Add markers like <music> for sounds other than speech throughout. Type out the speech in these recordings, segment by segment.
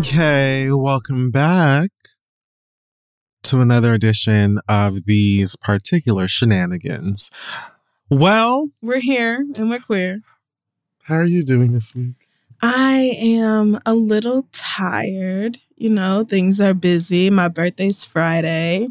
Okay, welcome back to another edition of these particular shenanigans. Well, We're here and we're queer. how are you doing this week? I am a little tired. You know, things are busy. My birthday's Friday.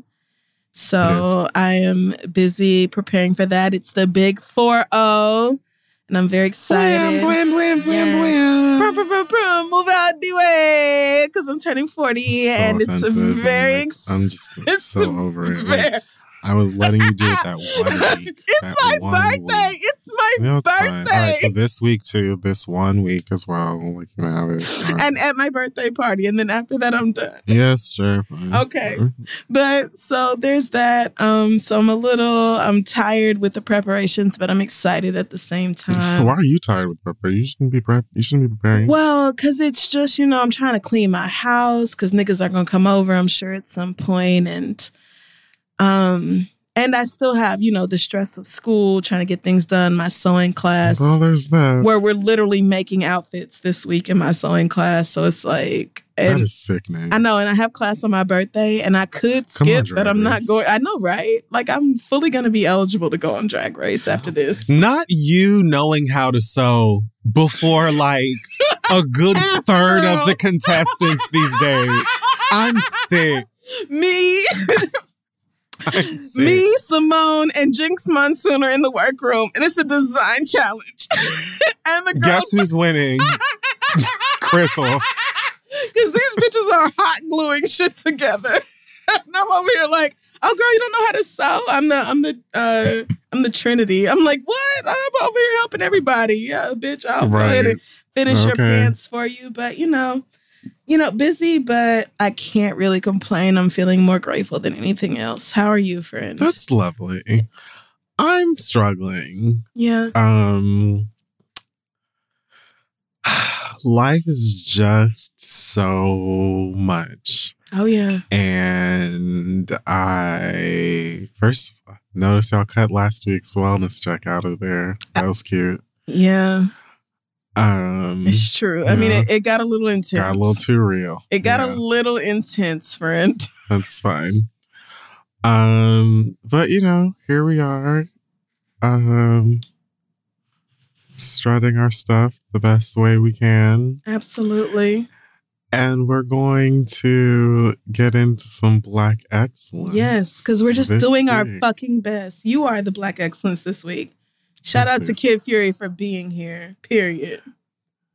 So I am busy preparing for that. It's the big 4 0. And I'm very excited. Blam, blam, blam, Yes. blam, Brum, brum, brum, brum. Move out the way because I'm turning 40 So and it's offensive. I'm very like- ex- I'm just it's so over it. Like, <laughs> I was letting you do it that <laughs> one week. it's my birthday. week. It's my No, it's. All right, so this week too, this one week as well. We can have it. <laughs> Fine. and at my birthday party. And then after that, I'm done. yes, sure. fine. Okay. But so there's that. Um, so I'm a little I'm tired with the preparations, but I'm excited at the same <laughs> time. Why are you tired with prepare? You shouldn't be prep. You shouldn't be preparing. Well, cause it's just you know I'm trying to clean my house because niggas are gonna come over. I'm sure at some point, and um, and I still have you know the stress of school, trying to get things done. My sewing class, Well, there's that. where we're literally making outfits this week in my sewing class. So it's like, that and is sickening. I know, and I have class on my birthday, and I could Come on, skip, but I'm not going. I know, right? Like I'm fully going to be eligible to go on Drag Race after this. Not you knowing how to sew before like a good <laughs> third of the contestants these days. I'm sick. <laughs> me, I'm <laughs> sick. <laughs> me, Simone, and Jinkx Monsoon are in the workroom, and it's a design challenge. <laughs> and the girls, Guess who's winning? <laughs> Crissle. because these bitches are hot gluing shit together. and I'm over here like, oh girl, you don't know how to sew. I'm the, I'm the, uh, I'm the Trinity. I'm like, what? I'm over here helping everybody. Yeah, bitch, I'll go ahead and finish your pants for you. But you know, you know, busy, but I can't really complain. I'm feeling more grateful than anything else. How are you, friend? That's lovely. I'm struggling. yeah. Um <sighs> life is just so much. Oh yeah. And I first noticed y'all cut last week's wellness check out of there. That was cute. Yeah. Um It's true. I mean, it, it got a little intense. got a little too real. it got Yeah, a little intense, friend. <laughs> that's fine. Um, but you know, here we are. Um strutting our stuff the best way we can. Absolutely. And we're going to get into some black excellence. Yes, because we're just doing our fucking best. You are the black excellence this week. Shout out to Kid Fury for being here. Period.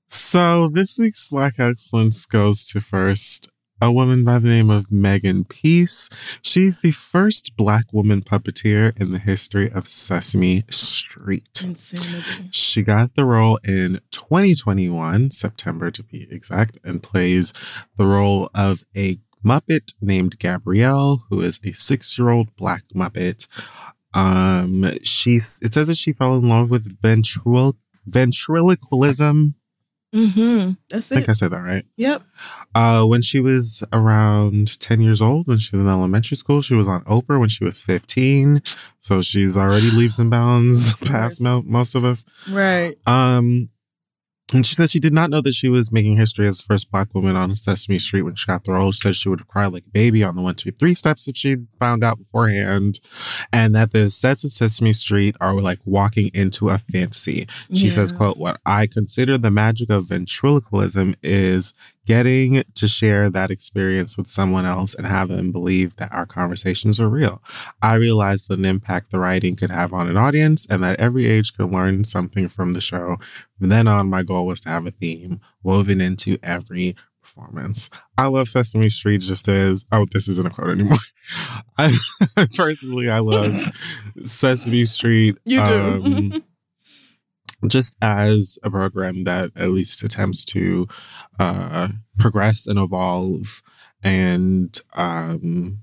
So this week's Black Excellence goes to first a woman by the name of Megan Peace. She's the first black woman puppeteer in the history of Sesame Street. Insanity. She got the role in 2021, September to be exact, and plays the role of a Muppet named Gabrielle, who is a six-year-old black Muppet. Um, she's it says that she fell in love with ventrilo- ventriloquism. Mm-hmm. That's I think. I said that right. Yep. Uh, when she was around 10 years old, when she was in elementary school, she was on Oprah when she was 15. So she's already leaps and bounds past mo- most of us. Right. Um, and she said she did not know that she was making history as the first black woman on Sesame Street when she got the role. She said she would have cried like a baby on the one, two, three steps if she'd found out beforehand. And that the sets of Sesame Street are like walking into a fantasy. She says, quote, what I consider the magic of ventriloquism is getting to share that experience with someone else and have them believe that our conversations are real. I realized the impact the writing could have on an audience and that every age could learn something from the show. From then on, my goal was to have a theme woven into every performance. I love Sesame Street just as, oh, this isn't a quote anymore. <laughs> I <laughs> personally, I love <laughs> Sesame Street. You do. um, just as a program that at least attempts to uh, progress and evolve and um,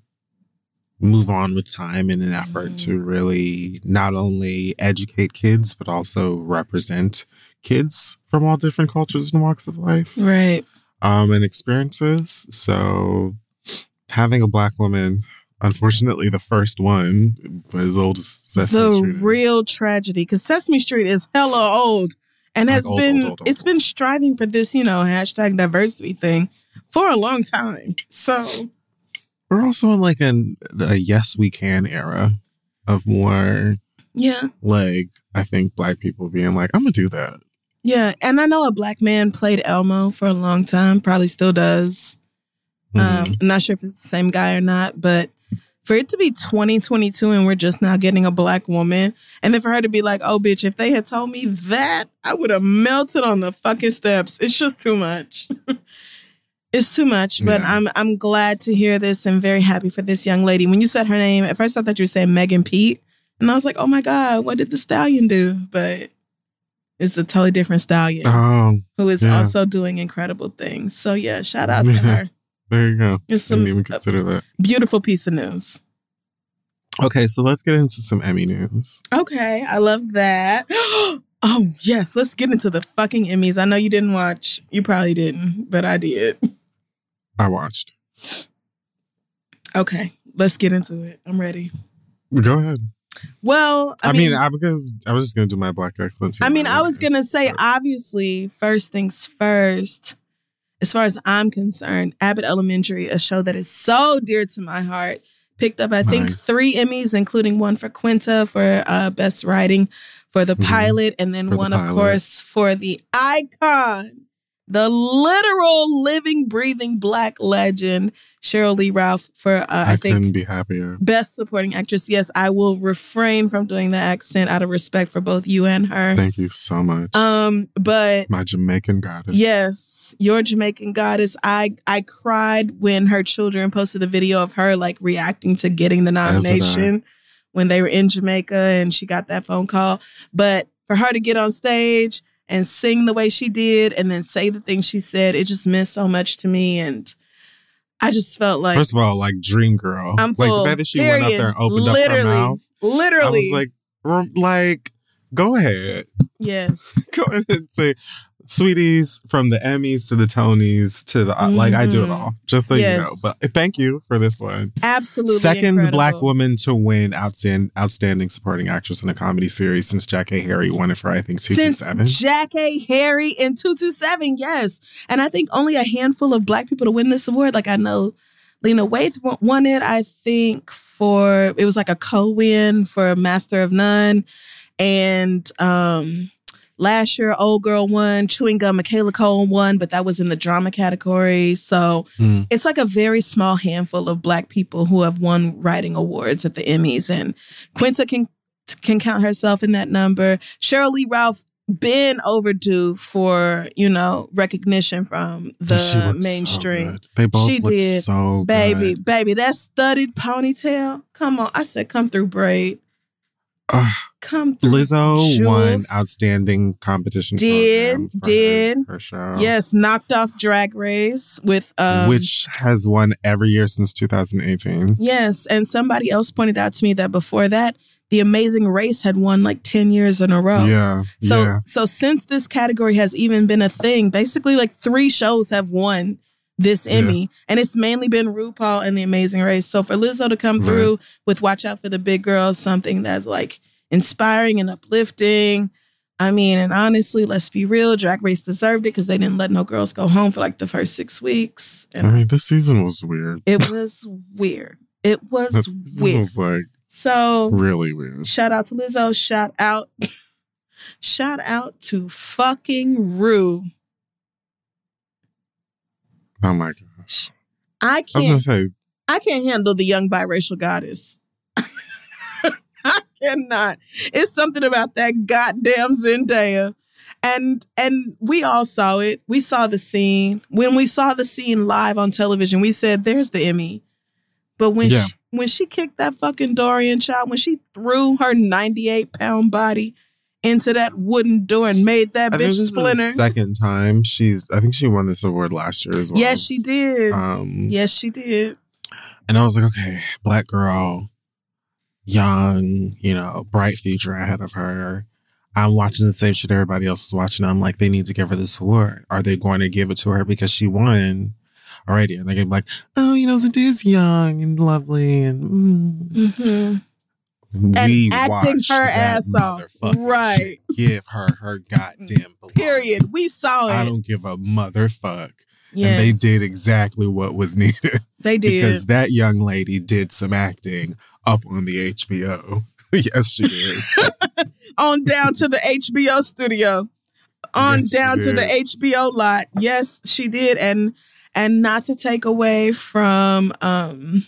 move on with time in an effort to really not only educate kids but also represent kids from all different cultures and walks of life right. um, and experiences. So having a black woman, unfortunately, the first one, as old as Sesame the Street is. real tragedy because Sesame Street is hella old and Like has old, been old, old, it's been striving for this, you know, hashtag diversity thing for a long time. So We're also in like an a yes we can era of more yeah, like I think black people being like, I'm gonna do that. yeah, and I know a black man played Elmo for a long time, probably still does. Mhm. Um, I'm not sure if it's the same guy or not, but for it to be 2022 and we're just now getting a black woman, and then for her to be like, "Oh, bitch," if they had told me that, I would have melted on the fucking steps. It's just too much. <laughs> it's too much. But Yeah. I'm I'm glad to hear this and very happy for this young lady. When you said her name, at first I thought you were saying Megan Pete, and I was like, "Oh my god, what did the stallion do?" But it's a totally different stallion Oh, who is yeah. also doing incredible things. So yeah, shout out to <laughs> her. There you go. It's Didn't even consider that. beautiful piece of news. Okay, so let's get into some Emmy news. Okay, I love that. <gasps> oh yes, let's get into the fucking Emmys. I know you didn't watch. You probably didn't, but I did. I watched. Okay, let's get into it. I'm ready. Go ahead. Well, I, I, mean, mean, I because I was just gonna do my black excellence. I mean, I was gonna say, but- obviously, first things first. As far as I'm concerned, Abbott Elementary, a show that is so dear to my heart, picked up I think three Emmys, including one for Quinta for uh, best writing for the Mhm. pilot, and then For the one, of course, for the icon, the literal living, breathing black legend Sheryl Lee Ralph for uh, I, I think couldn't be happier. Best Supporting Actress. Yes, I will refrain from doing the accent out of respect for both you and her. Thank you so much. Um, but my Jamaican goddess. yes, your Jamaican goddess. I I cried when her children posted the video of her like reacting to getting the As did I. nomination when they were in Jamaica and she got that phone call. But for her to get on stage and sing the way she did and then say the things she said, it just meant so much to me. And I just felt like First of all, like Dream Girl. I'm like full. the fact that she went up there and opened literally, up her mouth. Literally. I was like, like, go ahead. yes. <laughs> Go ahead and say, sweeties, from the Emmys to the Tonys to the like, I do it Mhm. all. Just so Yes. you know. But thank you for this one. Absolutely. Second incredible. black woman to win outstanding outstanding supporting actress in a comedy series since Jackée Harry won it for I think two two Since seven. Jack A. Harry in 227, yes. And I think only a handful of black people to win this award. Like I know Lena Waithe won it, I think, for it was like a co-win for Master of None. And um last year Old Girl won, Chewing Gum, Michaela Coel won, but that was in the drama category. So Mm. it's like a very small handful of black people who have won writing awards at the Emmys, and Quinta can can count herself in that number. Sheryl Lee Ralph been overdue for you know recognition from the so mainstream. good. they both She did. so baby, good. baby, that studded ponytail. Come on, I said, come through, braid. Ugh. Come through. Lizzo won outstanding competition. Did, for her- her, show. Yes, knocked off Drag Race with um, which has won every year since 2018. Yes, and somebody else pointed out to me that before that, The Amazing Race had won like 10 years in a row. Yeah, So yeah. so since this category has even been a thing, basically like 3 shows have won this Yeah. Emmy and it's mainly been RuPaul and The Amazing Race. So for Lizzo to come Right. through with Watch Out for the Big Girls, something that's like inspiring and uplifting. I mean, and honestly, let's be real, Drag Race deserved it because they didn't let no girls go home for like the first six weeks. And I mean, this season was weird. it was weird. It was weird. was like So really weird. shout out to Lizzo. Shout out. <laughs> shout out to fucking Rue. Oh my gosh. I I was gonna can't say, I can't handle the young biracial goddess. <laughs> I cannot. It's something about that goddamn Zendaya. And and we all saw it. We saw the scene. When we saw the scene live on television, we said, "There's the Emmy." But when Yeah. she, when she kicked that fucking Dorian child, when she threw her 98 pound body into that wooden door and made that I bitch this is the splinter. second time she's. I think she won this award last year as well. Yes, she did. Um, yes, she did. and I was like, okay, black girl, young, you know, bright future ahead of her. I'm watching the same shit everybody else is watching. I'm like, they need to give her this award. Are they going to give it to her because she won already? And they're gonna be like, oh, you know, Zendaya's young and lovely, and mm. hmm and we acting her ass off. Right. Give her her goddamn. Period. We saw it. I don't give a motherfuck. Yes, And they did exactly what was <laughs> needed They did. because that young lady did some acting up on the HBO. <laughs> yes, she did. <laughs> on down to the HBO studio, on Yes, down to the. HBO lot. Yes, she did, and and not to take away from um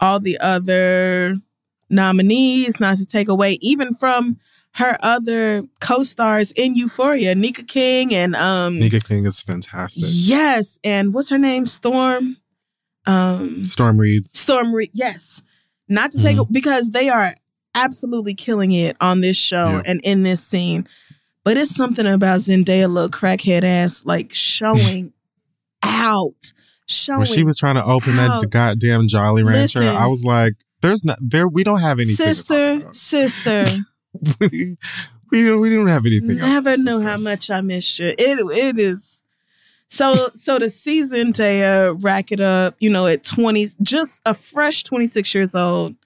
all the other nominees, not to take away even from her other co-stars in Euphoria, Nika King and um Nika King is fantastic. yes, and what's her name? Storm. Um Storm Reid. Storm Reid. Yes. Not to take Mm-hmm. because they are absolutely killing it on this show Yeah. and in this scene. But it's something about Zendaya little crackhead ass like showing <laughs> out. Showing When she was trying to open out. that goddamn Jolly Rancher, Listen. I was like, "There's not there. We don't have anything sister, sister. <laughs> we we don't we don't have anything. Never to knew how much I missed you. It it is so so the season to uh, rack it up, you know, at 20 just a fresh 26 years old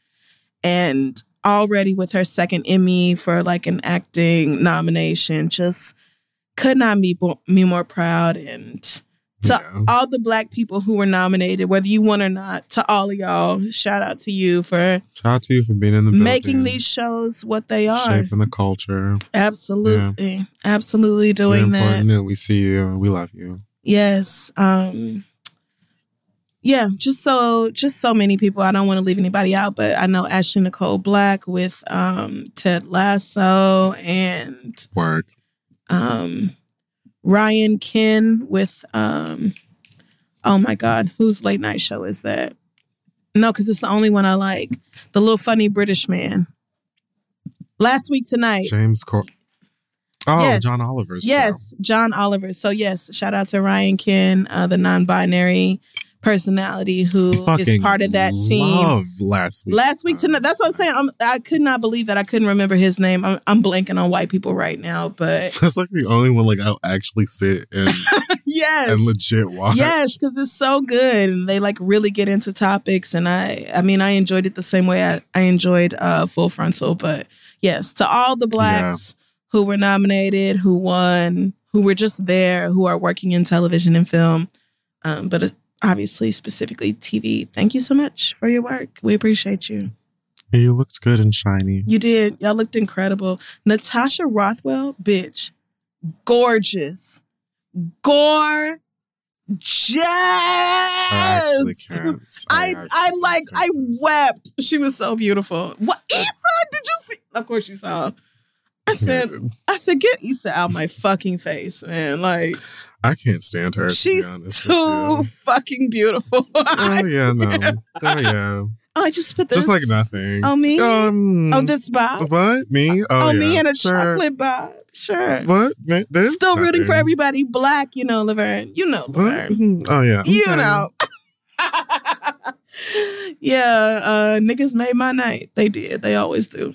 and already with her second Emmy for like an acting nomination, just could not be me more proud and to Yeah. all the black people who were nominated, whether you won or not, to all of y'all, shout out to you for Shout out to you for being in the making building, these shows what they are. shaping the culture. Absolutely. Absolutely Very doing that. important that we see you. We love you. Yes. Um yeah, just so just so many people. I don't want to leave anybody out, but I know Ashley Nicole Black with um Ted Lasso and Work. um Ryan Ken with um oh my god, whose late night show is that? No, because it's the only one I like. The little funny British man. Last week tonight. James Cor. Oh, Yes. John Oliver's. show. Yes, John Oliver. So yes, shout out to Ryan Ken, uh, the non-binary personality who is part of that team. Love last week. Last week tonight. That's what I'm saying. I'm, I could not believe that I couldn't remember his name. I'm, I'm blanking on white people right now, but <laughs> That's like the only one like I'll actually sit and, <laughs> yes. and legit watch. Yes, because it's so good, and they like really get into topics. And I, I mean, I enjoyed it the same way I, I enjoyed uh, Full Frontal. But yes, to all the blacks who were nominated, who won, who were just there, who are working in television and film, um, but uh, obviously specifically TV. Thank you so much for your work. We appreciate you. You looked good and shiny. You did. Y'all looked incredible. Natasha Rothwell, bitch, gorgeous, gorgeous. I. I I like. I wept. She was so beautiful. What Issa? Did you see? Of course you saw. I said I said get Issa out my fucking face, man. Like I can't stand her. to she's with too fucking beautiful. <laughs> Oh yeah, no. Oh yeah. Oh, I just put this Just like nothing. Oh me. Um. oh, this bob. What me? Oh, on me and a Sure. chocolate bob. Sure. What? This? Still rooting for everybody black, you know, Laverne. You know, Laverne. Mhm. Oh yeah. You Okay. know. <laughs> yeah, uh, niggas made my night. They did. They always do.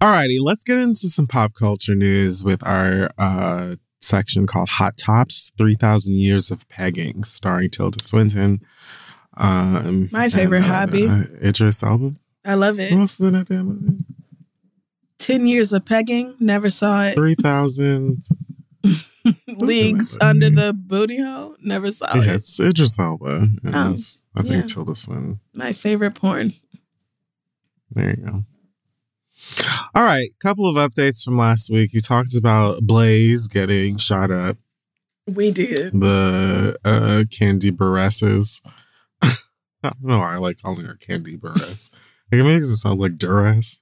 Alrighty, let's get into some pop culture news with our uh, section called Hot Tops 3,000 Years of Pegging, starring Tilda Swinton. Um, My favorite and, uh, hobby. Uh, Idris Elba. I love Who it. else is in that damn movie? 10 years of pegging, never saw it. 3,000. <laughs> Leagues under the booty hole, never saw yeah, it. it's Idris Elba. Oh, I think yeah. Tilda Swinton. My favorite porn. There you go. All right, couple of updates from last week. You talked about Blaze getting shot up. We did. The uh, Kandi Baresses. <laughs> I don't know why I like calling her Kandi Barres. Like, it makes it sound like Duress.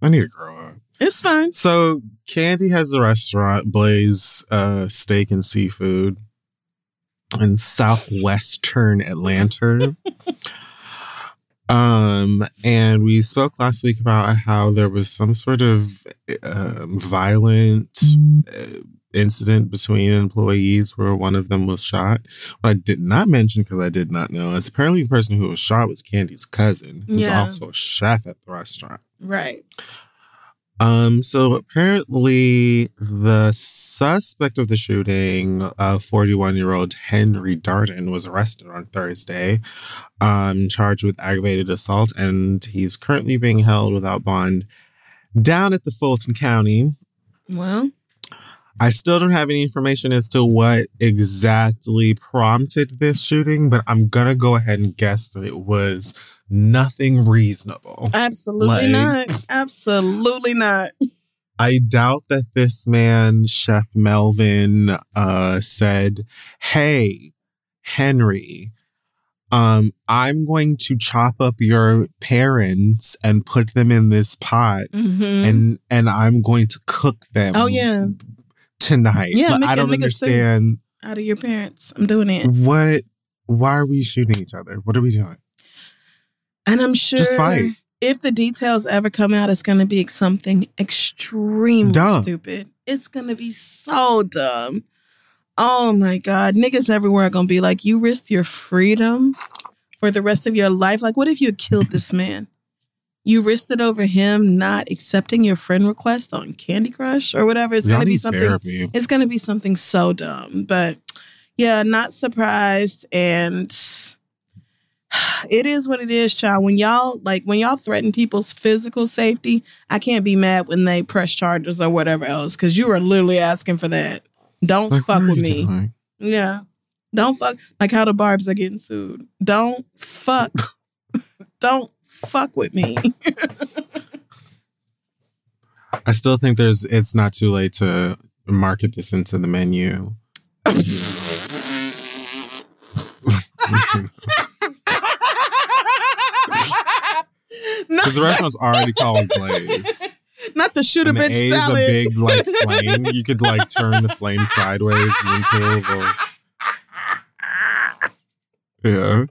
I need to grow up. It's fine. So Kandi has a restaurant, Blaze uh, Steak and Seafood, in southwestern Atlanta. <laughs> um, and we spoke last week about how there was some sort of um violent uh, incident between employees where one of them was shot. What I did not mention because I did not know is apparently the person who was shot was Kandi's cousin, who's Yeah. also a chef at the restaurant. Right. Um, so apparently the suspect of the shooting, uh, 41 year old Henry Darden, was arrested on Thursday, um, charged with aggravated assault, and he's currently being held without bond down at the Fulton County. Well, I still don't have any information as to what exactly prompted this shooting, but I'm gonna go ahead and guess that it was nothing reasonable. absolutely Like- not. Absolutely not. I doubt that this man, Chef Melvin, uh, said, Hey, Henry, um, I'm going to chop up your parents and put them in this pot hmm and and I'm going to cook them Oh, yeah. tonight. Yeah, Like, make I a don't understand Out of your parents. I'm doing it. what why are we shooting each other? What are we doing? And I'm sure Just fight. if the details ever come out, it's going to be something extremely Dumb. stupid. It's going to be so dumb. Oh my God. Niggas everywhere are going to be like, you risked your freedom for the rest of your life. Like, what if you killed this man? You risked it over him not accepting your friend request on Candy Crush or whatever. It's Y'all to be something therapy. it's going to be something so dumb. But yeah, not surprised. And it is what it is, child. When y'all like when y'all threaten people's physical safety, I can't be mad when they press charges or whatever else because you are literally asking for that. Don't Like, fuck with me. doing? Yeah. Don't fuck like how the barbs are getting sued. Don't fuck. <laughs> Don't fuck with me. <laughs> I still think there's it's not too late to market this into the menu. <laughs> Because the restaurant's already called Blaze. <laughs> Not the shoot a And the bitch a big like flame. You could like turn the flame <laughs> sideways and then peel the Yeah.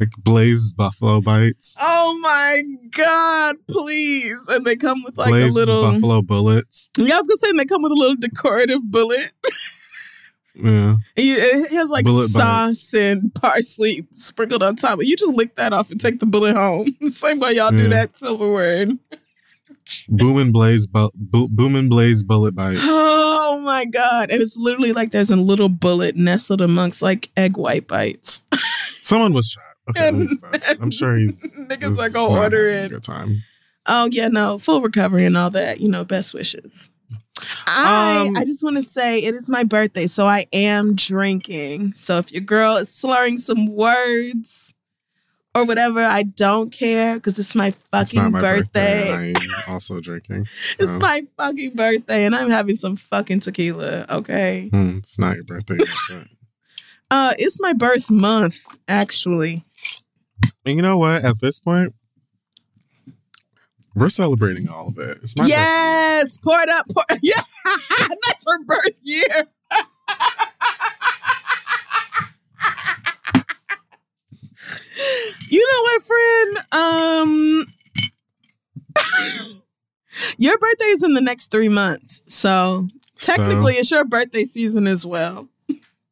Like Blaze Buffalo Bites. Oh my god, please. And they come with like Blaze a little Buffalo Bullets. Yeah, I was gonna say they come with a little decorative bullet. <laughs> Yeah. It uh, has like Bullet sauce and parsley sprinkled on top. You just lick that off and take the bullet home. <laughs> Same way y'all do that silverware. Boom and blaze, bu- bo- boom and blaze bullet bites. Oh my god! And it's literally like there's a little bullet nestled amongst like egg white bites. <laughs> Someone was shot. Okay, And- I'm sure he's <laughs> Niggas is are order it. Good time. Oh yeah, no, full recovery and all that. You know, best wishes. I Um, I just want to say it is my birthday, so I am drinking. So if your girl is slurring some words or whatever, I don't care because it's my fucking my birthday. birthday. I'm also drinking. <laughs> It's my fucking birthday, and I'm having some fucking tequila. Okay, hmm, it's not your birthday. yet, <laughs> uh, it's my birth month actually. And you know what? At this point, we're celebrating all of it. It's my yes, pour it up. Pour, <laughs> yeah, not your birth year. you know what, friend? Um, <laughs> your birthday is in the next three months, so So, technically it's your birthday season as well.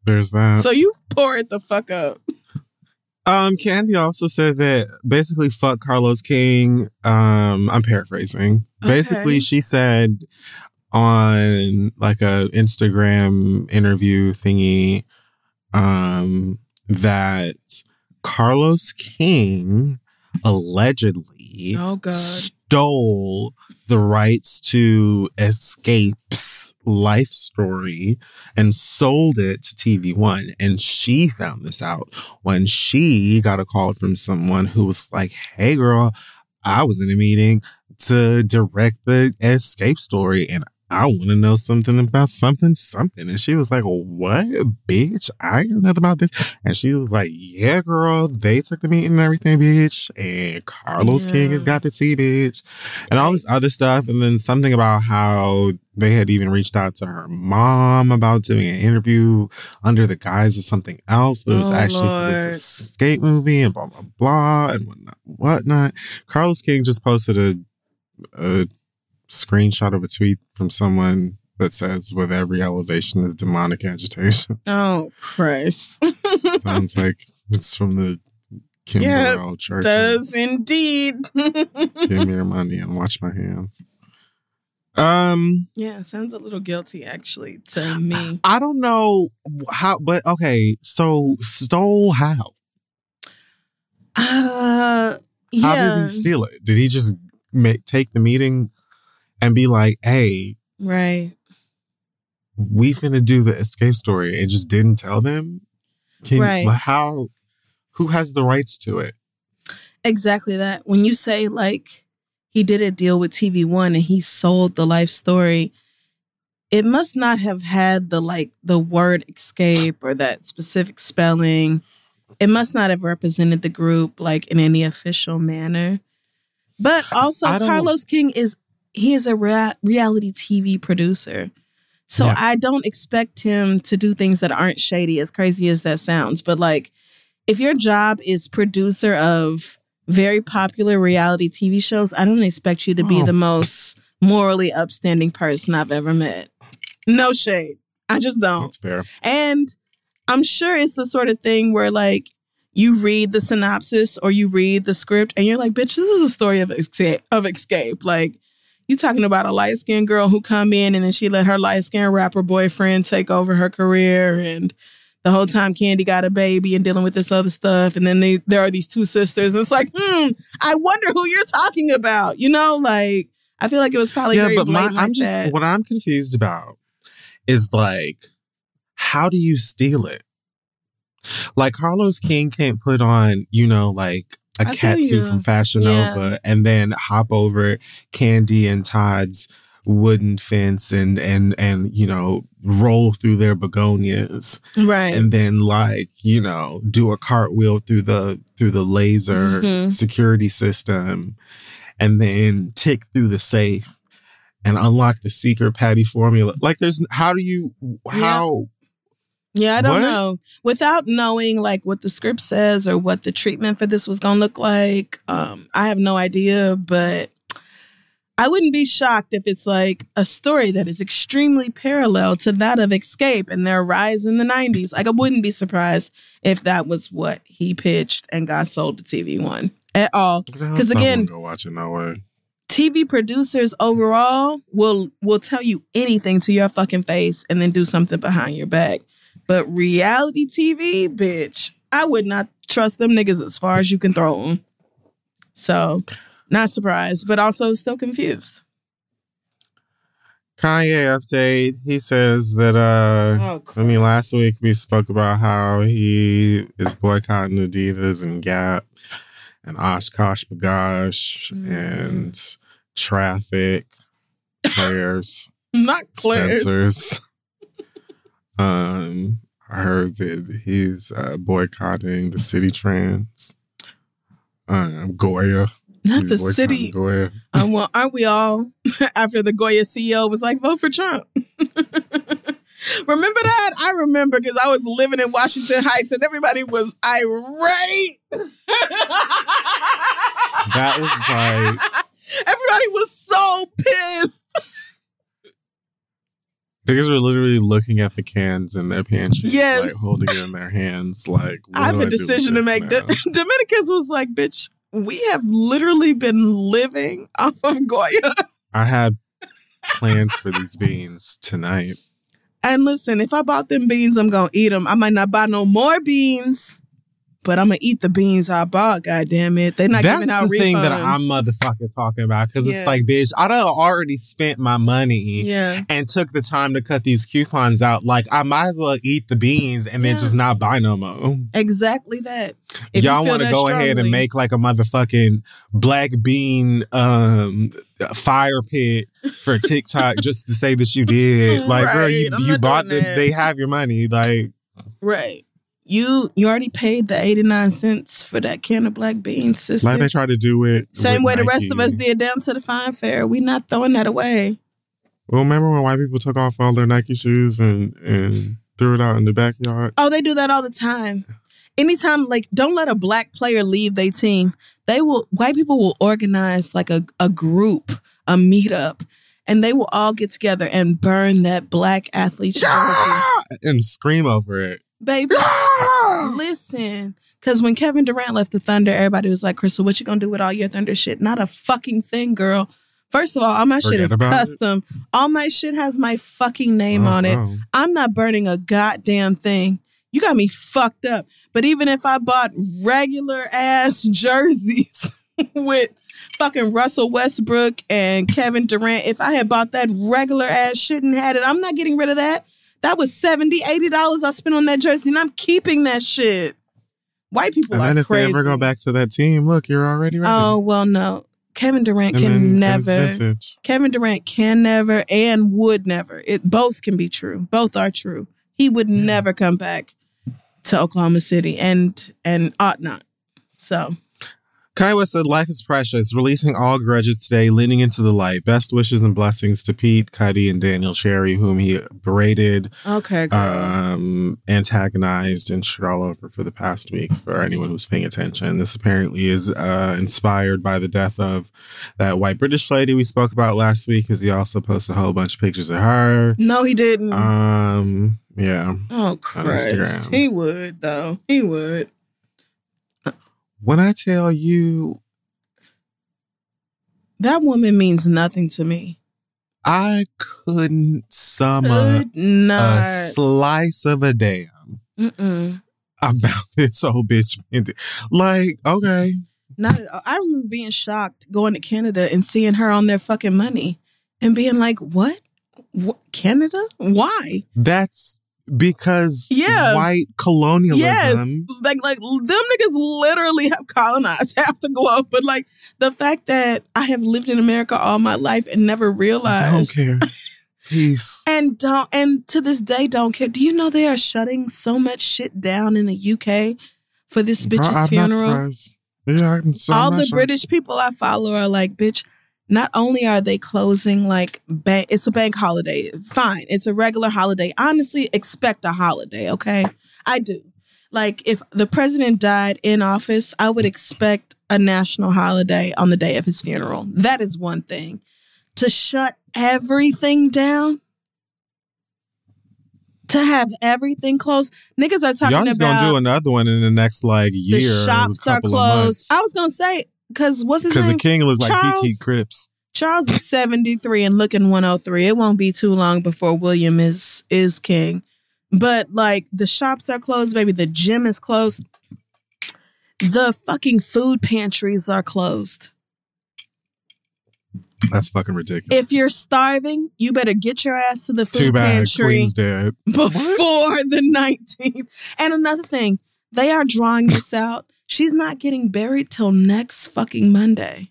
there's that. So you pour it the fuck up. Um, Kandi also said that basically fuck Carlos King. Um, I'm paraphrasing. Basically, she said on like a Instagram interview thingy, um, that Carlos King allegedly Oh stole the rights to Xscape's life story and sold it to TV One. And she found this out when she got a call from someone who was like, Hey, girl, I was in a meeting to direct the Xscape story and I want to know something about something, something. And she was like, What, bitch? I know nothing about this. And she was like, Yeah, girl, they took the meeting and everything, bitch. And Carlos King has got the tea, bitch. And all this other stuff. And then something about how they had even reached out to her mom about doing an interview under the guise of something else, but it was Oh, actually for this Xscape movie and blah, blah, blah, and whatnot, whatnot. Carlos King just posted a, a screenshot of a tweet from someone that says, with every elevation is demonic agitation. <laughs> Oh Christ. <laughs> Sounds like it's from the Yeah, Kimberell Church. Does indeed. <laughs> Give me your money and wash my hands. Um, yeah, sounds a little guilty actually to <sighs> me. I don't know how, but okay. So stole how? Uh How did he steal it? Did he just make, take the meeting and be like, "Hey, right. we finna do the Xscape story," and just didn't tell them? Can, Right. How? Who has the rights to it? Exactly that. When you say like he did a deal with TV One and he sold the life story, it must not have had the like the word Xscape or that specific spelling. It must not have represented the group like in any official manner. But also Carlos King is he is a rea- reality TV producer. So Yeah. I don't expect him to do things that aren't shady as crazy as that sounds, but like if your job is producer of very popular reality TV shows, I don't expect you to be Oh. the most morally upstanding person I've ever met. No shade. I just don't. That's fair. And I'm sure it's the sort of thing where like you read the synopsis or you read the script and you're like, bitch, this is a story of Xscape of Xscape. Like you talking about a light skinned girl who come in and then she let her light skinned rapper boyfriend take over her career and the whole time Kandi got a baby and dealing with this other stuff. And then they, there are these two sisters. And it's like, hmm, I wonder who you're talking about. You know, like I feel like it was probably yeah, but my, I'm like just that. what I'm confused about is like, how do you steal it? Like Carlos King can't put on, you know, like a I cat suit from Fashion Nova and then hop over Kandi and Todd's wooden fence and and and you know roll through their begonias. Right. and then like you know do a cartwheel through the through the laser Mhm. security system and then tick through the safe and unlock the secret patty formula. Like there's how do you how Yeah, I don't What? know. Without knowing like what the script says or what the treatment for this was gonna look like, um, I have no idea. But I wouldn't be shocked if it's like a story that is extremely parallel to that of Xscape and their rise in the 90s. Like, I wouldn't be surprised if that was what he pitched and got sold to TV One at all. Because again, go watch it no way. TV producers overall will will tell you anything to your fucking face and then do something behind your back. But reality TV, bitch, I would not trust them niggas as far as you can throw them. So, not surprised, but also still confused. Kanye update. He says that uh Oh, I mean last week we spoke about how he is boycotting Adidas and Gap and OshKosh B'gosh Mm. and traffic <laughs> players. Not clear. Spencer's. Um, I heard that he's uh, boycotting the city trans. Um, Goya. Not He's the city. Goya. Um, well, aren't we all? <laughs> After the Goya CEO was like, vote for Trump. <laughs> remember that? I remember because I was living in Washington Heights and everybody was irate. That was like <laughs> everybody was so pissed. Niggas were literally looking at the cans in their pantry, Yes. like holding it in their hands, like I have a decision to make. The <laughs> Dominicans was like, bitch, we have literally been living off of Goya. I had plans for these beans tonight. And listen, if I bought them beans, I'm gonna eat them. I might not buy no more beans, but I'm gonna eat the beans I bought. God damn it, they're not That's giving out the refunds. thing that I'm motherfucking talking about because Yeah. it's like, bitch, I done already spent my money. yeah, and took the time to cut these coupons out, like I might as well eat the beans and then just not buy no more. exactly that. If Y'all want to go ahead and make like a motherfucking black bean um fire pit for <laughs> TikTok just to say that you did. Like, girl, you, I'm you bought the, they have your money. Like, right. You you already paid the 89 cents for that can of black beans, sister. like they try to do it. Same way the rest of us did down to the Fine Fare. We not throwing that away. Well, remember when white people took off all their Nike shoes and and threw it out in the backyard? Oh, they do that all the time. Anytime, like, don't let a black player leave their team. They will, white people will organize like a, a group, a meetup, and they will all get together and burn that black athlete's jersey. and scream over it. Baby, <gasps> listen. Because when Kevin Durant left the Thunder, everybody was like, Crissle, what you gonna do with all your Thunder shit? Not a fucking thing, girl. First of all, all my shit is about it. custom. All my shit has my fucking name Oh, on it. oh. I'm not burning a goddamn thing. You got me fucked up. But even if I bought regular ass <laughs> jerseys <laughs> with fucking Russell Westbrook and Kevin Durant, if I had bought that regular ass shit and had it, I'm not getting rid of that. That was 70 $80 I spent on that jersey, and I'm keeping that shit. White people And are then if crazy. they ever go back to that team, look, you're already ready. oh, well, no. Kevin Durant And can then- never. Kevin Durant can never and would never. It both can be true. Both are true. He would Yeah. never come back to Oklahoma City and and ought not. So West said, Life is precious, releasing all grudges today, leaning into the light. Best wishes and blessings to Pete, Cudi, and Daniel Cherry, whom he berated, okay, girl. um, antagonized, and shit all over for the past week for anyone who's paying attention. This apparently is uh, inspired by the death of that white British lady we spoke about last week, because he also posted a whole bunch of pictures of her. no, he didn't. Um, yeah. oh Christ, he would though. He would. When I tell you, That woman means nothing to me. I couldn't sum up Could a slice of a damn Mm-mm. about <laughs> this old bitch. Like, okay, Not at all. I remember being shocked going to Canada and seeing her on their fucking money and being like, "What? what? Canada? Why?" that's because Yeah. white colonialism. Yes, like like them niggas literally have colonized <laughs> half the globe. But like the fact that I have lived in America all my life and never I don't realized, care. <laughs> Peace. and don't, and to this day don't care. Do you know they are shutting so much shit down in the UK for this bitch's not funeral? Yeah, I'm so all the. British people I follow are like, bitch. Not only are they closing like bank, it's a bank holiday. Fine, it's a regular holiday. Honestly, expect a holiday. Okay, I do. Like if the president died in office, I would expect a national holiday on the day of his funeral. That is one thing. to shut everything down. To have everything closed, niggas are talking Y'all just about gonna do another one in the next like year. the shops are closed. I was gonna say because what's his Because the name? king looked like he Charles? Crips. Charles is 73 and looking 103. It won't be too long before William is is king. But like the shops are closed, baby. The gym is closed. The fucking food pantries are closed. That's fucking ridiculous. If you're starving, you better get your ass to the food Too bad pantry Queen's dead. <laughs> before the 19th. And another thing, they are drawing this out. She's not getting buried till next fucking Monday.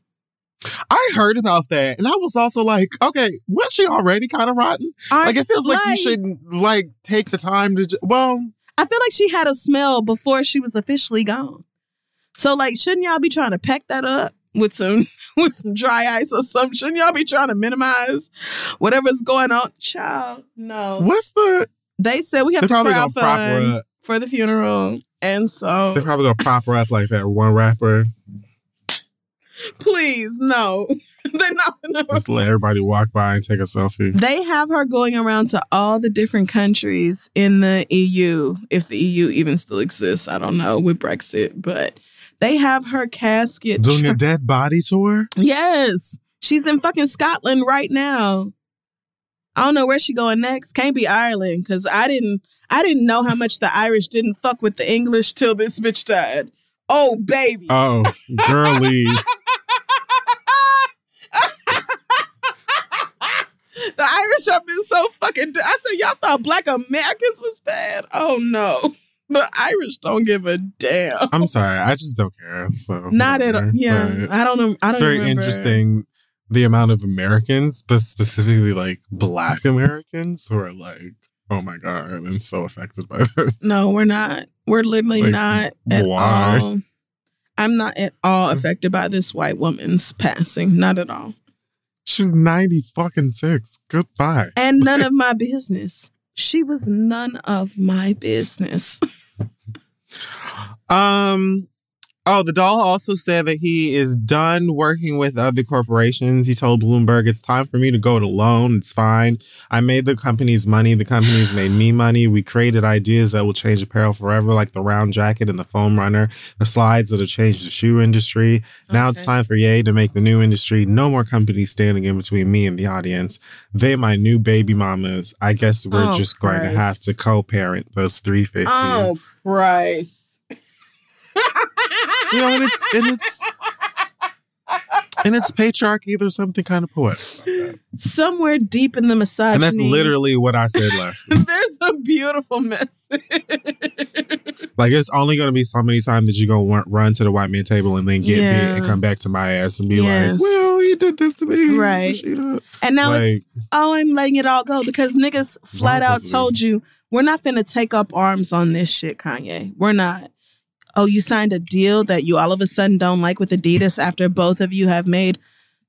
I heard about that, and I was also like, okay, was she already kind of rotten? Like it feels like, you shouldn't like take the time to. Ju- well, I feel like she had a smell before she was officially gone. So like, shouldn't y'all be trying to pack that up with some <laughs> with some dry ice or something? Shouldn't y'all be trying to minimize whatever's going on? Child, no. what's the? They said we have to crowdfund prop her up. For the funeral, and so They're probably gonna prop her up like that one rapper. please, no, <laughs> they're not gonna. Just let everybody walk by and take a selfie. They have her going around to all the different countries in the EU, if the EU even still exists. I don't know with Brexit, but they have her casket. Doing tra- a dead body tour. yes, she's in fucking Scotland right now. I don't know where she going next. Can't be Ireland because I didn't. I didn't know how much the Irish didn't fuck with the English till this bitch died. Oh baby. Oh, girly. <laughs> the Irish have been so fucking. I said, y'all thought black Americans was bad? Oh no. <laughs> The Irish don't give a damn. I'm sorry, I just don't care. So Not at all. Yeah. But I don't know. I don't it's very remember. interesting the amount of Americans, but specifically like Black Americans, who are like, oh my god, I'm so affected by <laughs> this. No, we're not. We're literally Like, not at why? all. I'm not at all affected by this white woman's passing. Not at all. She was 90 fucking six. Goodbye. And none of my business. She was none of my business. <laughs> Um. Oh, the doll also said that he is done working with other corporations. He told Bloomberg, "It's time for me to go it alone. It's fine. I made the company's money. The company's <sighs> made me money. We created ideas that will change apparel forever, like the round jacket and the foam runner, the slides that have changed the shoe industry. Now it's time for Ye to make the new industry. No more companies standing in between me and the audience. They my new baby mamas. I guess we're Oh, just going to have to co-parent those three oh, fifties. Oh, Christ. <laughs> you know, and it's and it's and it's patriarchy. There's something kind of poetic. Somewhere deep in the misogyny. And that's literally what I said last week. <laughs> There's a beautiful message. Like it's only going to be so many times that you're going to run to the white man table and then get Yeah. me and come back to my ass and be Yes. like, "Well, he did this to me, Right. And now like, it's, oh, I'm letting it all go because niggas flat out told you, we're not gonna take up arms on this shit, Kanye. We're not. Oh, you signed a deal that you all of a sudden don't like with Adidas after both of you have made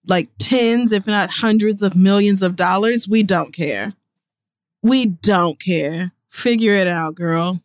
like tens, if not hundreds of millions of dollars. We don't care. We don't care. Figure it out, girl.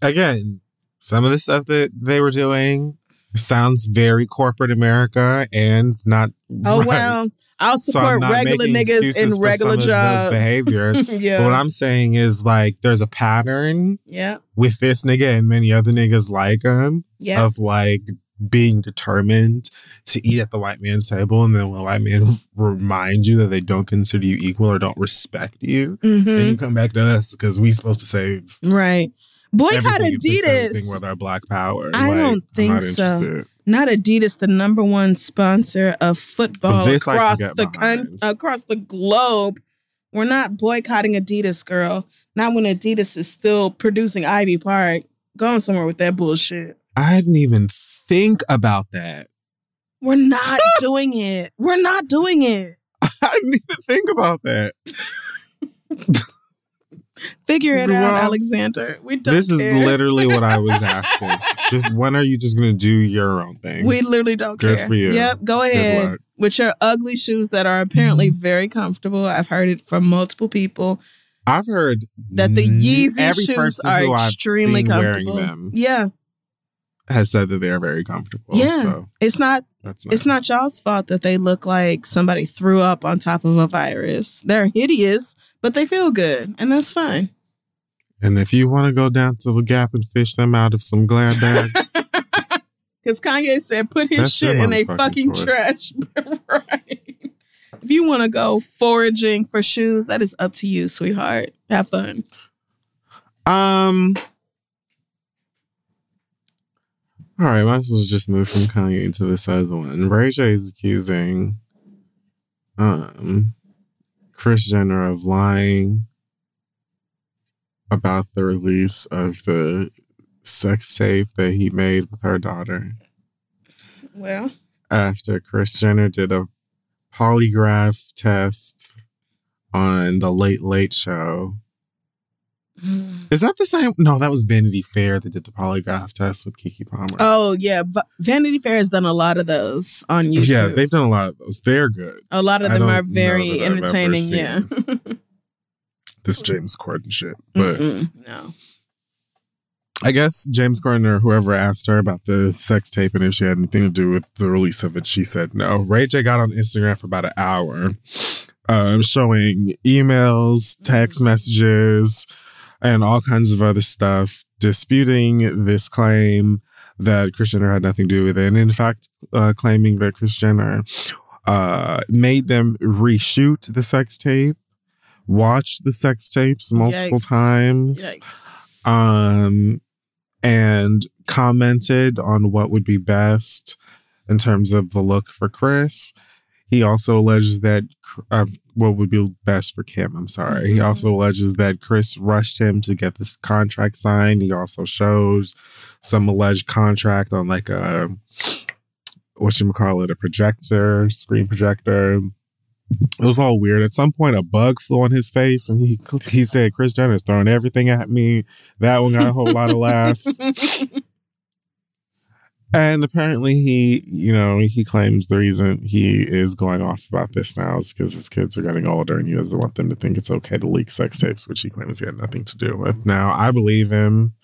again, some of the stuff that they were doing sounds very corporate America and not. Oh <laughs> right. well, I'll support not regular niggas in regular jobs. behavior. <laughs> yeah. But what I'm saying is like there's a pattern yeah. with this nigga and many other niggas like him Yeah. of like being determined to eat at the white man's table and then when white men <laughs> remind you that they don't consider you equal or don't respect you hmm then you come back to us because we supposed to save Right. Boycott and fix everything Adidas. with our black power I Like, don't think so. interested. Not Adidas, the number one sponsor of football This across the con- across the globe. We're not boycotting Adidas, girl. Not when Adidas is still producing Ivy Park. Going somewhere with that bullshit. I didn't even think about that We're not <laughs> doing it. We're not doing it. I didn't even think about that <laughs> Figure it Well, out, Alexander. We don't this is literally what I was <laughs> asking just when are you just gonna do your own thing We literally don't Good care. for you. Yep, go ahead. With your ugly shoes that are apparently mm-hmm. very comfortable. I've heard it from multiple people I've heard that the Yeezy every shoes are who I've extremely seen comfortable. wearing them Yeah, has said that they are very comfortable. Yeah. So it's not That's nice. It's not y'all's fault that they look like somebody threw up on top of a virus. They're hideous, but they feel good, and that's fine. And if you want to go down to the Gap and fish them out of some Glad bags, <laughs> Because Kanye said, put his That's shit in a fucking choice. trash. <laughs> right. If you want to go foraging for shoes, that is up to you, sweetheart. Have fun. um, all right, might as well just move from Kanye to this other one. Ray J is accusing um Kris Jenner of lying about the release of the sex tape that he made with her daughter. Well, after Kris Jenner did a polygraph test on the Late Late Show. <gasps> Is that the same? No, that was Vanity Fair that did the polygraph test with Keke Palmer. oh yeah, Va- Vanity Fair has done a lot of those on YouTube. yeah, they've done a lot of those. They're good. a lot of them are very that I've ever entertaining. Yeah, <laughs> This James Corden shit. But Mm-mm, no. I guess James Corden or whoever asked her about the sex tape and if she had anything to do with the release of it, she said no. Ray J got on Instagram for about an hour, um, showing emails, text messages, and all kinds of other stuff, disputing this claim that Kris Jenner had nothing to do with it, and in fact, uh, claiming that Kris Jenner uh, made them reshoot the sex tape, watch the sex tapes multiple Yikes. times Yikes. um, and commented on what would be best in terms of the look for Kris. He also alleges that uh, what would be best for Kim. I'm sorry. He Mhm. also alleges that Kris rushed him to get this contract signed. He also shows some alleged contract on like a what you call it, a projector, screen projector. It was all weird. At some point, a bug flew on his face, and he he said, "Kris Jenner's throwing everything at me." That one got a whole lot of laughs. <laughs> And apparently, he, you know, he claims the reason he is going off about this now is because his kids are getting older and he doesn't want them to think it's okay to leak sex tapes, which he claims he had nothing to do with. Now, I believe him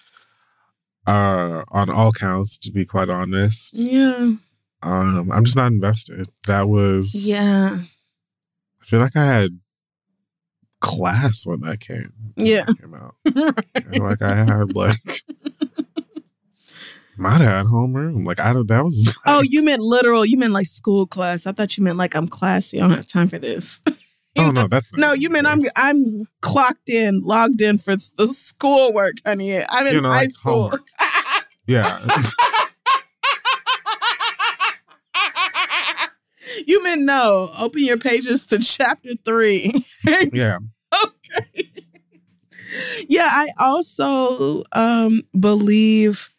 uh, on all counts, to be quite honest. yeah, Um, I'm just not invested. That was, yeah, I feel like I had class when that came, yeah. came out. Feel like I had like. <laughs> Might have had homeroom. Like I don't. That was. <laughs> Oh, you meant literal. You meant like school class. I thought you meant like I'm classy. I don't have time for this. <laughs> Oh no, that's No, you meant I'm. I'm clocked in, logged in for the schoolwork, honey. I'm in You know, high like school. <laughs> Yeah. you meant no. Open your pages to chapter three. yeah. okay. Yeah, I also um believe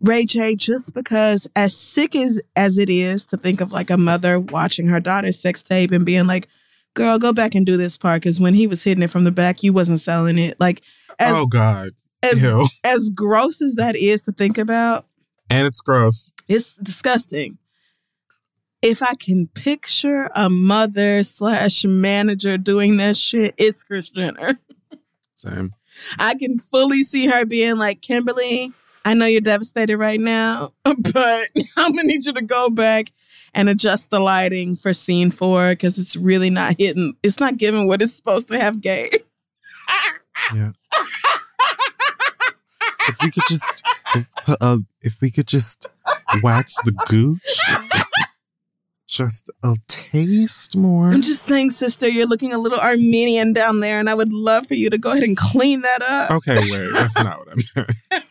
Ray J just because as sick as as it is to think of like a mother watching her daughter's sex tape and being like, "Girl, go back and do this part," because when he was hitting it from the back, you wasn't selling it. Like as oh God. as Ew. as gross as that is to think about, And it's gross. it's disgusting. If I can picture a mother slash manager doing that shit, it's Kris Jenner. Same. I can fully see her being like, Kimberly, I know you're devastated right now, <laughs> but I'm gonna need you to go back and adjust the lighting for scene four because it's really not hitting. It's not giving what it's supposed to have gay. <laughs> Yeah. If we could just put a, if we could just wax the gooch just a taste more. I'm just saying, sister, you're looking a little Armenian down there, and I would love for you to go ahead and clean that up. Okay, wait, that's not what I meant. <laughs>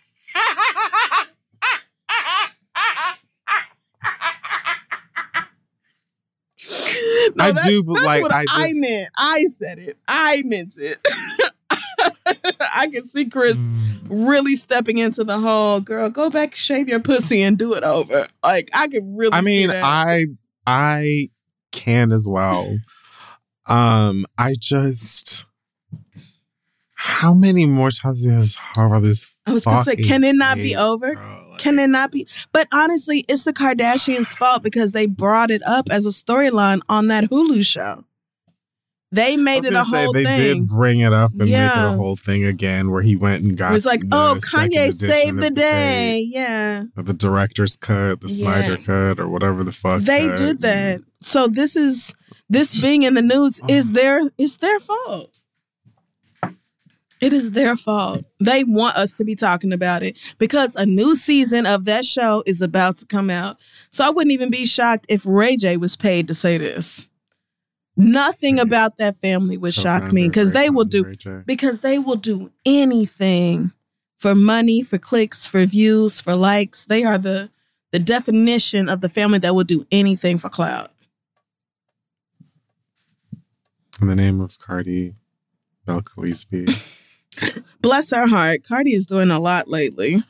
No, I do, but, like, I I, meant. I said it. I meant it. <laughs> I can see Kris Mm. really stepping into the whole girl. Go back, shave your pussy, and do it over. Like I could really. I see mean, that. I I can as well. Um, I just how many more times do you have to talk about this? I was gonna say, can it not be over? bro? Like, Can it not be? But honestly, it's the Kardashians' fault because they brought it up as a storyline on that Hulu show. They made it a say, whole they thing. They did bring it up and make it Yeah. a whole thing again, where he went and got. It was like, oh, Kanye saved the day. Yeah. the director's cut, the Snyder Yeah. cut, or whatever the fuck. They cut. did that. So this is this being in the news is uh. their it's their fault. It is their fault. They want us to be talking about it because a new season of that show is about to come out. So I wouldn't even be shocked if Ray J was paid to say this. Nothing Yeah. about that family would shock me because they will do because they will do anything for money, for clicks, for views, for likes. They are the the definition of the family that will do anything for clout. In the name of Cardi, Bel Calisby. <laughs> Bless her heart. Cardi is doing a lot lately.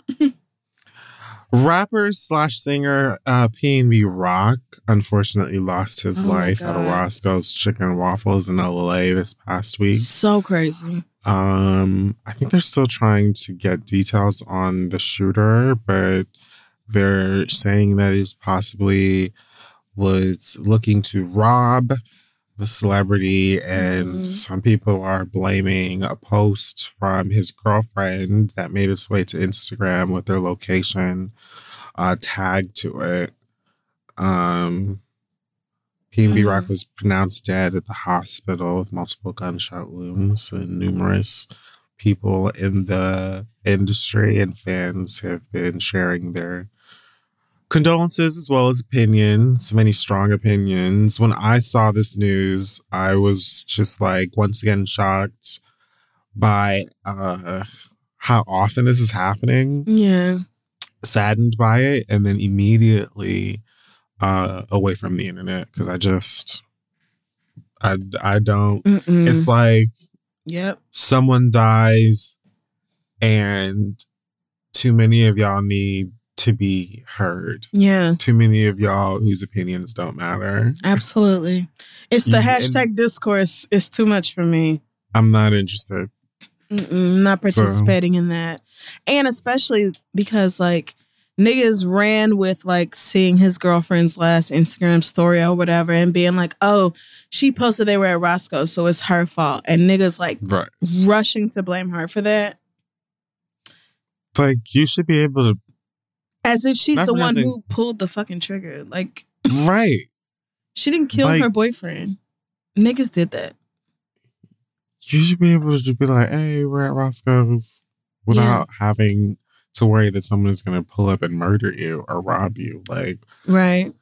Rapper slash singer uh, PNB Rock unfortunately lost his Oh life at a. Roscoe's Chicken Waffles in LA this past week. So crazy. Um, I think they're still trying to get details on the shooter, but they're saying that he's possibly was looking to rob the celebrity, and Mhm. some people are blaming a post from his girlfriend that made its way to Instagram with their location uh, tagged to it. Um, PNB Rock was pronounced dead at the hospital with multiple gunshot wounds, and numerous people in the industry and fans have been sharing their condolences as well as opinions, many strong opinions. When I saw this news, I was just like once again shocked by uh, how often this is happening Yeah. saddened by it and then immediately uh away from the internet because i just i i don't Mm-mm. it's like yep. someone dies and too many of y'all need to be heard Yeah. too many of y'all whose opinions don't matter Absolutely. It's the hashtag discourse. It's too much for me. i'm not interested Mm-mm, not participating in that. And especially because like niggas ran with like seeing his girlfriend's last Instagram story or whatever and being like, oh, she posted they were at Roscoe, so it's her fault. And niggas like right rushing to blame her for that. like you should be able to As if she's Not the one nothing. who pulled the fucking trigger. Like right <laughs> she didn't kill Like- her boyfriend. Niggas did that. you should be able to just be like, hey, we're at Roscoe's without having to worry that someone is going to pull up and murder you or rob you. Like, Right.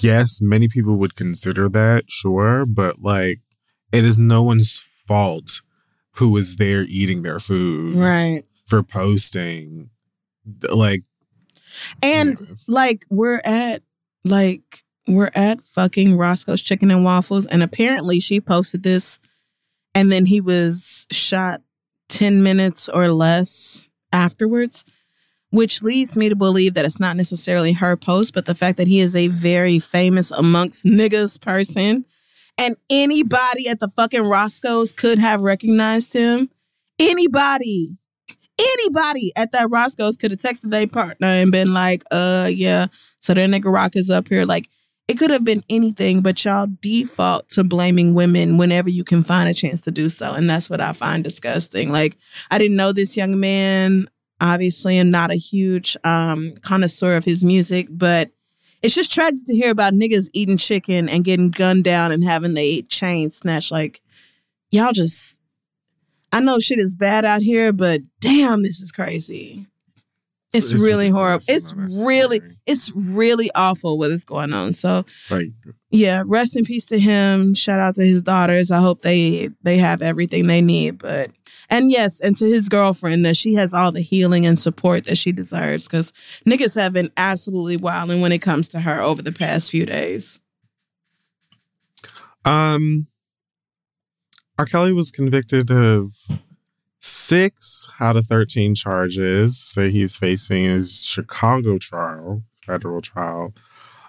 yes, many people would consider that, sure, but like, it is no one's fault who was there eating their food Right. for posting. Like, And yes. like we're at like we're at fucking Roscoe's Chicken and Waffles, and apparently she posted this, and then he was shot ten minutes or less afterwards, which leads me to believe that it's not necessarily her post, but the fact that he is a very famous amongst niggas person, and anybody at the fucking Roscoe's could have recognized him. Anybody anybody at that Roscoe's could have texted their partner and been like, uh, yeah, so their nigga Rock is up here. Like, it could have been anything, but y'all default to blaming women whenever you can find a chance to do so. And that's what I find disgusting. Like, I didn't know this young man. Obviously, I'm not a huge um, connoisseur of his music, but it's just tragic to hear about niggas eating chicken and getting gunned down and having their chain snatched. Like, y'all just I know shit is bad out here, but damn, this is crazy. It's, It's really horrible. It's really, it's really awful what is going on. So like, yeah, rest in peace to him. Shout out to his daughters. I hope they they have everything they need. But and yes, and to his girlfriend that she has all the healing and support that she deserves. Because niggas have been absolutely wilding when it comes to her over the past few days. Um, R. Kelly was convicted of six out of 13 charges that he's facing in his Chicago trial, federal trial.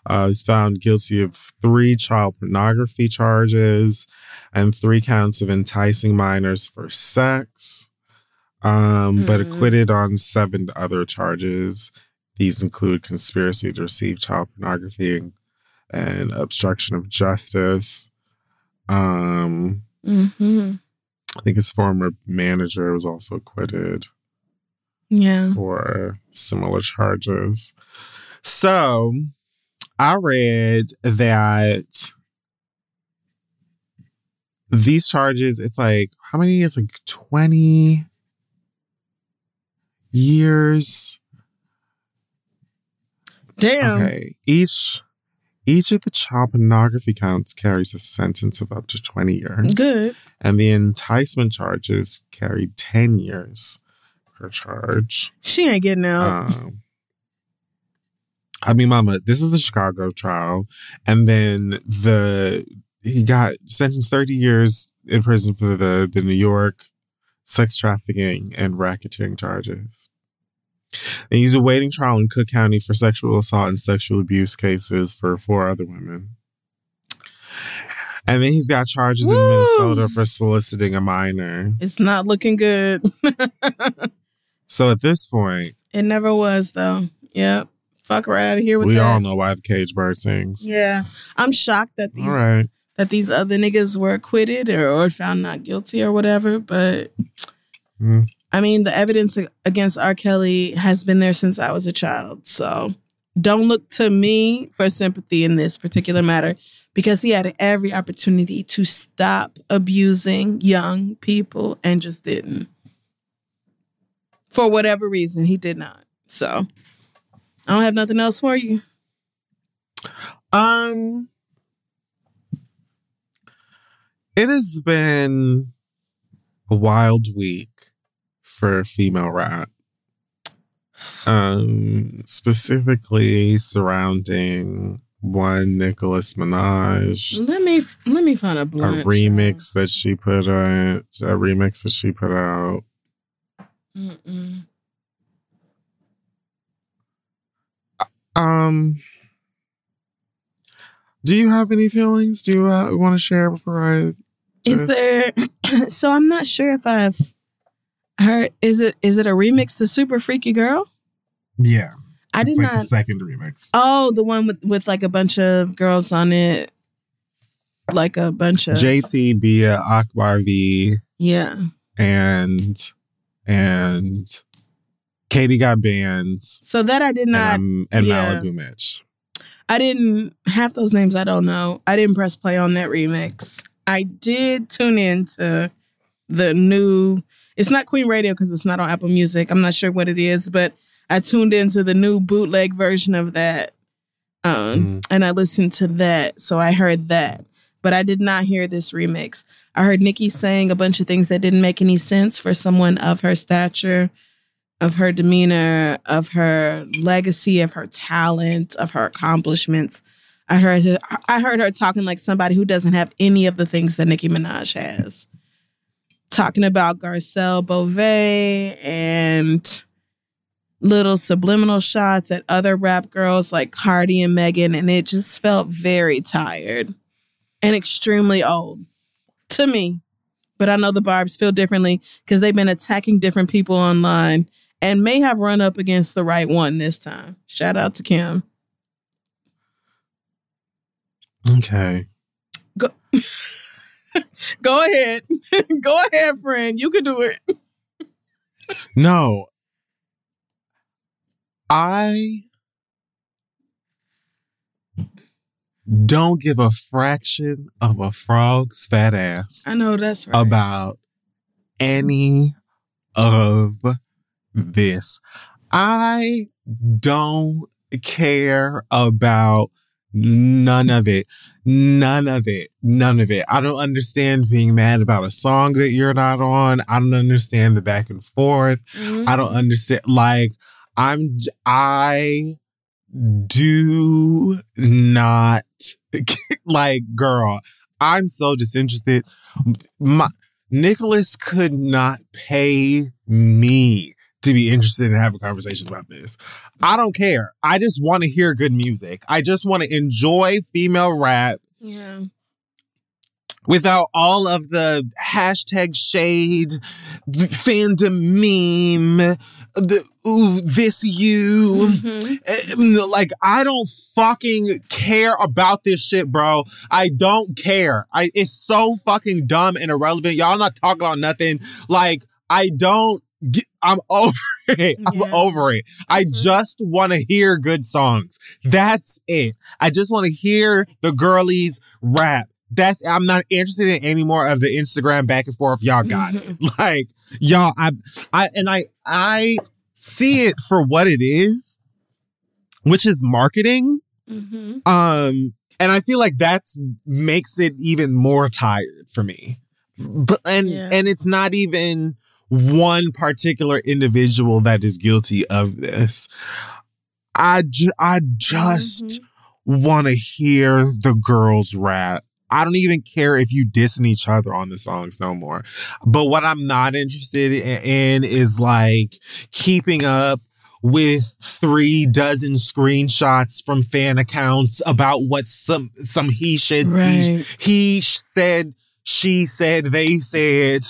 Uh, he's found guilty of three child pornography charges and three counts of enticing minors for sex, um, but Mhm. acquitted on seven other charges. These include conspiracy to receive child pornography and, and obstruction of justice. Um, Mm-hmm. I think his former manager was also acquitted Yeah. for similar charges. So I read that these charges, it's like, how many? It's like 20 years. Damn. Okay. Each each of the child pornography counts carries a sentence of up to 20 years. Good. And the enticement charges carry 10 years per charge. She ain't getting out. Um, I mean, Mama, this is the Chicago trial, and then the he got sentenced thirty years in prison for the the New York sex trafficking and racketeering charges. And he's awaiting trial in Cook County for sexual assault and sexual abuse cases for four other women. And then he's got charges in Minnesota for soliciting a minor. it's not looking good. <laughs> So at this point, it never was though. Yep. Fuck right out of here with we that. all know why the cage bird sings. Yeah. I'm shocked that these right. that these other niggas were acquitted or, or found not guilty or whatever. But Mm. I mean, the evidence against R. Kelly has been there since I was a child. So don't look to me for sympathy in this particular matter because he had every opportunity to stop abusing young people and just didn't. For whatever reason, he did not. So I don't have nothing else for you. Um, it has been a wild week for female rap. Um, specifically surrounding one Nicholas Minaj, Let me let me find a a blunt. remix that she put on, a remix that she put out. Mm-mm. Um, do you have any feelings? Do you uh, want to share before I? Is there? <clears throat> so I'm not sure if I've heard. Is it is it a remix to Super Freaky Girl? Yeah, I did like not the second remix. oh, the one with with like a bunch of girls on it, like a bunch of JT, Bia, Akbar V, yeah. and and Katie Got Bandz. So that I did not. um, and yeah. Maliibu Miitch. I didn't half those names. I don't know. I didn't press play on that remix. I did tune in to the new. It's not Queen Radio because it's not on Apple Music. I'm not sure what it is, but I tuned into the new bootleg version of that, um, Mm. and I listened to that. So I heard that, but I did not hear this remix. I heard Nicki saying a bunch of things that didn't make any sense for someone of her stature, of her demeanor, of her legacy, of her talent, of her accomplishments. I heard her, I heard her talking like somebody who doesn't have any of the things that Nicki Minaj has. Talking about Garcelle Beauvais and little subliminal shots at other rap girls like Cardi and Megan, and it just felt very tired and extremely old to me. But I know the Barbs feel differently because they've been attacking different people online and may have run up against the right one this time. Shout out to Kim. Okay. Go <laughs> ahead. <laughs> Go ahead, friend. You can do it. No. I don't give a fraction of a frog's fat ass I know that's right. about any of this. I don't care about none of it. None of it. None of it. I don't understand being mad about a song that you're not on. I don't understand the back and forth. Mhm. I don't understand. Like, I'm, I do not, <laughs> like, girl, I'm so disinterested. My, Nicholas could not pay me to be interested in having conversations about this. I don't care. I just want to hear good music. I just want to enjoy female rap Yeah. without all of the hashtag shade, fandom meme, the ooh, this you. Mm-hmm. Like, I don't fucking care about this shit, bro. I don't care. I it's so fucking dumb and irrelevant. Y'all not talking about nothing. Like, I don't get, I'm <laughs> over it. I'm yeah. over it. I just want to hear good songs. That's it. I just want to hear the girlies rap. That's I'm not interested in any more of the Instagram back and forth. Y'all got it. <laughs> Like y'all, I, I, and I, I see it for what it is, which is marketing. Mm-hmm. Um, and I feel like that's makes it even more tired for me. But and yeah. and it's not even one particular individual that is guilty of this. I ju- I just mm-hmm. want to hear the girls rap. I don't even care if you dissing each other on the songs no more. But what I'm not interested in is like keeping up with three dozen screenshots from fan accounts about what some some he should right. he, he said she said, they said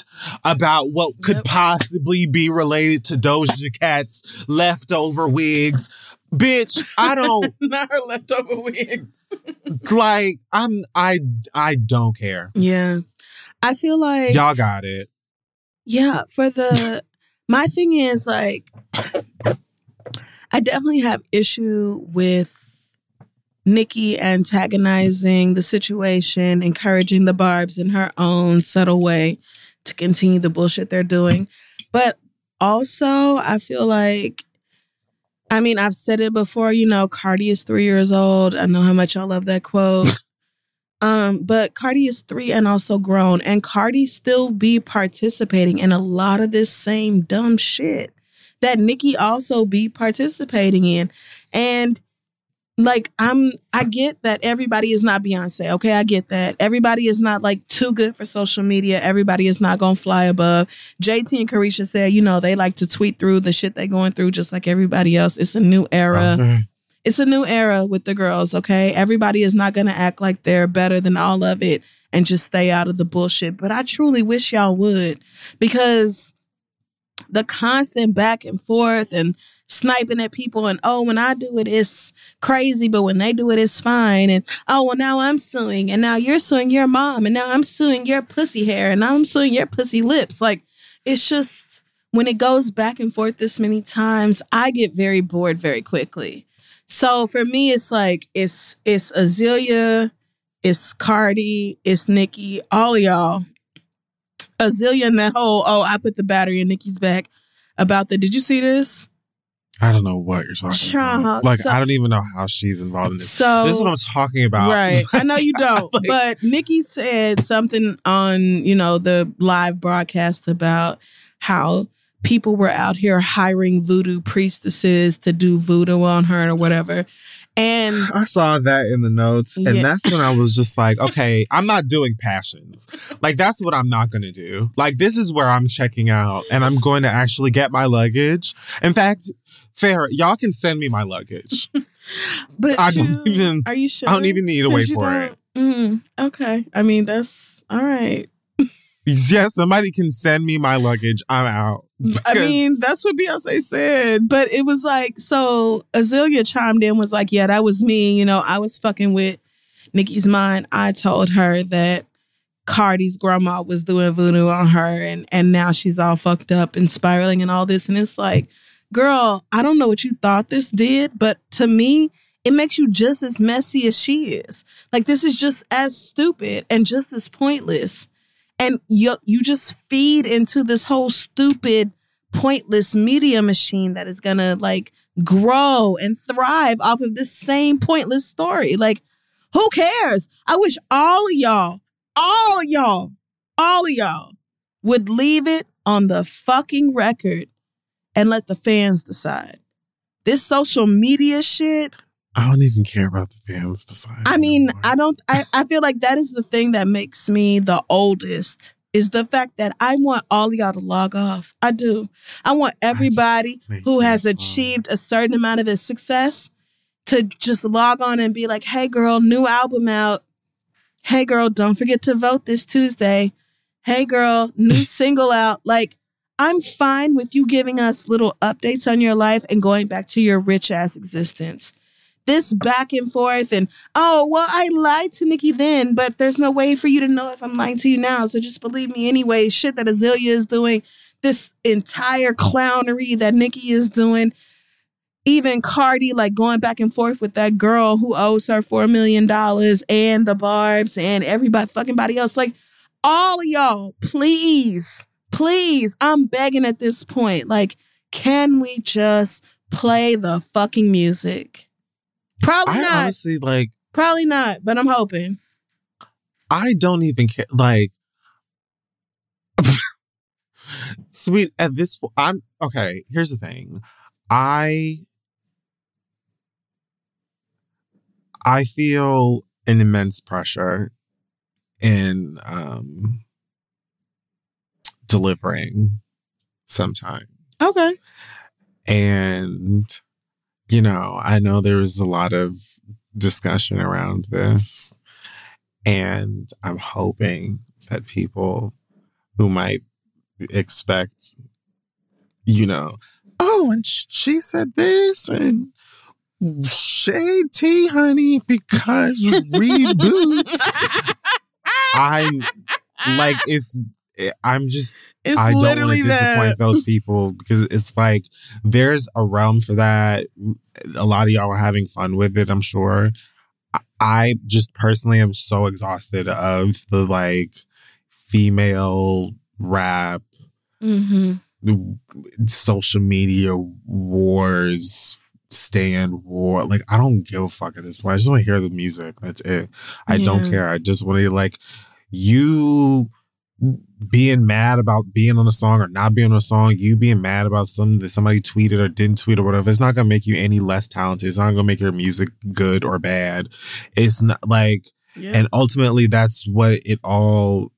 about what could yep. possibly be related to Doja Cat's leftover wigs. Bitch, I <laughs> don't not her leftover wigs. <laughs> like I'm I I don't care. Yeah. I feel like y'all got it. Yeah, for the my thing is like I definitely have issue with Nicki antagonizing the situation, encouraging the Barbs in her own subtle way to continue the bullshit they're doing. But also, I feel like, I mean, I've said it before, you know, Cardi is three years old. I know how much I love that quote. <laughs> um, but Cardi is three and also grown, and Cardi still be participating in a lot of this same dumb shit that Nicki also be participating in. And like I'm I get that everybody is not Beyonce. Okay, I get that. Everybody is not like too good for social media. Everybody is not gonna fly above. JT and Caresha said, you know, they like to tweet through the shit they're going through just like everybody else. It's a new era. Okay. It's a new era with the girls, okay? Everybody is not gonna act like they're better than all of it and just stay out of the bullshit. But I truly wish y'all would because the constant back and forth and sniping at people and oh when I do it it's crazy but when they do it it's fine. And oh well now I'm suing and now you're suing your mom and now I'm suing your pussy hair and now I'm suing your pussy lips. Like it's just when it goes back and forth this many times I get very bored very quickly. So for me it's like it's it's Azealia it's Cardi it's Nicki all y'all. Azealia and that whole oh I put the battery in Nicki's back about the did you see this I don't know what you're talking Child, about. Like, so, I don't even know how she's involved in this. So, this is what I'm talking about. Right. I know you <laughs> don't. like, but Nicki said something on, you know, the live broadcast about how people were out here hiring voodoo priestesses to do voodoo on her or whatever. And I saw that in the notes. And yeah. that's when I was just like, <laughs> okay, I'm not doing passions. Like, that's what I'm not going to do. Like, this is where I'm checking out and I'm going to actually get my luggage. In fact, fair, y'all can send me my luggage. <laughs> but I you, don't even, are you sure? I don't even need to wait for it. Mm, okay. I mean, that's all right. yeah, somebody can send me my luggage. I'm out. I mean, that's what Beyonce said. But it was like, so Azealia chimed in, was like, yeah, that was me. You know, I was fucking with Nicki's mind. I told her that Cardi's grandma was doing voodoo on her and and now she's all fucked up and spiraling and all this. And it's like, girl, I don't know what you thought this did, but to me, it makes you just as messy as she is. Like this is just as stupid and just as pointless. And you you just feed into this whole stupid pointless media machine that is gonna like grow and thrive off of this same pointless story. Like who cares? I wish all of y'all all of y'all all of y'all would leave it on the fucking record and let the fans decide this social media shit I don't even care about the fans deciding. I mean, I don't. I, I feel like that is the thing that makes me the oldest is the fact that I want all of y'all to log off. I do. I want everybody I who has achieved a certain amount of success to just log on and be like, "Hey, girl, new album out. Hey, girl, don't forget to vote this Tuesday. Hey, girl, new <laughs> single out." Like, I'm fine with you giving us little updates on your life and going back to your rich ass existence. This back and forth and oh well I lied to Nicki then, but there's no way for you to know if I'm lying to you now. So just believe me anyway. Shit that Azealia is doing, this entire clownery that Nicki is doing. Even Cardi like going back and forth with that girl who owes her four million dollars and the Barbs and everybody fucking body else. Like all of y'all, please Please, I'm begging at this point. Like, can we just play the fucking music? Probably I not. honestly like Probably not, but I'm hoping. I don't even care. Like, <laughs> sweet. At this, po- I'm okay. Here's the thing. I I feel an immense pressure in um delivering sometimes. Okay. And, you know, I know there was a lot of discussion around this. And I'm hoping that people who might expect, you know, oh, and sh- she said this and shade tea, honey, because <laughs> reboots. I'm like, if I'm just It's I don't want to disappoint those people <laughs> because it's like there's a realm for that. A lot of y'all are having fun with it, I'm sure. I- just personally am so exhausted of the like female rap, Mm-hmm. the social media wars, stand war. Like, I don't give a fuck at this point. I just want to hear the music. That's it. I don't care. I just want to like you being mad about being on a song or not being on a song, you being mad about something that somebody tweeted or didn't tweet or whatever, it's not gonna make you any less talented. It's not gonna make your music good or bad. It's not like Yeah. and ultimately that's what it all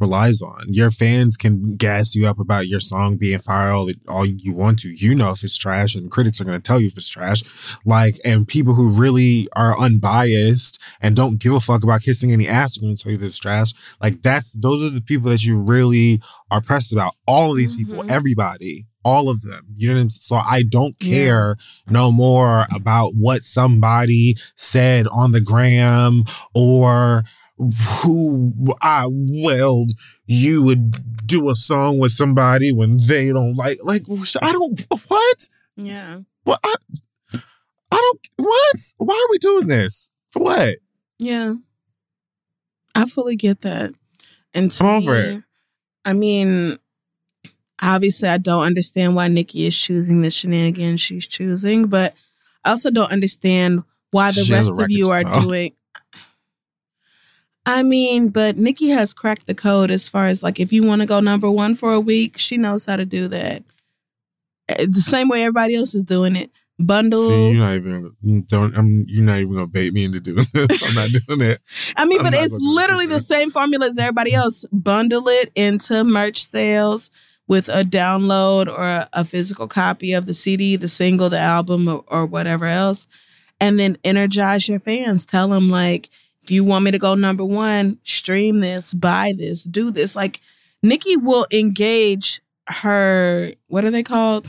relies on. Your fans can gas you up about your song being fire all, all you want to. You know if it's trash, and critics are going to tell you if it's trash. Like, and people who really are unbiased and don't give a fuck about kissing any ass are going to tell you that it's trash. Like, that's those are the people that you really are pressed about. All of these people, Mhm. everybody. All of them. You know what I'm So I don't Yeah. care no more about what somebody said on the gram or who I well you would do a song with somebody when they don't like like I don't what yeah. what I, I don't what why are we doing this what Yeah. I fully get that. And to I'm over it. I mean, obviously I don't understand why Nicki is choosing the shenanigans she's choosing, but I also don't understand why the She rest of you are record, so. <laughs> doing I mean, but Nicki has cracked the code as far as like if you want to go number one for a week, she knows how to do that. Uh, The same way everybody else is doing it. Bundle. see you're not even don't I'm you're not even gonna bait me into doing this I'm not doing it <laughs> I mean, I'm but it's gonna do this literally the same formula as everybody else. Bundle it into merch sales with a download or a, a physical copy of the CD, the single, the album, or, or whatever else. And then energize your fans. Tell them, like, if you want me to go number one, stream this, buy this, do this. Like, Nicki will engage her, what are they called?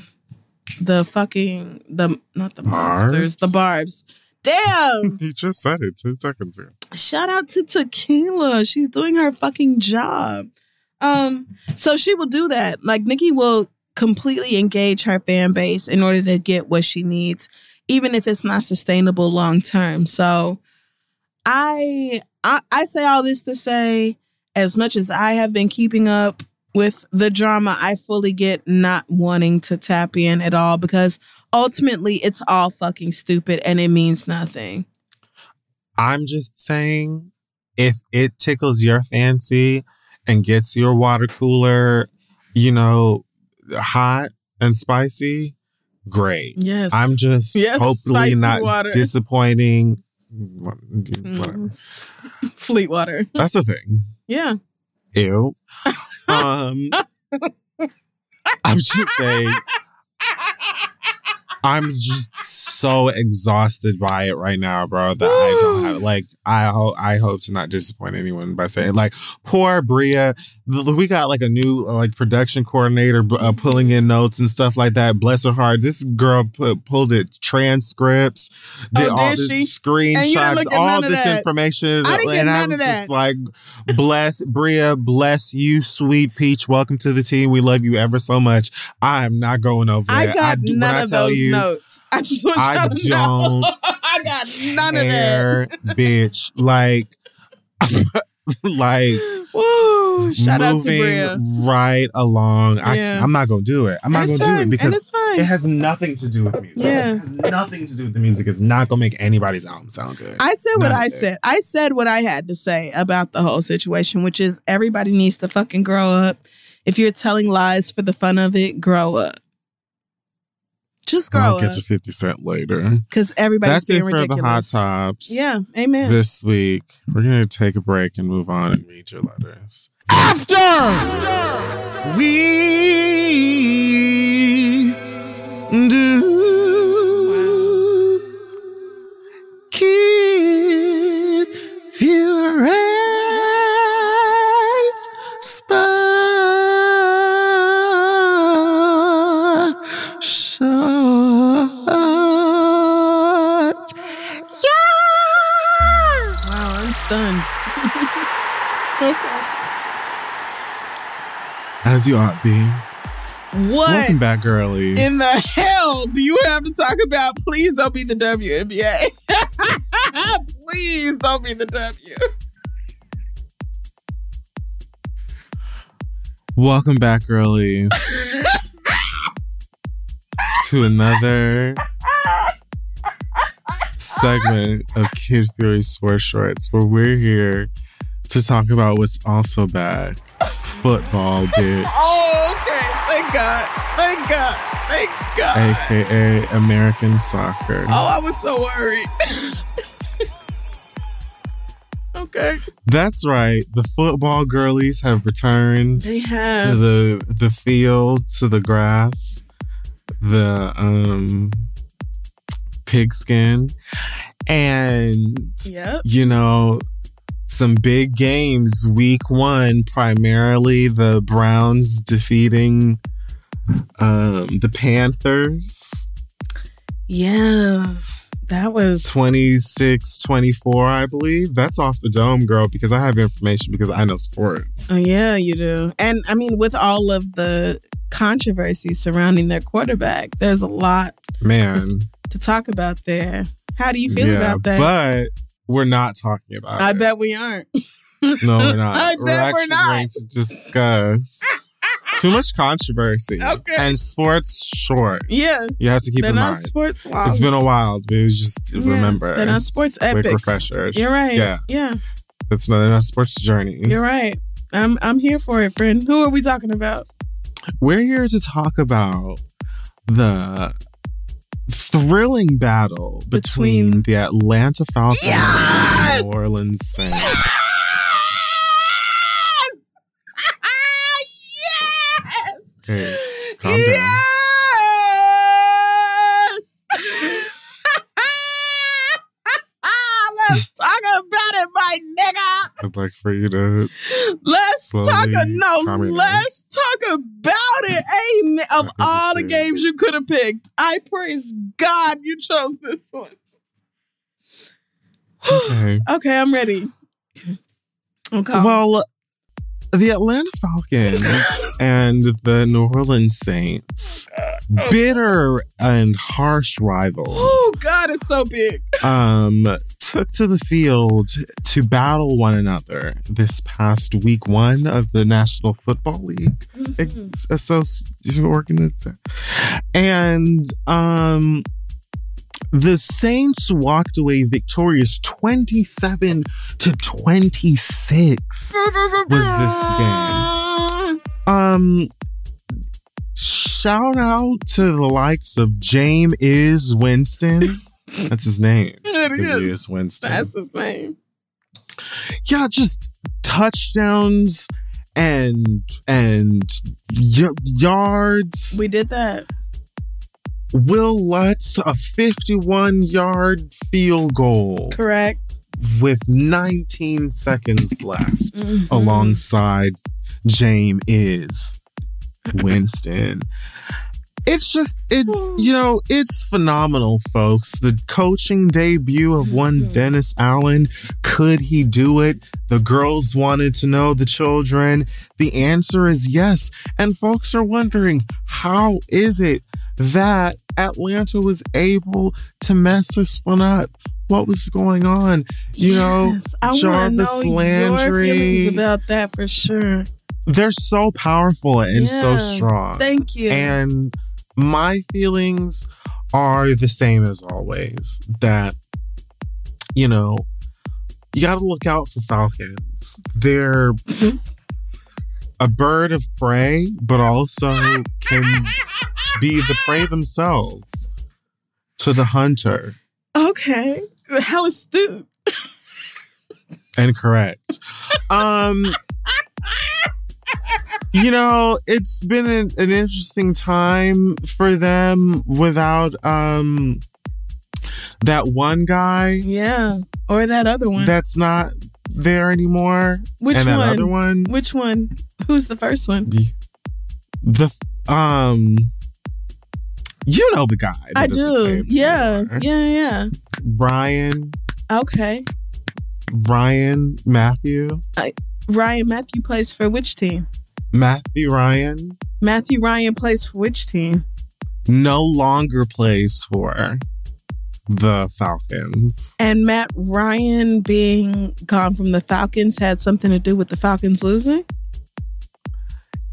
The fucking, the, not the monsters, the barbs. Damn. <laughs> he just said it 10 seconds ago Shout out to Tequila. She's doing her fucking job. Um, so she will do that. Like Nicki will completely engage her fan base in order to get what she needs, even if it's not sustainable long term. So I, I I say all this to say, as much as I have been keeping up with the drama, I fully get not wanting to tap in at all because ultimately it's all fucking stupid and it means nothing. I'm just saying, if it tickles your fancy and gets your water cooler, you know, hot and spicy, great. Yes. I'm just Yes, hopefully not water. disappointing. Mm, Whatever. <laughs> Fleet water. <laughs> That's a thing. Yeah. Ew. <laughs> Um, I'm just saying. I'm just so exhausted by it right now, bro. That I don't have like I hope I hope to not disappoint anyone by saying like poor Bria. We got like a new like production coordinator uh, pulling in notes and stuff like that. Bless her heart. This girl put, pulled it transcripts, did Oh, all she? screenshots, all this information, I and I was just like, bless Bria, bless you, sweet peach. Welcome to the team. We love you ever so much. I am not going over I it. got when none I of tell those you, notes. I just want I y'all to don't <laughs> I got none of that. bitch. Like, <laughs> like Woo! Shout out to moving right along. I, Yeah. I'm not gonna do it. I'm not gonna do it because it has nothing to do with music. Yeah. It has nothing to do with the music. It's not gonna make anybody's album sound good. I said what None of I it. said. I said what I had to say about the whole situation, which is everybody needs to fucking grow up. If you're telling lies for the fun of it, grow up. Just grow I'll up. get to 50 Cent later. Because everybody's That's it being for ridiculous. the hot tops. Yeah, amen. This week, we're gonna take a break and move on and read your letters. After we do As you ought be. What Welcome back, girlies. in the hell do you have to talk about? Please don't be the WNBA. <laughs> Please don't be the W. Welcome back, girlies, <laughs> to another segment of Kid Fury Sports Shorts, where we're here to talk about what's also back football, <laughs> bitch, Oh, okay. Thank God. Thank God. Thank God. aka American soccer. Oh, I was so worried. <laughs> okay. That's right. The football girlies have returned They have. to the the field, to the grass, the um pigskin, and Yep. you know some big games. Week one, primarily the Browns defeating um the Panthers Yeah. That was 26-24, I believe. That's off the dome, girl, because I have information because I know sports. Oh, yeah, you do. And I mean, with all of the controversy surrounding their quarterback, there's a lot Man. to talk about there. How do you feel yeah, about that? But we're not talking about I it. bet we aren't. No, we're <laughs> not. I we're bet we're not. going to discuss too much controversy. <laughs> Okay. And sports short. Yeah, You have to keep they're in mind. sports laws. It's been a while, but it was just Yeah, remember. They're not sports quick epics. refresher. You're right. Yeah. Yeah, It's not, not sports journey. you're right. I'm I'm here for it, friend. Who are we talking about? We're here to talk about the thrilling battle between, Between- the Atlanta Falcons Yes! and the New Orleans Saints. yes! Okay, calm down. Yes! <laughs> Let's talk it, my nigga. I'd like for you to Let's talk. A, no, calm it down. let's talk about it. Amen. Of all the games you could have picked, I praise God you chose this one. okay. <sighs> okay, I'm ready. Okay. Well, the Atlanta Falcons and the New Orleans Saints, bitter and harsh rivals, oh God, it's so big. um, took to the field to battle one another this past week one of the National Football League Mhm. association organization. And um the Saints walked away victorious 27 to 26. was this game? Um shout out to the likes of Jameis Winston. <laughs> That's his name. It Is is. Winston. That's his name. yeah, just touchdowns and and y- yards. We did that. Will Lutz a 51 yard field goal Correct. with 19 seconds left <laughs> Mhm. alongside Jameis Winston. It's just, it's, you know, it's phenomenal, folks. The coaching debut of one Mhm. Dennis Allen. Could he do it? The girls wanted to know, the children. The answer is yes. And folks are wondering, how is it that Atlanta was able to mess this one up? What was going on? You know, I Jarvis know Landry. your feelings about that for sure. they're so powerful and so strong. Thank you. And my feelings are the same as always that, you know, you got to look out for falcons. They're mm-hmm. A bird of prey, but also can be the prey themselves to the hunter. okay, how astute. And correct. Um, you know, it's been an, an interesting time for them without um that one guy Yeah, or that other one. that's not there anymore. Which and one? other one, Which one? Who's the first one? the, the um, you know the guy. I do. Yeah, anymore. yeah, Brian. Okay. Ryan, Matthew, Ryan Matthew plays for which team? Matthew Ryan Matthew Ryan plays for which team? no longer plays for the Falcons. And Matt Ryan being gone from the Falcons had something to do with the Falcons losing?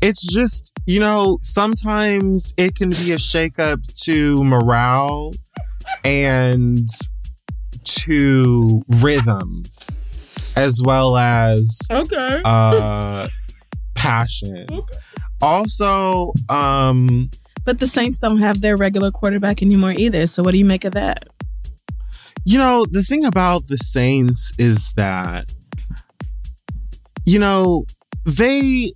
It's just, you know, sometimes it can be a shakeup to morale and to rhythm as well as Okay. uh passion. Okay. Also, um But the Saints don't have their regular quarterback anymore either. So what do you make of that? You know, the thing about the Saints is that you know, they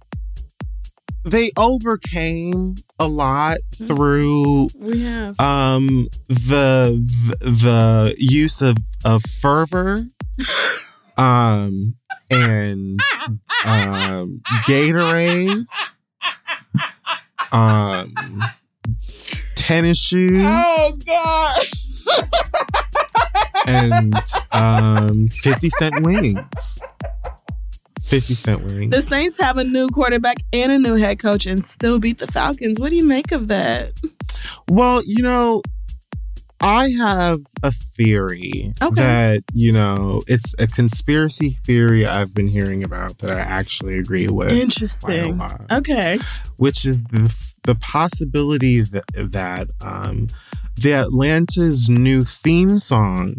they overcame a lot through um the the use of of fervor <laughs> um and um Gatorade um tennis shoes Oh, God. and um 50 cent wings 50 cent wings The Saints have a new quarterback and a new head coach and still beat the Falcons. What do you make of that? well you know I have a theory Okay. that, you know, it's a conspiracy theory I've been hearing about that I actually agree with Interesting. lot. Okay. which is the, the possibility that, that um, the Atlanta's new theme song,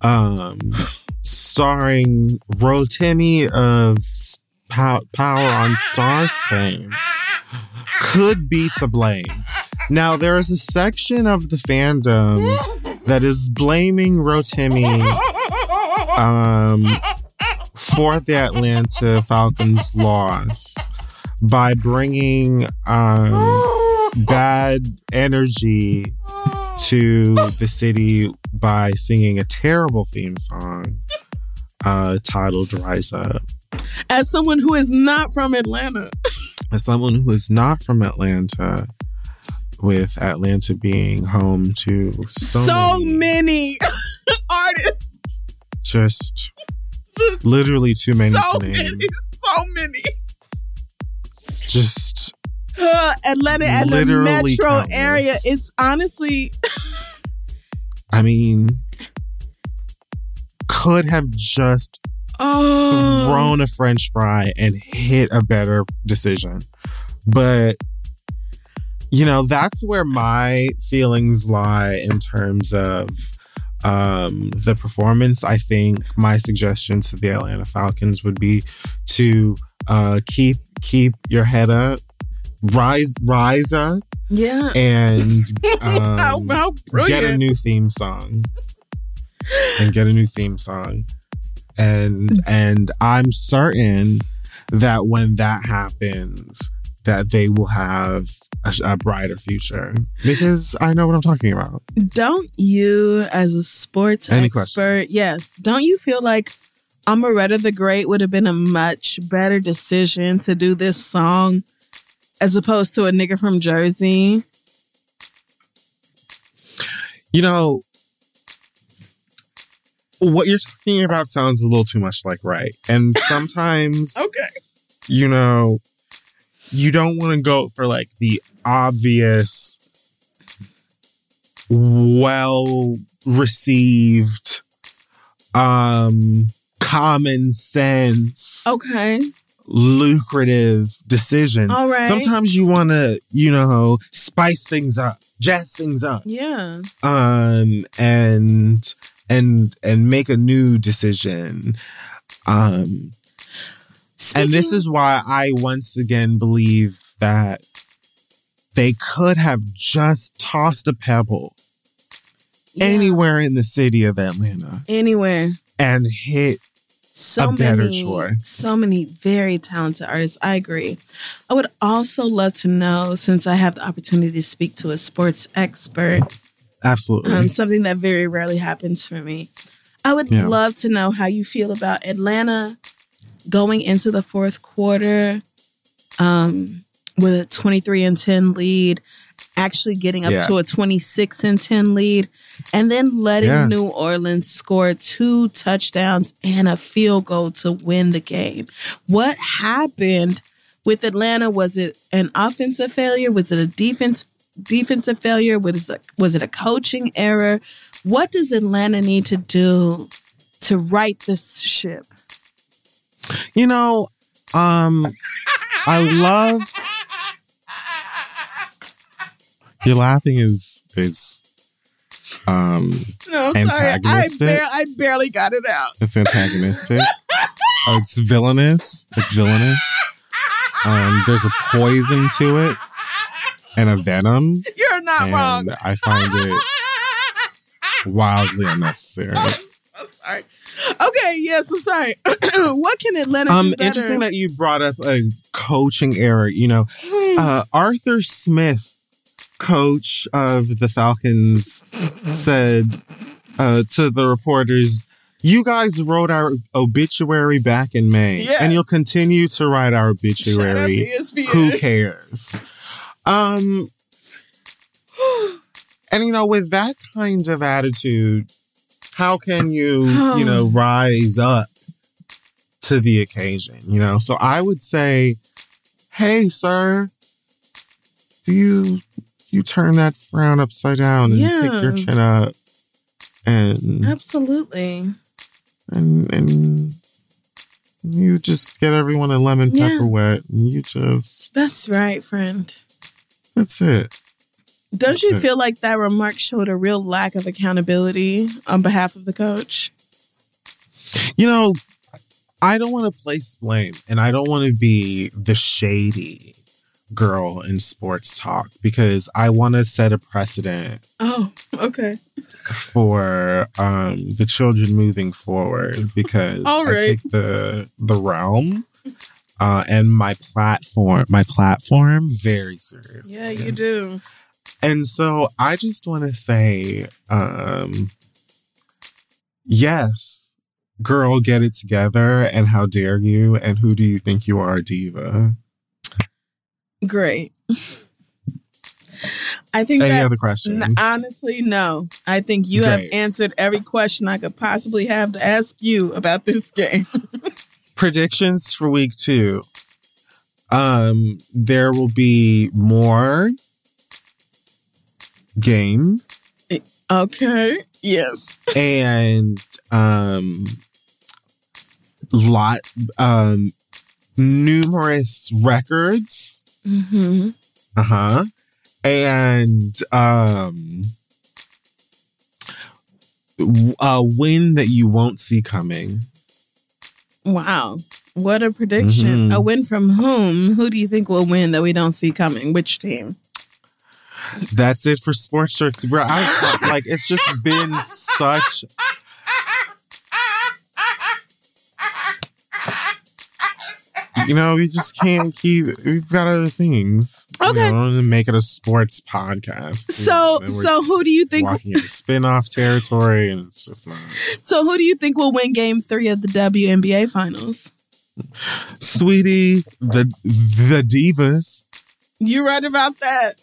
um, starring Rotimi of Pow- Power on Starz fame, could be to blame. Now, there is a section of the fandom that is blaming Rotimi um, for the Atlanta Falcons' loss by bringing um, bad energy to the city by singing a terrible theme song uh, titled Rise Up. As someone who is not from Atlanta, As someone who is not from Atlanta, with Atlanta being home to so, so, many, many, <laughs> artists. just literally too many so to many, so many. Just Uh, <sighs> Atlanta and the metro countless. area is honestly I mean, could have just oh thrown a French fry and hit a better decision. But, you know, that's where my feelings lie in terms of um, the performance. I think my suggestions to the Atlanta Falcons would be to uh, keep keep your head up, rise rise up, yeah. and <laughs> um, how, how get a new theme song and get a new theme song and and i'm certain that when that happens that they will have a, a brighter future because I know what I'm talking about. Don't you, as a sports Any expert, questions? yes, don't you feel like Omeretta the Great would have been a much better decision to do this song as opposed to a nigga from Jersey? You know, what you're talking about sounds a little too much like right. And <laughs> sometimes, Okay. you know, you don't want to go for like the obvious, well received, um, common sense, Okay. lucrative decision. All right. Sometimes you want to, you know, spice things up, jazz things up Yeah. um and and and make a new decision um and this is why i once again believe that they could have just tossed a pebble yeah, anywhere in the city of atlanta anywhere. and hit so a better many, choice. So many very talented artists. I agree. I would also love to know, since I have the opportunity to speak to a sports expert, absolutely um, something that very rarely happens for me. I would Yeah. love to know how you feel about Atlanta going into the fourth quarter um, with a 23 and 10 lead, actually getting up Yeah. to a 26 and 10 lead, and then letting Yeah. New Orleans score two touchdowns and a field goal to win the game. What happened with Atlanta? Was it an offensive failure? Was it a defense defensive failure? Was it, was it a coaching error? What does Atlanta need to do to right this ship? You know um i love your laughing is is um No, I'm sorry. I Antagonistic? bar- I barely got it out. It's antagonistic. Uh, it's villainous. It's villainous. Um, there's a poison to it and a venom, You're not wrong. I find it <laughs> wildly unnecessary. I'm sorry. Okay, yes, I'm sorry. <clears throat> what can Atlanta Um, do better? interesting that you brought up a coaching error. You know, Hmm. uh, Arthur Smith, coach of the Falcons, said uh, to the reporters, "You guys wrote our obituary back in May, Yeah. and you'll continue to write our Shout out to obituary. Who cares?" Um, <gasps> and you know, with that kind of attitude, how can you, you know, <sighs> rise up to the occasion? You know, so I would say, hey, sir, do you you turn that frown upside down and pick your chin up and Absolutely. and and you just get everyone a lemon Yeah. pepper wet and you just That's right, friend. that's it. Don't you feel like that remark showed a real lack of accountability on behalf of the coach? You know, I don't want to place blame and I don't want to be the shady girl in sports talk because I want to set a precedent Oh, okay. for um the children moving forward because All I right. take the the realm uh and my platform my platform very seriously. Yeah, you do. And so I just want to say, um, yes, girl, get it together. And how dare you? And who do you think you are, diva? Great. <laughs> I think Any that other questions? N- honestly, no. I think you have answered every question I could possibly have to ask you about <laughs> this game. Predictions for week two. Um, there will be more game okay. Yes. and um lot um numerous records Mm-hmm. Uh-huh. And um a win that you won't see coming. Wow. What a prediction. Mhm. A win from whom? Who do you think will win that we don't see coming? Which team? That's it for sports shirts. Bro, I talk, like it's just been such you know, we just can't keep. We've got other things. Okay. You know, to make it a sports podcast. So, so who do you think? walking into spin-off territory, and it's just not. So, who do you think will win Game Three of the WNBA Finals? Sweetie, the the divas. You're right about that.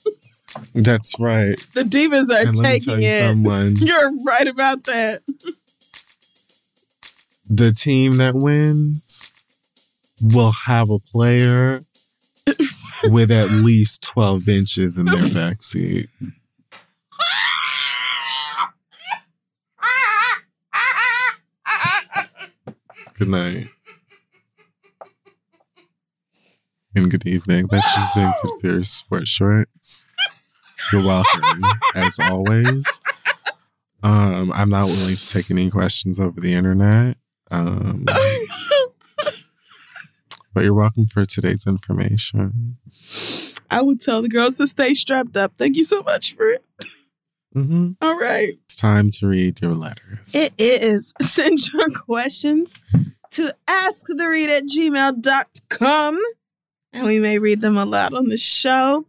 That's right. The Divas are and let me tell taking you it. someone. <laughs> You're right about that. The team that wins will have a player <laughs> with at least twelve inches in their backseat. Good night. And good evening. That's just been Kid Fury's Sports Shorts. You're welcome, as always. Um, I'm not willing to take any questions over the internet. Um, but you're welcome for today's information. I would tell the girls to stay strapped up. Thank you so much for it. hmm All right. It's time to read your letters. It is. <laughs> Send your questions to asktheread at gmail.com and we may read them aloud on the show.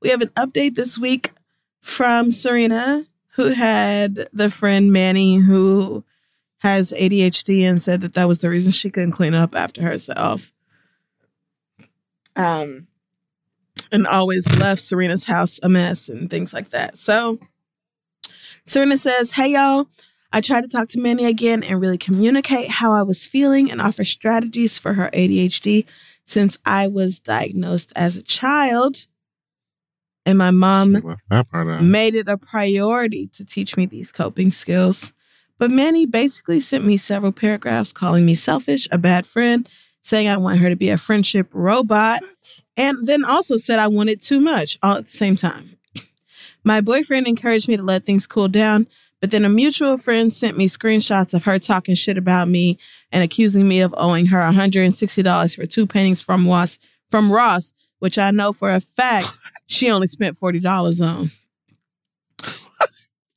We have an update this week from Serena, who had the friend Manny who has ADHD and said that that was the reason she couldn't clean up after herself. Um, and always left Serena's house a mess and things like that. So Serena says, Hey y'all, I tried to talk to Manny again and really communicate how I was feeling and offer strategies for her ADHD since I was diagnosed as a child. And my mom She left that part out. made it a priority to teach me these coping skills. But Manny basically sent me several paragraphs calling me selfish, a bad friend, saying I want her to be a friendship robot, and then also said I wanted too much all at the same time. My boyfriend encouraged me to let things cool down, but then a mutual friend sent me screenshots of her talking shit about me and accusing me of owing her $160 for two paintings from Ross, from Ross, which I know for a fact <laughs> she only spent $40 on.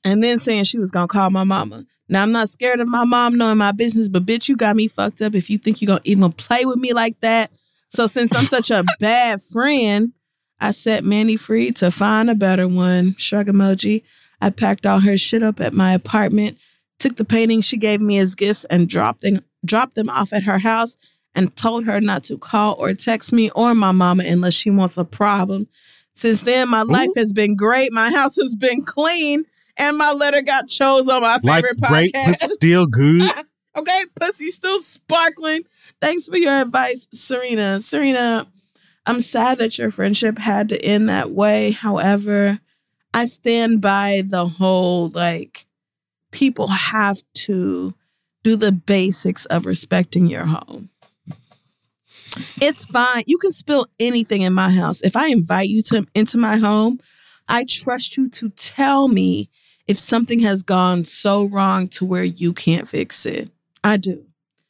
and then saying she was gonna call my mama. Now I'm not scared of my mom knowing my business, but bitch, you got me fucked up if you think you're gonna even play with me like that. So since I'm such a <laughs> bad friend, I set Manny free to find a better one. Shrug emoji. I packed all her shit up at my apartment, took the paintings she gave me as gifts, and dropped them dropped them off at her house and told her not to call or text me or my mama unless she wants a problem. Since then, my life has been great. My house has been clean, and my letter got chose on my Life's favorite great, podcast. but <laughs> still good. okay, pussy still sparkling. Thanks for your advice, Serena. Serena, I'm sad that your friendship had to end that way. However, I stand by the whole like people have to do the basics of respecting your home. It's fine. You can spill anything in my house. If I invite you to into my home, I trust you to tell me if something has gone so wrong to where you can't fix it. I do.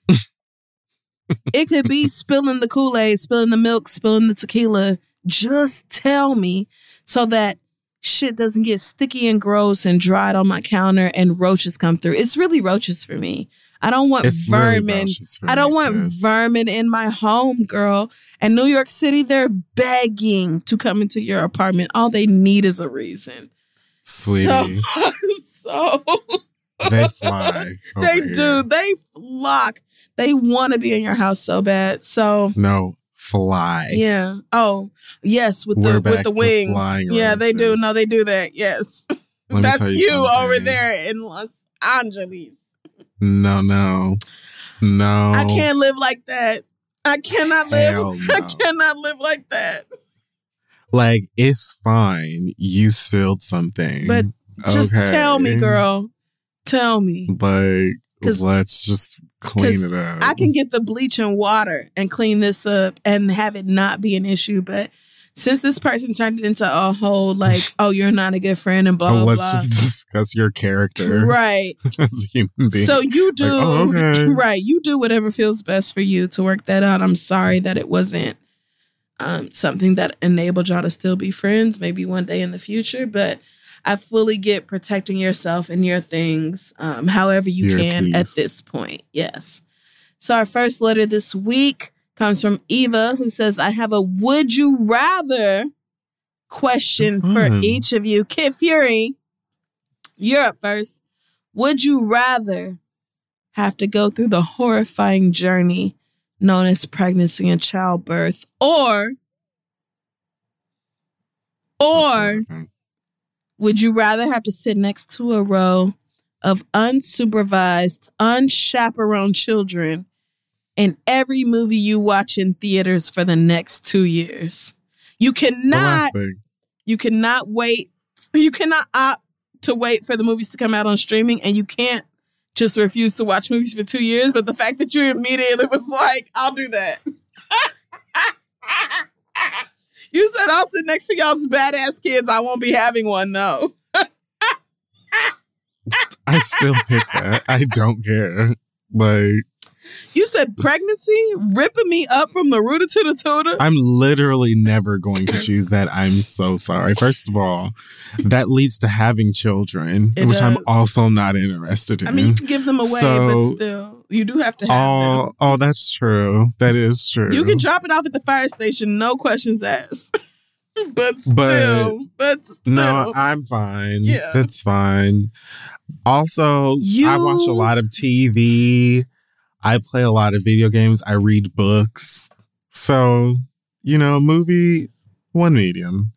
<laughs> it could be spilling the Kool Aid, spilling the milk, spilling the tequila. Just tell me so that shit doesn't get sticky and gross and dried on my counter and roaches come through. It's really roaches for me. I don't want It's vermin. for I don't want sis. vermin in my home, girl. And New York City, they're begging to come into your apartment. All they need is a reason. Sweetie, So, <laughs> so they fly. <laughs> they here. do. They flock. They want to be in your house so bad. So No, fly. yeah. Oh yes, with We're the with the wings. Yeah, they do. No, they do that. Yes, that's tell you, over there in Los Angeles. No, no, no. I can't live like that. I cannot live. Hell <laughs> I cannot live like that. Like it's fine. You spilled something, But Just Okay. tell me, girl. Tell me. Like, 'Cause- let's just clean it up. I can get the bleach and water and clean this up and have it not be an issue. But since this person turned it into a whole like, <laughs> oh, you're not a good friend and blah Oh, blah let's blah. just discuss your character <laughs> Right. <laughs> as a human being. So you do oh, okay. right. You do whatever feels best for you to work that out. I'm sorry that it wasn't um, something that enabled y'all to still be friends. Maybe one day in the future, but I fully get protecting yourself and your things, um, however you can at this point. Yes. So our first letter this week comes from Eva, who says, I have a would you rather question for Mhm. each of you. Kid Fury, you're up first. Would you rather have to go through the horrifying journey known as pregnancy and childbirth, or or would you rather have to sit next to a row of unsupervised, unchaperoned children in every movie you watch in theaters for the next two years? You cannot, you cannot wait, you cannot opt to wait for the movies to come out on streaming, and you can't just refuse to watch movies for two years. But the fact that you immediately was like, I'll do that. <laughs> you said I'll sit next to y'all's badass kids. I won't be having one though. I still pick that. I don't care. Like You said pregnancy, ripping me up from the rooter to the tutor. I'm literally never going to choose that. I'm so sorry. First of all, that leads to having children, It which I'm also not interested in. I mean, you can give them away, but still, you do have to have oh, them. oh, that's true. That is true. You can drop it off at the fire station, no questions asked. <laughs> but still, But- but, still, No, I'm fine. Yeah. That's fine. Also, I watch a lot of TV. I play a lot of video games. I read books. So, you know, movies, one medium.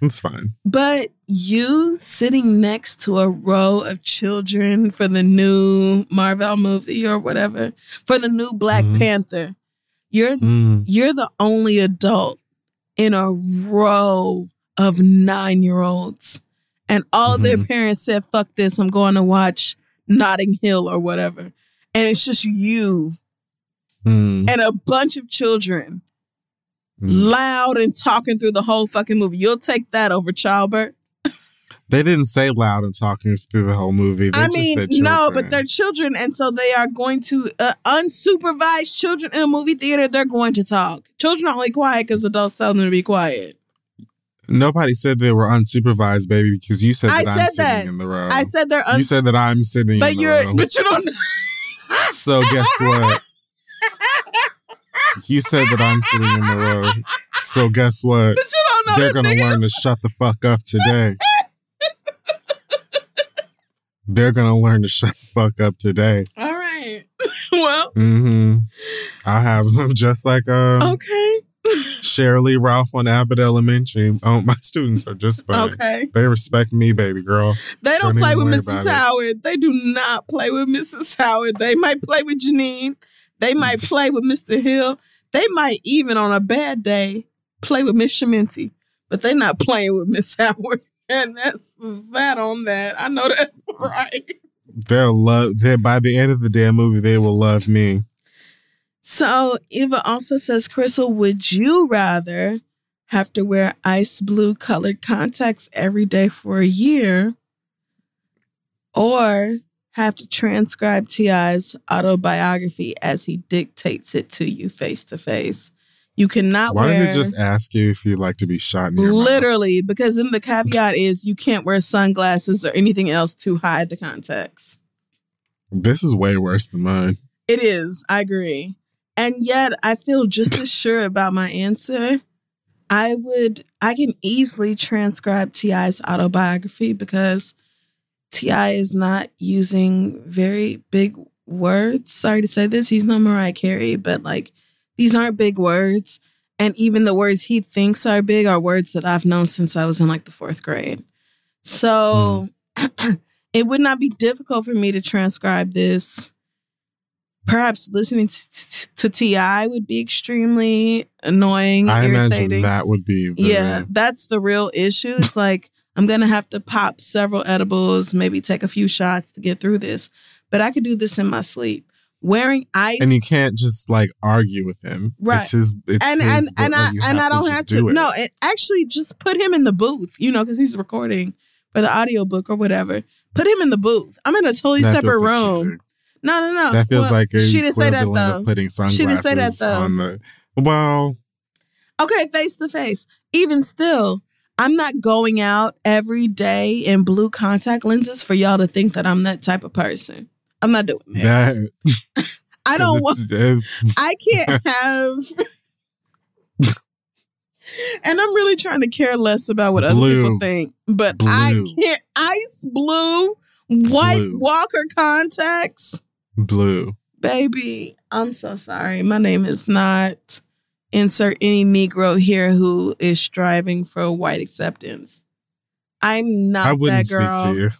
It's fine. but you sitting next to a row of children for the new Marvel movie or whatever, for the new Black Mhm. Panther, you're Mm. you're the only adult in a row of nine year olds. And all their Mhm. parents said, fuck this, I'm going to watch Notting Hill or whatever. And it's just you Mm. and a bunch of children Mm. loud and talking through the whole fucking movie. You'll take that over childbirth. They didn't say loud and talking through the whole movie. They I mean, no, but they're children. And so they are going to, uh, unsupervised children in a movie theater, they're going to talk. Children are only quiet because adults tell them to be quiet. Nobody said they were unsupervised, baby, because you said I that I'm said sitting that. in the row. I said they're you said that I'm sitting but in you're, row. but you don't <laughs> <laughs> So guess what? You said that I'm sitting in the row. So guess what? But you don't know They're gonna niggas. learn to shut the fuck up today. <laughs> They're gonna learn to shut the fuck up today. All right. <laughs> well, Mm-hmm. I have them just like uh okay. Sheryl Lee Ralph on Abbott Elementary. Oh, my students are just fine. Okay. They respect me, baby girl. They don't Don't play with Mrs. about it. Howard. They do not play with Mrs. Howard. They might play with Janine. They might <laughs> play with Mr. Hill. They might even on a bad day play with Miss Schemmenti. But they're not playing with Miss Howard. And that's that on that. I know that's <laughs> right. They'll love. They by the end of the damn movie, they will love me. So Eva also says, Crissle, would you rather have to wear ice blue colored contacts every day for a year or have to transcribe T.I.'s autobiography as he dictates it to you face to face? You cannot Why wear did they just ask you if you'd like to be shot in your mouth? literally because then the caveat is you can't wear sunglasses or anything else to hide the contacts. This is way worse than mine. It is. I agree. And yet I feel just as sure about my answer. I would I can easily transcribe TI's autobiography because TI is not using very big words. Sorry to say this, he's no Mariah Carey, but like these aren't big words. And even the words he thinks are big are words that I've known since I was in like the fourth grade. So hmm. <clears throat> it would not be difficult for me to transcribe this perhaps listening to, to, to Ti would be extremely annoying, I imagine that would be. Yeah, that's the real issue. It's like I'm gonna have to pop several edibles, maybe take a few shots to get through this. But I could do this in my sleep. Wearing ice, And you can't just like argue with him. Right. It's his. It's and his, and and I like, you and I don't have to. No, it actually just put him in the booth, you know, because he's recording for the audiobook or whatever. Put him in the booth. I'm in a totally That separate like room. cheating. no, no, no. That feels Well, like a she didn't say that though. of putting sunglasses She didn't say that, though. on the. Well, Okay, face to face. Even still, I'm not going out every day in blue contact lenses for y'all to think that I'm that type of person. I'm not doing that. that <laughs> I don't want. <laughs> I can't <laughs> have. and I'm really trying to care less about what blue. other people think, but blue. I can't. Ice blue, white blue. Walker contacts, blue. Baby, I'm so sorry. My name is not. Insert any Negro here who is striving for white acceptance. I'm not I wouldn't that girl. Speak to you.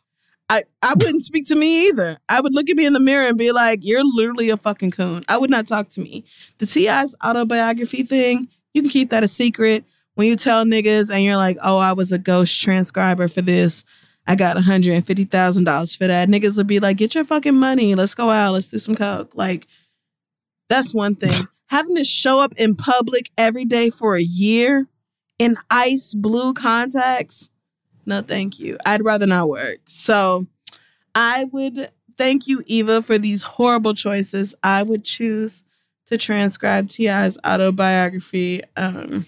I, I wouldn't speak to me either. I would look at me in the mirror and be like, You're literally a fucking coon. I would not talk to me. The T.I.'s autobiography thing, you can keep that a secret. When you tell niggas and you're like, Oh, I was a ghost transcriber for this, I got $150,000 for that. Niggas would be like, Get your fucking money. Let's go out. Let's do some coke. Like, that's one thing. <laughs> Having to show up in public every day for a year in ice blue contacts no, thank you. I'd rather not work. So I would thank you, Eva, for these horrible choices. I would choose to transcribe T.I.'s autobiography. Um,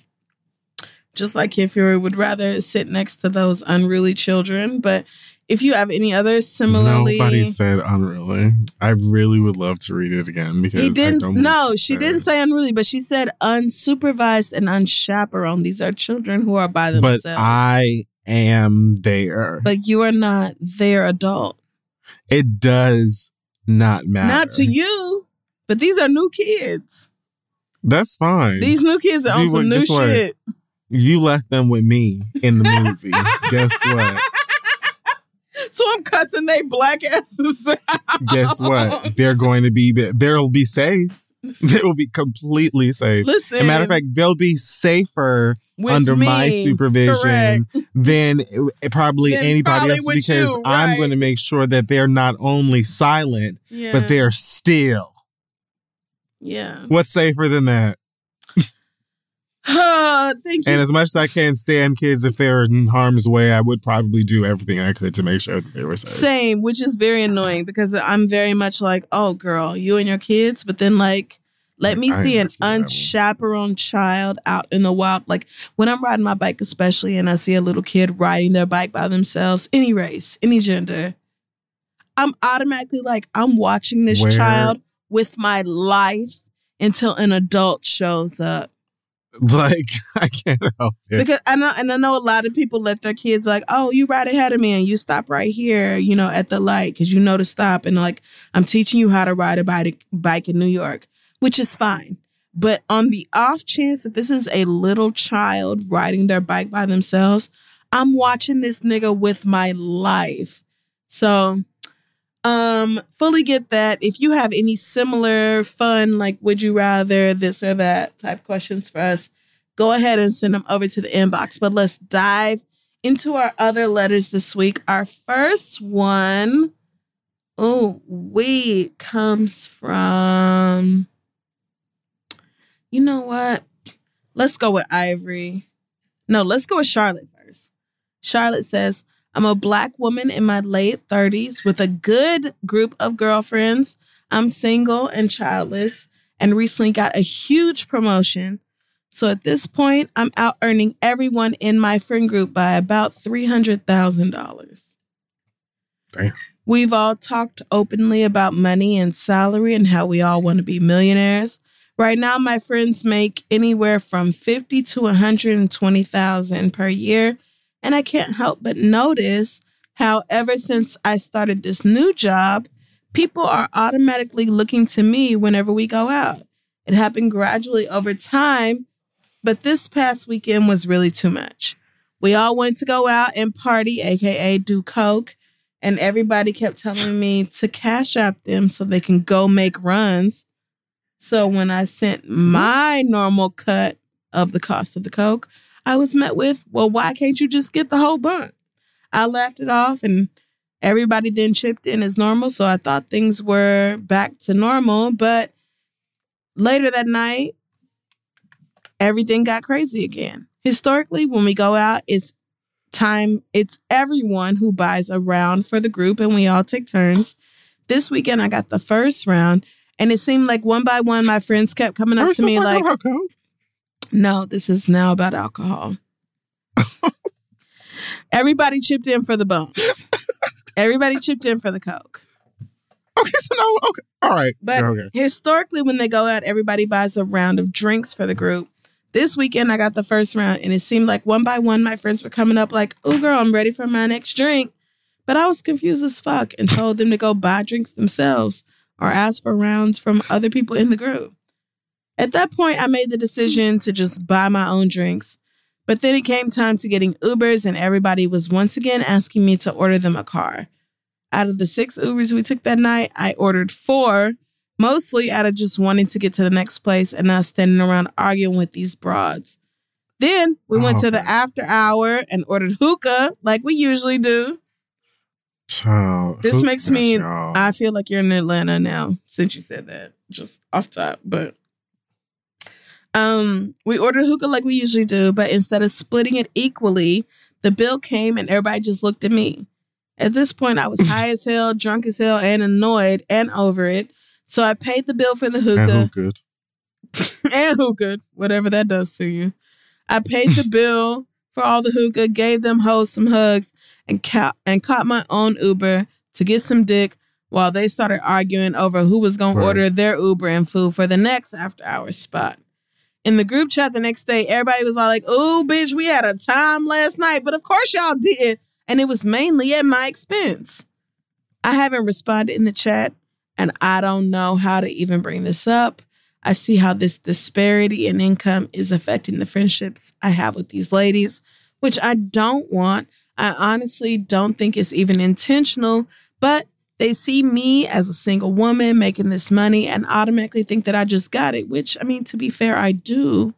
just like Fury would rather sit next to those unruly children. But if you have any other similarly, nobody said unruly. I really would love to read it again because he didn't. No, she didn't say unruly, but she said unsupervised and unchaperoned. These are children who are by themselves. But I am there. But you are not their adult. It does not matter. Not to you, but these are new kids. That's fine. These new kids are on some new shit. What? You left them with me in the movie. <laughs> guess what? So I'm cussing they black asses. guess what? They're going to be. They'll be safe. They will be completely safe. Listen, As a matter of fact, they'll be safer under me, my supervision correct. <laughs> than it, probably then anybody probably else because you, right. I'm going to make sure that they're not only silent, yeah. but they're still. Yeah. What's safer than that? Uh, thank you. And as much as I can stand kids if they're in harm's way, I would probably do everything I could to make sure that they were safe. Same, which is very annoying because I'm very much like, oh, girl, you and your kids. But then, like, let me I see an unchaperoned child out in the wild. Like when I'm riding my bike, especially, and I see a little kid riding their bike by themselves, any race, any gender, I'm automatically like, I'm watching this Where? child with my life until an adult shows up. Like <laughs> I can't help it because I know, and I know a lot of people let their kids like, oh, you ride ahead of me and you stop right here, you know, at the light because you know to stop. And like, I'm teaching you how to ride a bike, bike in New York, which is fine. But on the off chance that this is a little child riding their bike by themselves, I'm watching this nigga with my life. So um, fully get that. If you have any similar fun, like would you rather this or that type questions for us, go ahead and send them over to the inbox. But let's dive into our other letters this week. Our first one, oh, we comes from. You know what? Let's go with Ivory. No, let's go with Charlotte first. Charlotte says, I'm a black woman in my late 30s with a good group of girlfriends. I'm single and childless and recently got a huge promotion. So at this point, I'm out earning everyone in my friend group by about $300,000. Damn. We've all talked openly about money and salary and how we all want to be millionaires. Right now, my friends make anywhere from 50 to 120,000 per year and I can't help but notice how, ever since I started this new job, people are automatically looking to me whenever we go out. It happened gradually over time, but this past weekend was really too much. We all went to go out and party, aka do coke, and everybody kept telling me to cash app them so they can go make runs. So when I sent mm-hmm. my normal cut of the cost of the coke, I was met with, well, why can't you just get the whole bun? I laughed it off and everybody then chipped in as normal. So I thought things were back to normal. But later that night, everything got crazy again. Historically, when we go out, it's time, it's everyone who buys a round for the group and we all take turns. This weekend, I got the first round. And it seemed like one by one, my friends kept coming up to me like, no, this is now about alcohol. <laughs> Everybody chipped in for the bones. Everybody chipped in for the coke. Okay, so no, okay, all right. But okay. historically, when they go out, everybody buys a round of drinks for the group. This weekend, I got the first round, and it seemed like one by one, my friends were coming up like, "Oh, girl, I'm ready for my next drink." But I was confused as fuck and told them to go buy drinks themselves or ask for rounds from other people in the group. At that point, I made the decision to just buy my own drinks. But then it came time to getting Ubers, and everybody was once again asking me to order them a car. Out of the six Ubers we took that night, I ordered four, mostly out of just wanting to get to the next place and not standing around arguing with these broads. Then we went Oh, to the oh. after hour and ordered hookah like we usually do. Child, This makes me. Y'all. I feel like you're in Atlanta now since you said that, just off top. But um, we ordered hookah like we usually do, but instead of splitting it equally, the bill came and everybody just looked at me. At this point, I was <laughs> high as hell, drunk as hell, and annoyed and over it. So I paid the bill for the and hookah <laughs> and hookah, whatever that does to you. I paid the <laughs> bill for all the hookah, gave them hoes some hugs, and ca- and caught my own Uber to get some dick while they started arguing over who was gonna order their Uber and food for the next after hours spot. In the group chat the next day, everybody was all like, "Oh, bitch, we had a time last night," but of course y'all did, and it was mainly at my expense. I haven't responded in the chat, and I don't know how to even bring this up. I see how this disparity in income is affecting the friendships I have with these ladies, which I don't want. I honestly don't think it's even intentional, but they see me as a single woman making this money and automatically think that I just got it, which I mean, to be fair, I do.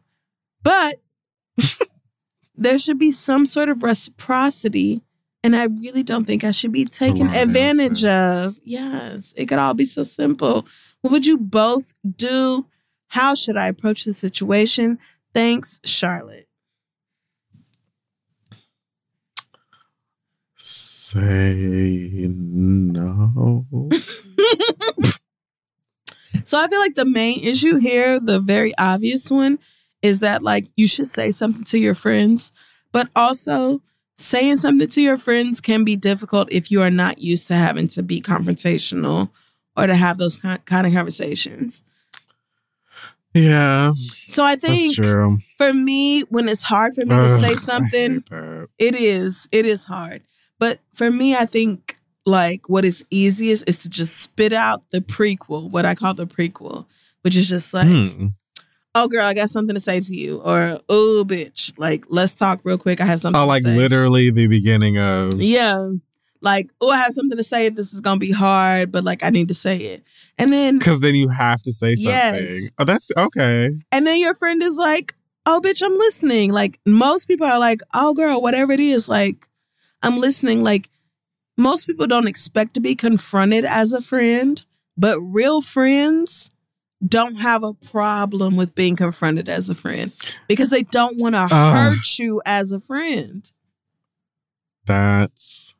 But <laughs> there should be some sort of reciprocity. And I really don't think I should be taken advantage of. Yes, it could all be so simple. What would you both do? How should I approach the situation? Thanks, Charlotte. Say no. <laughs> So I feel like the main issue here, the very obvious one, is that like you should say something to your friends, but also saying something to your friends can be difficult if you are not used to having to be confrontational or to have those kind of conversations. Yeah, So I think for me, when it's hard for me to say something. <laughs> It is. It is hard. But for me, I think like what is easiest is to just spit out the prequel, what I call the prequel, which is just like, Hmm. oh girl, I got something to say to you, or oh bitch, like let's talk real quick. I have something. Oh, to like literally the beginning of. Yeah. Like, oh, I have something to say. This is gonna be hard, but like I need to say it. And then Because then you have to say something. Yes. Oh, that's okay. and then your friend is like, oh bitch, I'm listening. Like most people are like, oh girl, whatever it is, like I'm listening. Like most people don't expect to be confronted as a friend, but real friends don't have a problem with being confronted as a friend because they don't want to hurt you as a friend. That's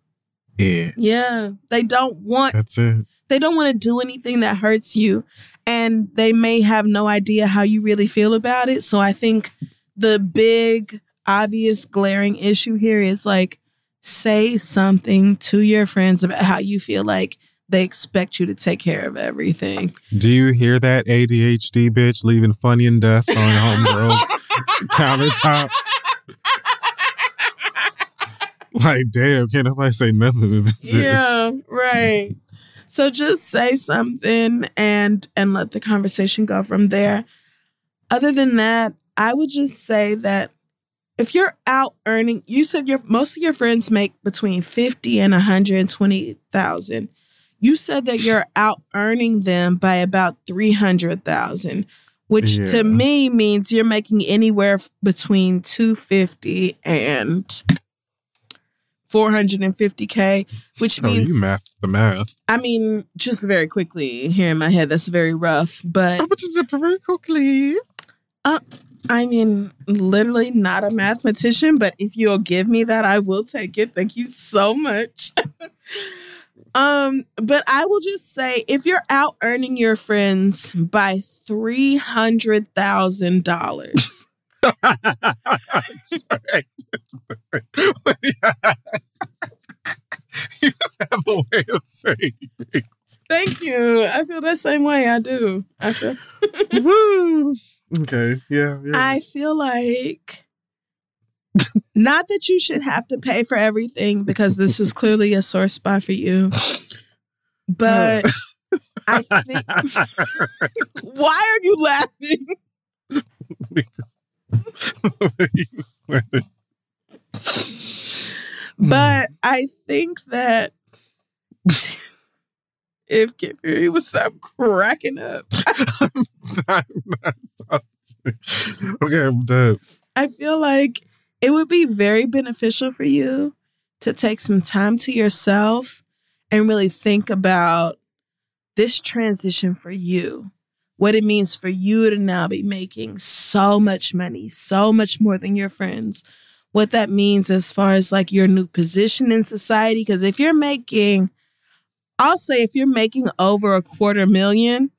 Yeah. They don't want That's it. they don't want to do anything that hurts you and they may have no idea how you really feel about it so i think the big obvious glaring issue here is like say something to your friends about how you feel like they expect you to take care of everything Do you hear that ADHD bitch leaving Funyun dust on <laughs> homegirls countertop? <laughs> Like, damn, can't nobody say nothing to this bitch? yeah right so just say something and and let the conversation go from there other than that i would just say that if you're out earning you said your most of your friends make between 50 and 120000 you said that you're out earning them by about 300000 which Yeah. to me means you're making anywhere between 250 and 450k which Oh, means you math the math. I mean, just very quickly here in my head, that's very rough. But very quickly. I mean, literally not a mathematician, but if you'll give me that, I will take it. Thank you so much. <laughs> um, but I will just say if you're out earning your friends by three hundred thousand dollars, Sorry. <laughs> you just have a way of saying things. Thank you. I feel the same way. I do. I feel. <laughs> Woo. Okay. Yeah. yeah. I feel like not that you should have to pay for everything because this is clearly a sore spot for you. But I think <laughs> why are you laughing? <laughs> but I think that if Kid Fury would stop cracking up. <laughs> okay, I'm dead. I feel like it would be very beneficial for you to take some time to yourself and really think about this transition for you. What it means for you to now be making so much money, so much more than your friends. What that means as far as like your new position in society. Because if you're making, I'll say if you're making over a quarter million,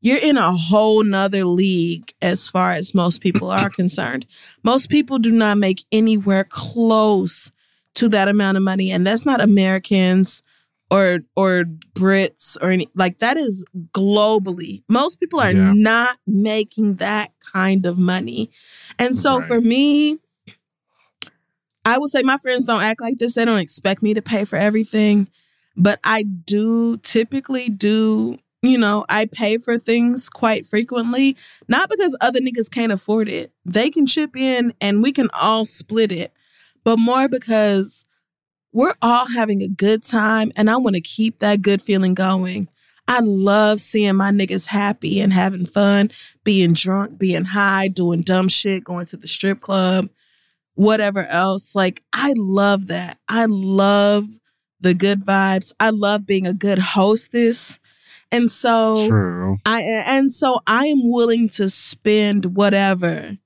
you're in a whole nother league as far as most people are concerned. Most people do not make anywhere close to that amount of money. And that's not Americans or or Brits or any like that is globally. Most people are yeah. not making that kind of money. And so right. for me, I would say my friends don't act like this. They don't expect me to pay for everything. But I do typically do you know, I pay for things quite frequently, not because other niggas can't afford it. They can chip in and we can all split it, but more because we're all having a good time and I want to keep that good feeling going. I love seeing my niggas happy and having fun, being drunk, being high, doing dumb shit, going to the strip club, whatever else. Like, I love that. I love the good vibes. I love being a good hostess. And so True. I and so I am willing to spend whatever.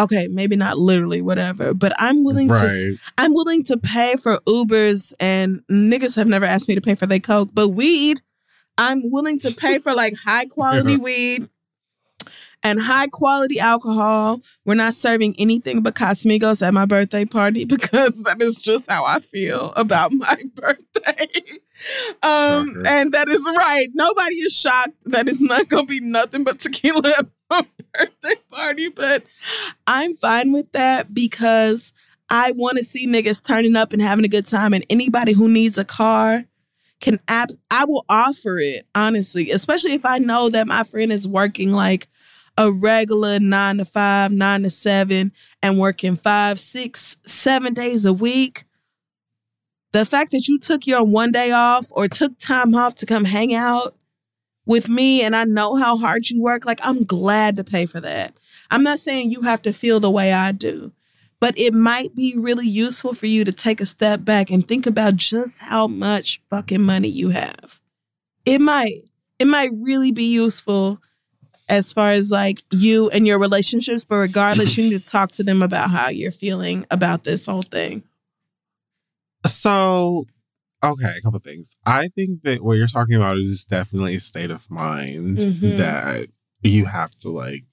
Okay, maybe not literally whatever, but I'm willing right. to I'm willing to pay for Ubers and niggas have never asked me to pay for their coke, but weed, I'm willing to pay for like high quality yeah. weed and high quality alcohol. We're not serving anything but Casamigos at my birthday party <laughs> because that is just how I feel about my <laughs> birthday. um, and that is right. Nobody is shocked. That is not going to be nothing but tequila at <laughs> birthday party. But I'm fine with that because I want to see niggas turning up and having a good time. And anybody who needs a car can ab- I will offer it honestly, especially if I know that my friend is working like a regular nine to five, nine to seven, and working five, six, seven days a week, the fact that you took your one day off or took time off to come hang out with me and I know how hard you work, like I'm glad to pay for that. I'm not saying you have to feel the way I do, but it might be really useful for you to take a step back and think about just how much fucking money you have. It might. It might really be useful as far as like you and your relationships, but regardless, you need to talk to them about how you're feeling about this whole thing. So, okay, a couple things. I think that what you're talking about is definitely a state of mind mm-hmm. that you have to like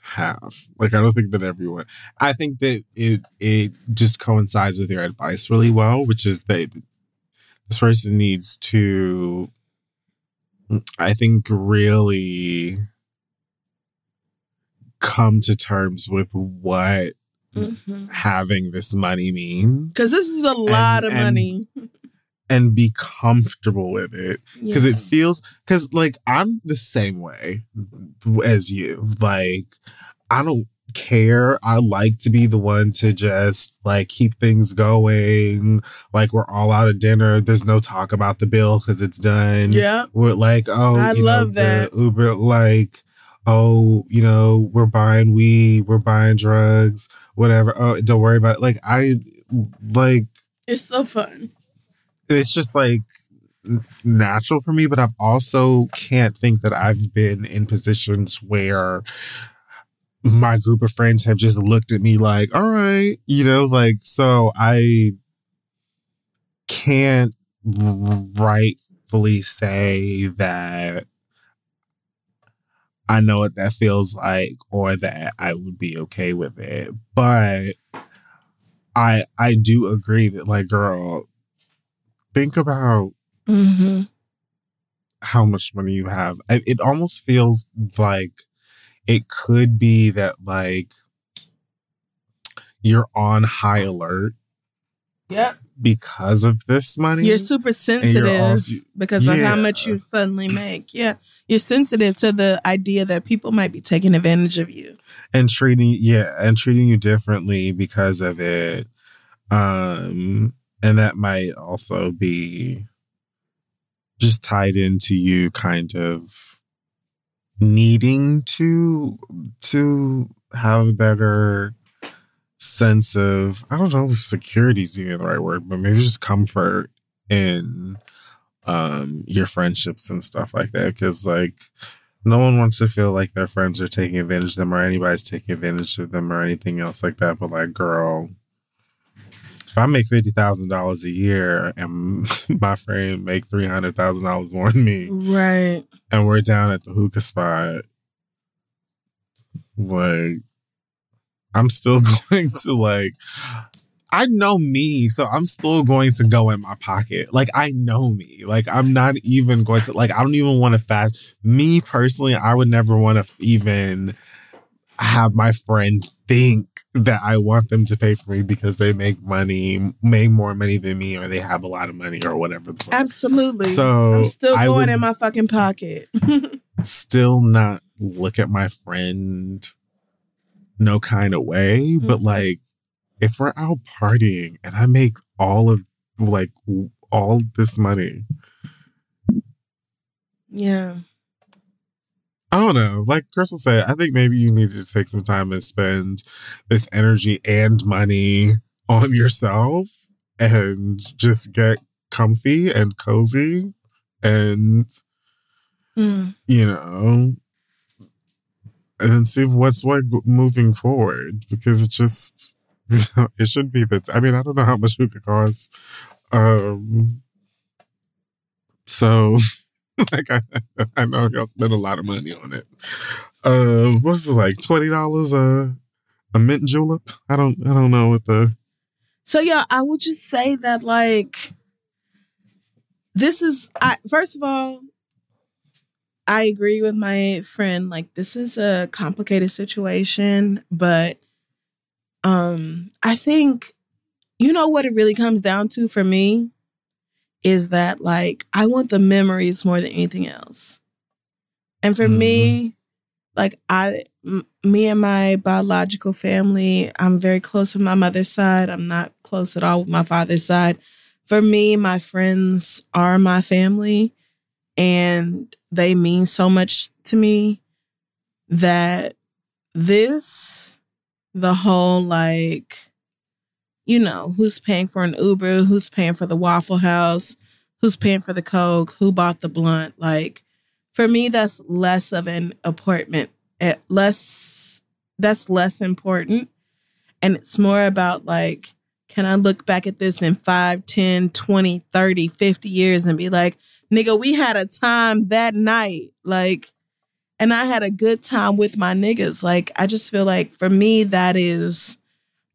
have. Like I don't think that everyone I think that it it just coincides with your advice really well, which is that this person needs to I think really come to terms with what mm-hmm. having this money mean. Because this is a lot and, of and, money. <laughs> and be comfortable with it. Because yeah. it feels, because like I'm the same way as you. Like, I don't care. I like to be the one to just like keep things going. Like we're all out of dinner. There's no talk about the bill because it's done. Yeah. We're like, oh, I love know, that. Uber, like, oh, you know, we're buying weed, we're buying drugs, whatever. Oh, don't worry about it. Like I like. It's so fun. It's just like natural for me, but I've also can't think that I've been in positions where my group of friends have just looked at me like, all right, you know, like, so I can't rightfully say that I know what that feels like or that I would be okay with it. But I I do agree that like girl, think about Mm-hmm. how much money you have. I- It almost feels like it could be that like you're on high alert Yep. Because of this money. You're super sensitive also- because of how much you suddenly make. Yeah. You're sensitive to the idea that people might be taking advantage of you. and treating yeah and treating you differently because of it um and that might also be just tied into you kind of needing to to have a better sense of i don't know if security is even the right word but maybe just comfort in um your friendships and stuff like that because like no one wants to feel like their friends are taking advantage of them or anybody's taking advantage of them or anything else like that. But like, girl, if I make fifty thousand dollars a year and <laughs> my friend make three hundred thousand dollars more than me, Right. and we're down at the hookah spot, like, I'm still <laughs> going to like. I know me, so I'm still going to go in my pocket. Like I know me. Like I'm not even going to like I don't even want to fast. Me personally, I would never want to even have my friend think that I want them to pay for me because they make money, make more money than me, or they have a lot of money or whatever. the. Absolutely. So I'm still going in my fucking pocket. <laughs> still not look at my friend no kind of way, but Mhm. like if we're out partying and I make all of like all this money, yeah. I don't know. Like Crissle said, I think maybe you need to take some time and spend this energy and money on yourself and just get comfy and cozy and Mm. you know, and see what's what moving forward because it's just <laughs> it should be that. I mean, I don't know how much hookah costs. Um, so <laughs> like I, I know y'all spend a lot of money on it. Um, what's it like twenty dollars a a mint julep? I don't I don't know what the So yeah, I would just say that like this is I first of all, I agree with my friend. Like this is a complicated situation, but um I think you know what it really comes down to for me is that like I want the memories more than anything else. And for me, like I m- me and my biological family, I'm very close with my mother's side. I'm not close at all with my father's side. For me, my friends are my family and they mean so much to me that this the whole like you know, who's paying for an Uber, who's paying for the Waffle House, who's paying for the Coke, who bought the blunt. Like, for me, that's less of an apartment, eh, less, that's less important. And it's more about like, can I look back at this in 5, 10, 20, 30, 50 years and be like, nigga, we had a time that night. Like, and I had a good time with my niggas. Like, I just feel like for me, that is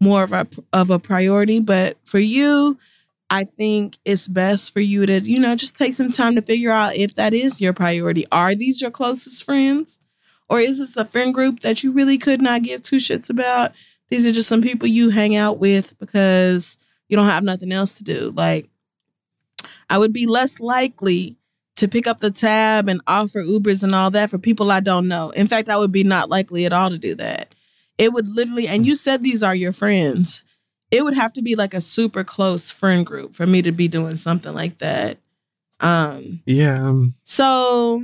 more of a of a priority. But for you, I think it's best for you to, you know, just take some time to figure out if that is your priority. Are these your closest friends? Or is this a friend group that you really could not give two shits about? These are just some people you hang out with because you don't have nothing else to do. Like, I would be less likely to pick up the tab and offer Ubers and all that for people I don't know. In fact, I would be not likely at all to do that. It would literally, and you said these are your friends. It would have to be like a super close friend group for me to be doing something like that. Um, yeah. um, so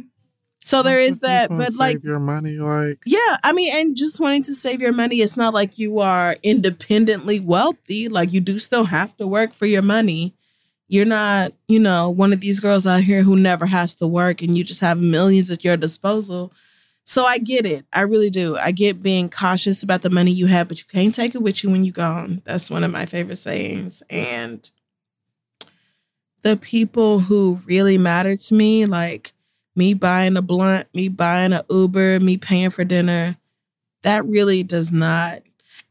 so there is that, but like your money, like yeah, I mean, and just wanting to save your money, it's not like you are independently wealthy. Like you do still have to work for your money. You're not, you know, one of these girls out here who never has to work and you just have millions at your disposal. So I get it. I really do. I get being cautious about the money you have, but you can't take it with you when you're gone. That's one of my favorite sayings. And the people who really matter to me, like me buying a blunt, me buying an Uber, me paying for dinner, that really does not.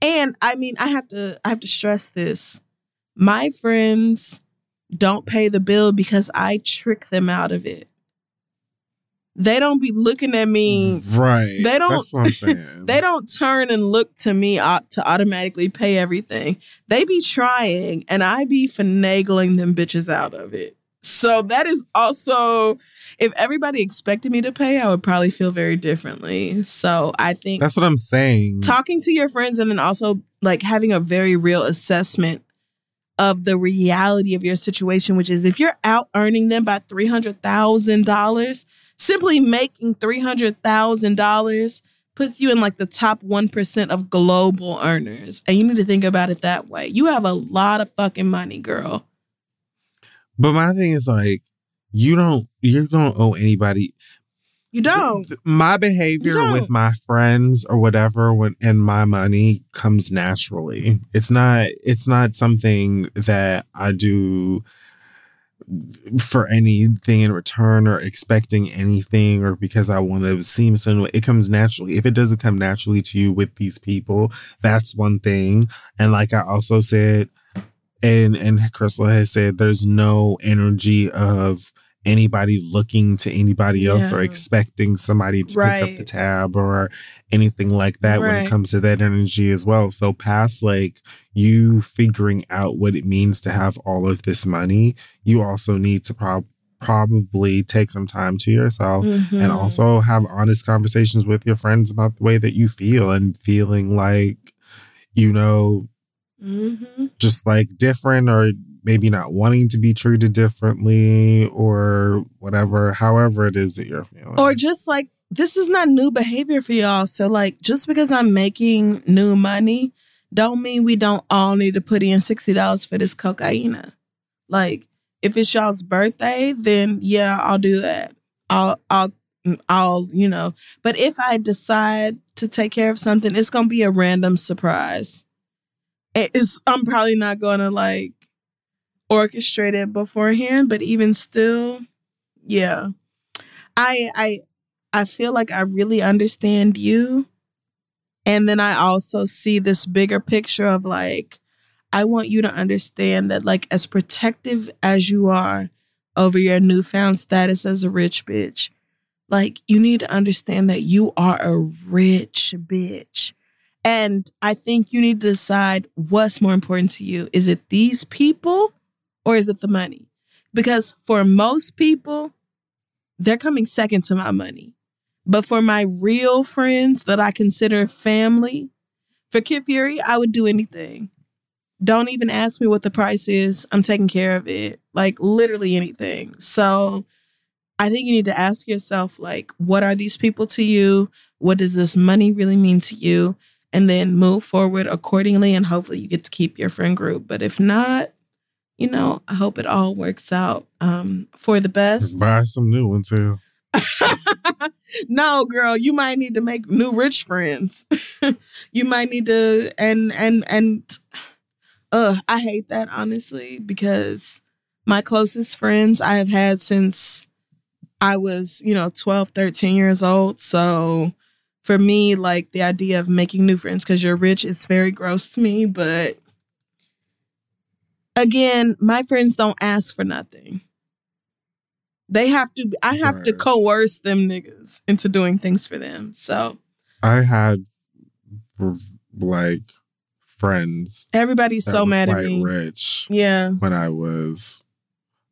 And I mean, I have to I have to stress this. My friends don't pay the bill because I trick them out of it. They don't be looking at me. Right. They don't- That's what I'm saying. <laughs> They don't turn and look to me to automatically pay everything. They be trying, and I be finagling them bitches out of it. So that is also, if everybody expected me to pay, I would probably feel very differently. So I think That's what I'm saying. talking to your friends and then also like having a very real assessment of the reality of your situation, which is if you're out earning them by three hundred thousand dollars, simply making three hundred thousand dollars puts you in like the top one percent of global earners. And you need to think about it that way. You have a lot of fucking money, girl. But my thing is like, you don't you don't owe anybody You don't. My behavior with don't. my friends or whatever when and my money comes naturally. It's not it's not something that I do for anything in return or expecting anything or because I want to seem certain way. It comes naturally. If it doesn't come naturally to you with these people, that's one thing. And like I also said, and and Crissle has said, there's no energy of anybody looking to anybody else or expecting somebody to pick up the tab or anything like that when it comes to that energy as well. So past like you figuring out what it means to have all of this money, you also need to prob- probably take some time to yourself and Mhm. also have honest conversations with your friends about the way that you feel and feeling like you know Mhm. just like different or maybe not wanting to be treated differently or whatever however it is that you're feeling Or just like this is not new behavior for y'all. So like just because I'm making new money, don't mean we don't all need to put in sixty dollars for this cocaine. Like if it's y'all's birthday, then yeah, I'll do that. I'll I'll mm, I'll you know. But if I decide to take care of something, it's gonna be a random surprise. It's I'm probably not gonna like orchestrate it beforehand, but even still, yeah. I I I feel like I really understand you. And then I also see this bigger picture of like I want you to understand that like as protective as you are over your newfound status as a rich bitch, like you need to understand that you are a rich bitch. And I think you need to decide what's more important to you. Is it these people or is it the money? Because for most people, they're coming second to my money. But for my real friends that I consider family, for Kid Fury, I would do anything. Don't even ask me what the price is. I'm taking care of it. Like literally anything. So I think you need to ask yourself, like, what are these people to you? What does this money really mean to you? And then move forward accordingly. And hopefully you get to keep your friend group. But if not, you know, I hope it all works out um, for the best. Buy some new ones too <laughs> no, girl, you might need to make new rich friends. <laughs> you might need to and and and uh I hate that honestly because my closest friends I have had since I was, you know, 12, 13 years old. So for me, like the idea of making new friends because you're rich is very gross to me. But again, my friends don't ask for nothing. They have to, I have to coerce them niggas into doing things for them. So i had like friends everybody's so mad at me. rich Yeah. when i was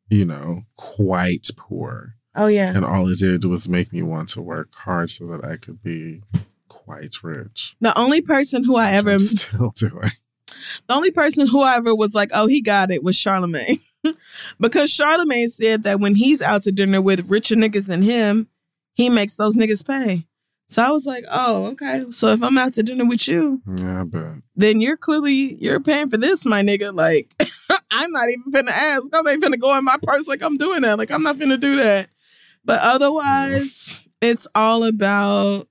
you know quite poor Oh, yeah. and all it did was make me want to work hard so that i could be quite rich The only person who I ever I'm still <laughs> doing The only person who I ever was like, oh, he got it was Charlemagne. <laughs> because Charlemagne said that when he's out to dinner with richer niggas than him, he makes those niggas pay. So I was like, oh, okay. So if I'm out to dinner with you, yeah but then you're clearly you're paying for this, my nigga. Like, <laughs> I'm not even finna ask. I'm not even finna go in my purse like I'm doing that. Like, I'm not finna do that. But otherwise, it's all about,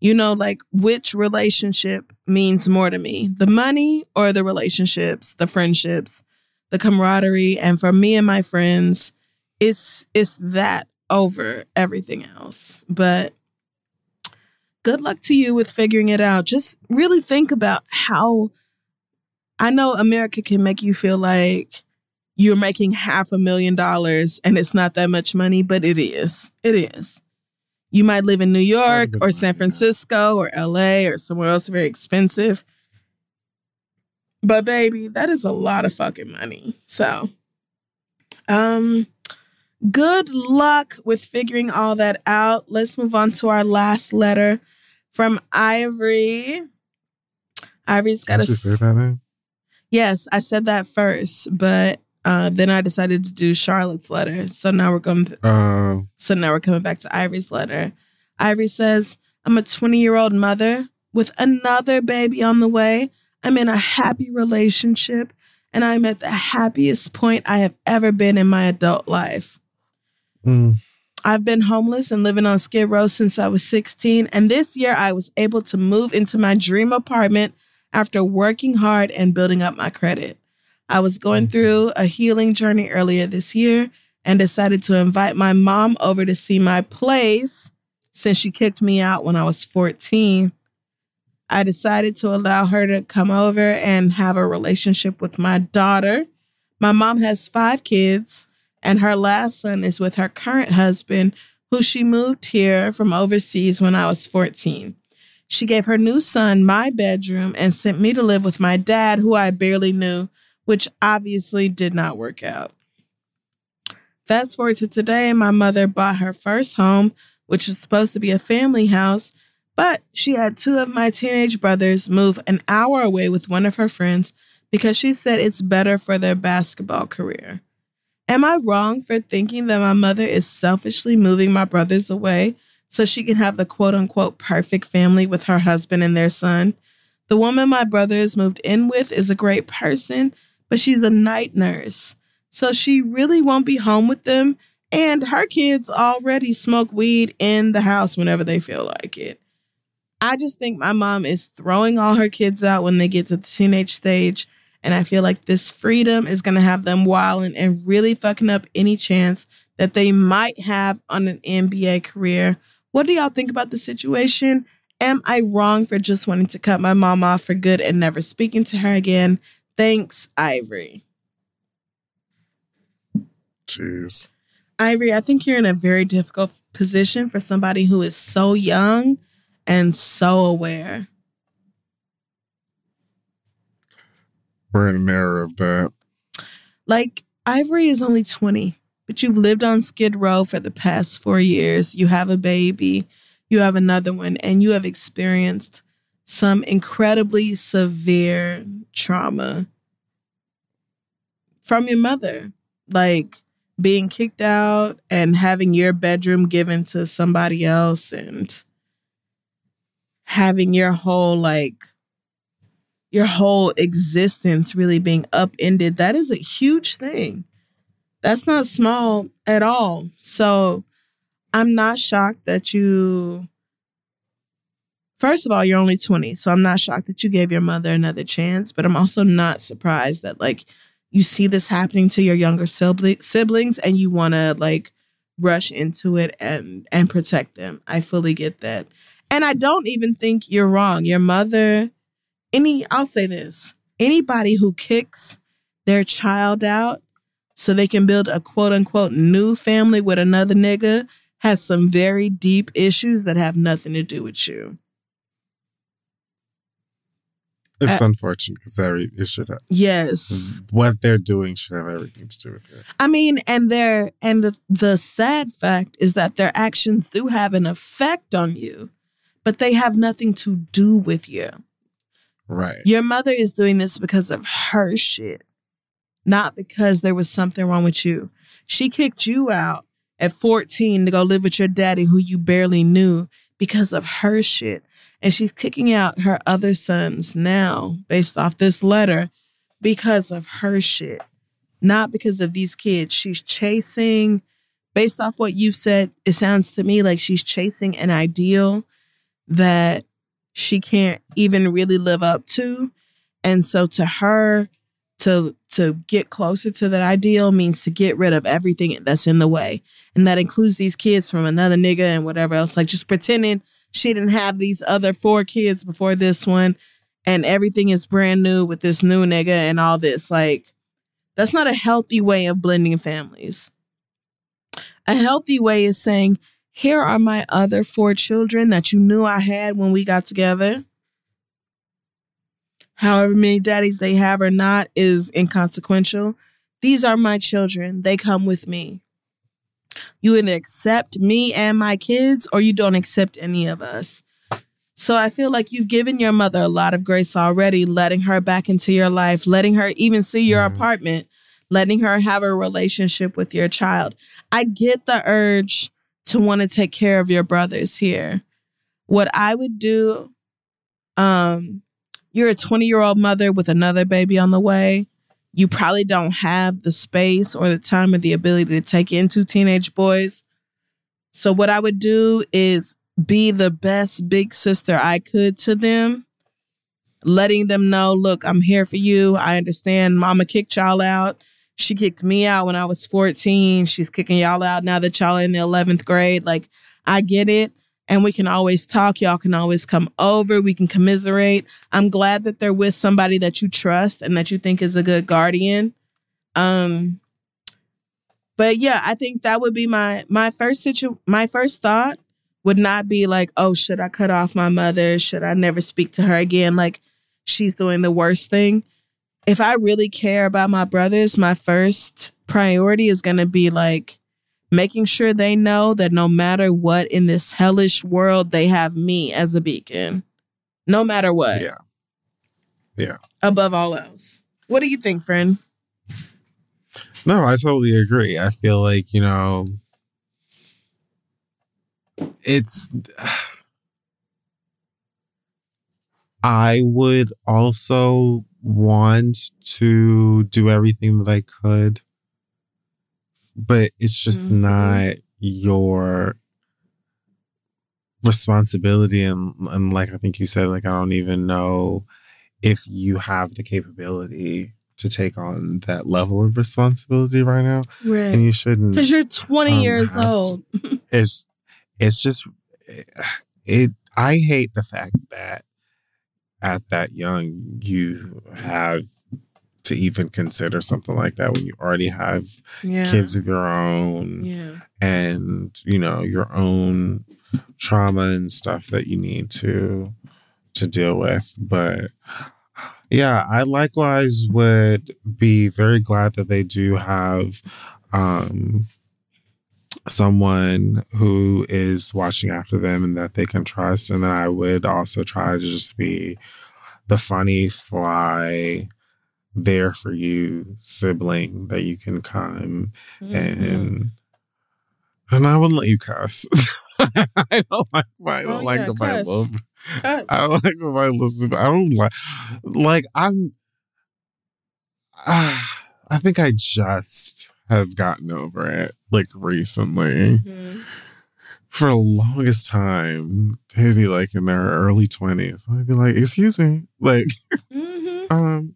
you know, like which relationship means more to me the money or the relationships, the friendships, the camaraderie. And for me and my friends, it's it's that over everything else. But good luck to you with figuring it out. Just really think about how I know America can make you feel like you're making half a million dollars and it's not that much money, but it is. It is. You might live in New York or San Francisco or LA or somewhere else very expensive. But baby, that is a lot of fucking money. So, um good luck with figuring all that out. Let's move on to our last letter from Ivory. Ivory's got Did a you say that name? Yes, I said that first, but uh, then I decided to do Charlotte's letter. So now we're going. Uh, So now we're coming back to Ivory's letter. Ivory says, "I'm a 20 year old mother with another baby on the way. I'm in a happy relationship, and I'm at the happiest point I have ever been in my adult life. mm, I've been homeless and living on Skid Row since I was 16, and this year I was able to move into my dream apartment after working hard and building up my credit. I was going through a healing journey earlier this year and decided to invite my mom over to see my place since she kicked me out when I was 14. I decided to allow her to come over and have a relationship with my daughter. My mom has five kids, and her last son is with her current husband, who she moved here from overseas when I was 14. She gave her new son my bedroom and sent me to live with my dad, who I barely knew, which obviously did not work out. Fast forward to today, my mother bought her first home, which was supposed to be a family house, but she had two of my teenage brothers move an hour away with one of her friends because she said it's better for their basketball career. Am I wrong for thinking that my mother is selfishly moving my brothers away so she can have the quote unquote perfect family with her husband and their son? The woman my brothers moved in with is a great person, but she's a night nurse. So she really won't be home with them. And her kids already smoke weed in the house whenever they feel like it. I just think my mom is throwing all her kids out when they get to the teenage stage. And I feel like this freedom is going to have them wilding and really fucking up any chance that they might have on an NBA career. What do y'all think about the situation? Am I wrong for just wanting to cut my mom off for good and never speaking to her again? Thanks, Ivory. jeez. Ivory, I think you're in a very difficult position for somebody who is so young and so aware. We're in an era of that. Like, Ivory is only 20, but you've lived on Skid Row for the past four years. You have a baby, you have another one, and you have experienced some incredibly severe trauma from your mother. Like, being kicked out and having your bedroom given to somebody else and having your whole like your whole existence really being upended that is a huge thing that's not small at all so i'm not shocked that you first of all you're only 20 so i'm not shocked that you gave your mother another chance but i'm also not surprised that like you see this happening to your younger sibli- siblings and you want to like rush into it and and protect them. I fully get that. And i don't even think you're wrong. Your mother any i'll say this anybody who kicks their child out so they can build a quote unquote new family with another nigga has some very deep issues that have nothing to do with you It's Uh, unfortunate because every it should have yes what they're doing should have everything to do with it. I mean, and they're and the the sad fact is that their actions do have an effect on you, but they have nothing to do with you. Right. Your mother is doing this because of her shit, not because there was something wrong with you. She kicked you out at 14 to go live with your daddy who you barely knew because of her shit. And she's kicking out her other sons now based off this letter because of her shit, not because of these kids. She's chasing, based off what you've said, it sounds to me like she's chasing an ideal that she can't even really live up to. And so to her, to to get closer to that ideal means to get rid of everything that's in the way. And that includes these kids from another nigga and whatever else. Like just pretending she didn't have these other four kids before this one and everything is brand new with this new nigga and all this. Like That's not a healthy way of blending families. A healthy way is saying, here are my other four children that you knew I had when we got together. However many daddies they have or not is inconsequential. These are my children. They come with me. You either accept me and my kids or you don't accept any of us. So I feel like you've given your mother a lot of grace already, letting her back into your life, letting her even see your mm. apartment, letting her have a relationship with your child. I get the urge to want to take care of your brothers here. What I would do, um, you're a 20 year old mother with another baby on the way. You probably don't have the space or the time or the ability to take in two teenage boys. So, what I would do is be the best big sister I could to them, letting them know, look, I'm here for you. I understand mama kicked y'all out. She kicked me out when I was 14. She's kicking y'all out now that y'all are in the 11th grade. Like, I get it. And we can always talk. Y'all can always come over. We can commiserate. I'm glad that they're with somebody that you trust and that you think is a good guardian. Um, but yeah, I think that would be my my first situ my first thought would not be like, oh, should I cut off my mother? Should I never speak to her again? Like she's doing the worst thing. If I really care about my brothers, my first priority is to be like making sure they know that no matter what in this hellish world, they have me as a beacon. No matter what. Yeah. Yeah. Above all else. What do you think, friend? No, I totally agree. I feel like, you know, it's <sighs> I would also want to do everything that I could, but it's just mm-hmm. not your responsibility. And, and like I think you said, like, I don't even know if you have the capability to take on that level of responsibility right now. Right. And you shouldn't. Because you're 20 um, years old. <laughs> it's it's just it I hate the fact that at that young you have to even consider something like that when you already have yeah. kids of your own yeah. and you know your own trauma and stuff that you need to to deal with but yeah i likewise would be very glad that they do have um someone who is watching after them and that they can trust. And then I would also try to just be the funny fly there for you sibling that you can come mm-hmm. and and I wouldn't let you <laughs> cuss. I don't like my I don't oh, like yeah, the Bible. I don't like the Bible. Listen, I don't like like I'm uh, I think I just have gotten over it like recently. Mm-hmm. For the longest time, they'd be like in their early 20s. I'd be like, excuse me. Like, mm-hmm. <laughs> um,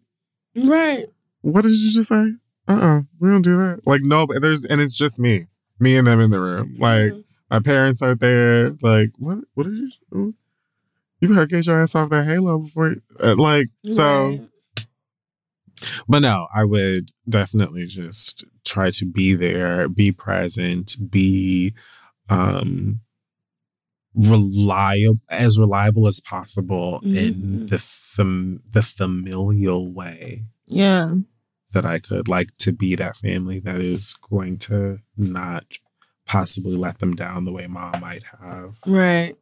right. What did you just say? Uh uh-uh, uh we don't do that. Like, no, but there's, and it's just me, me and them in the room. Like, mm-hmm. my parents are there. Like, what, what did you do? You better get your ass off that halo before, uh, like, so. But no, I would definitely just try to be there, be present, be um reliable as reliable as possible mm-hmm. in the fam- the familial way. Yeah. That I could like to be that family that is going to not possibly let them down the way mom might have. Right.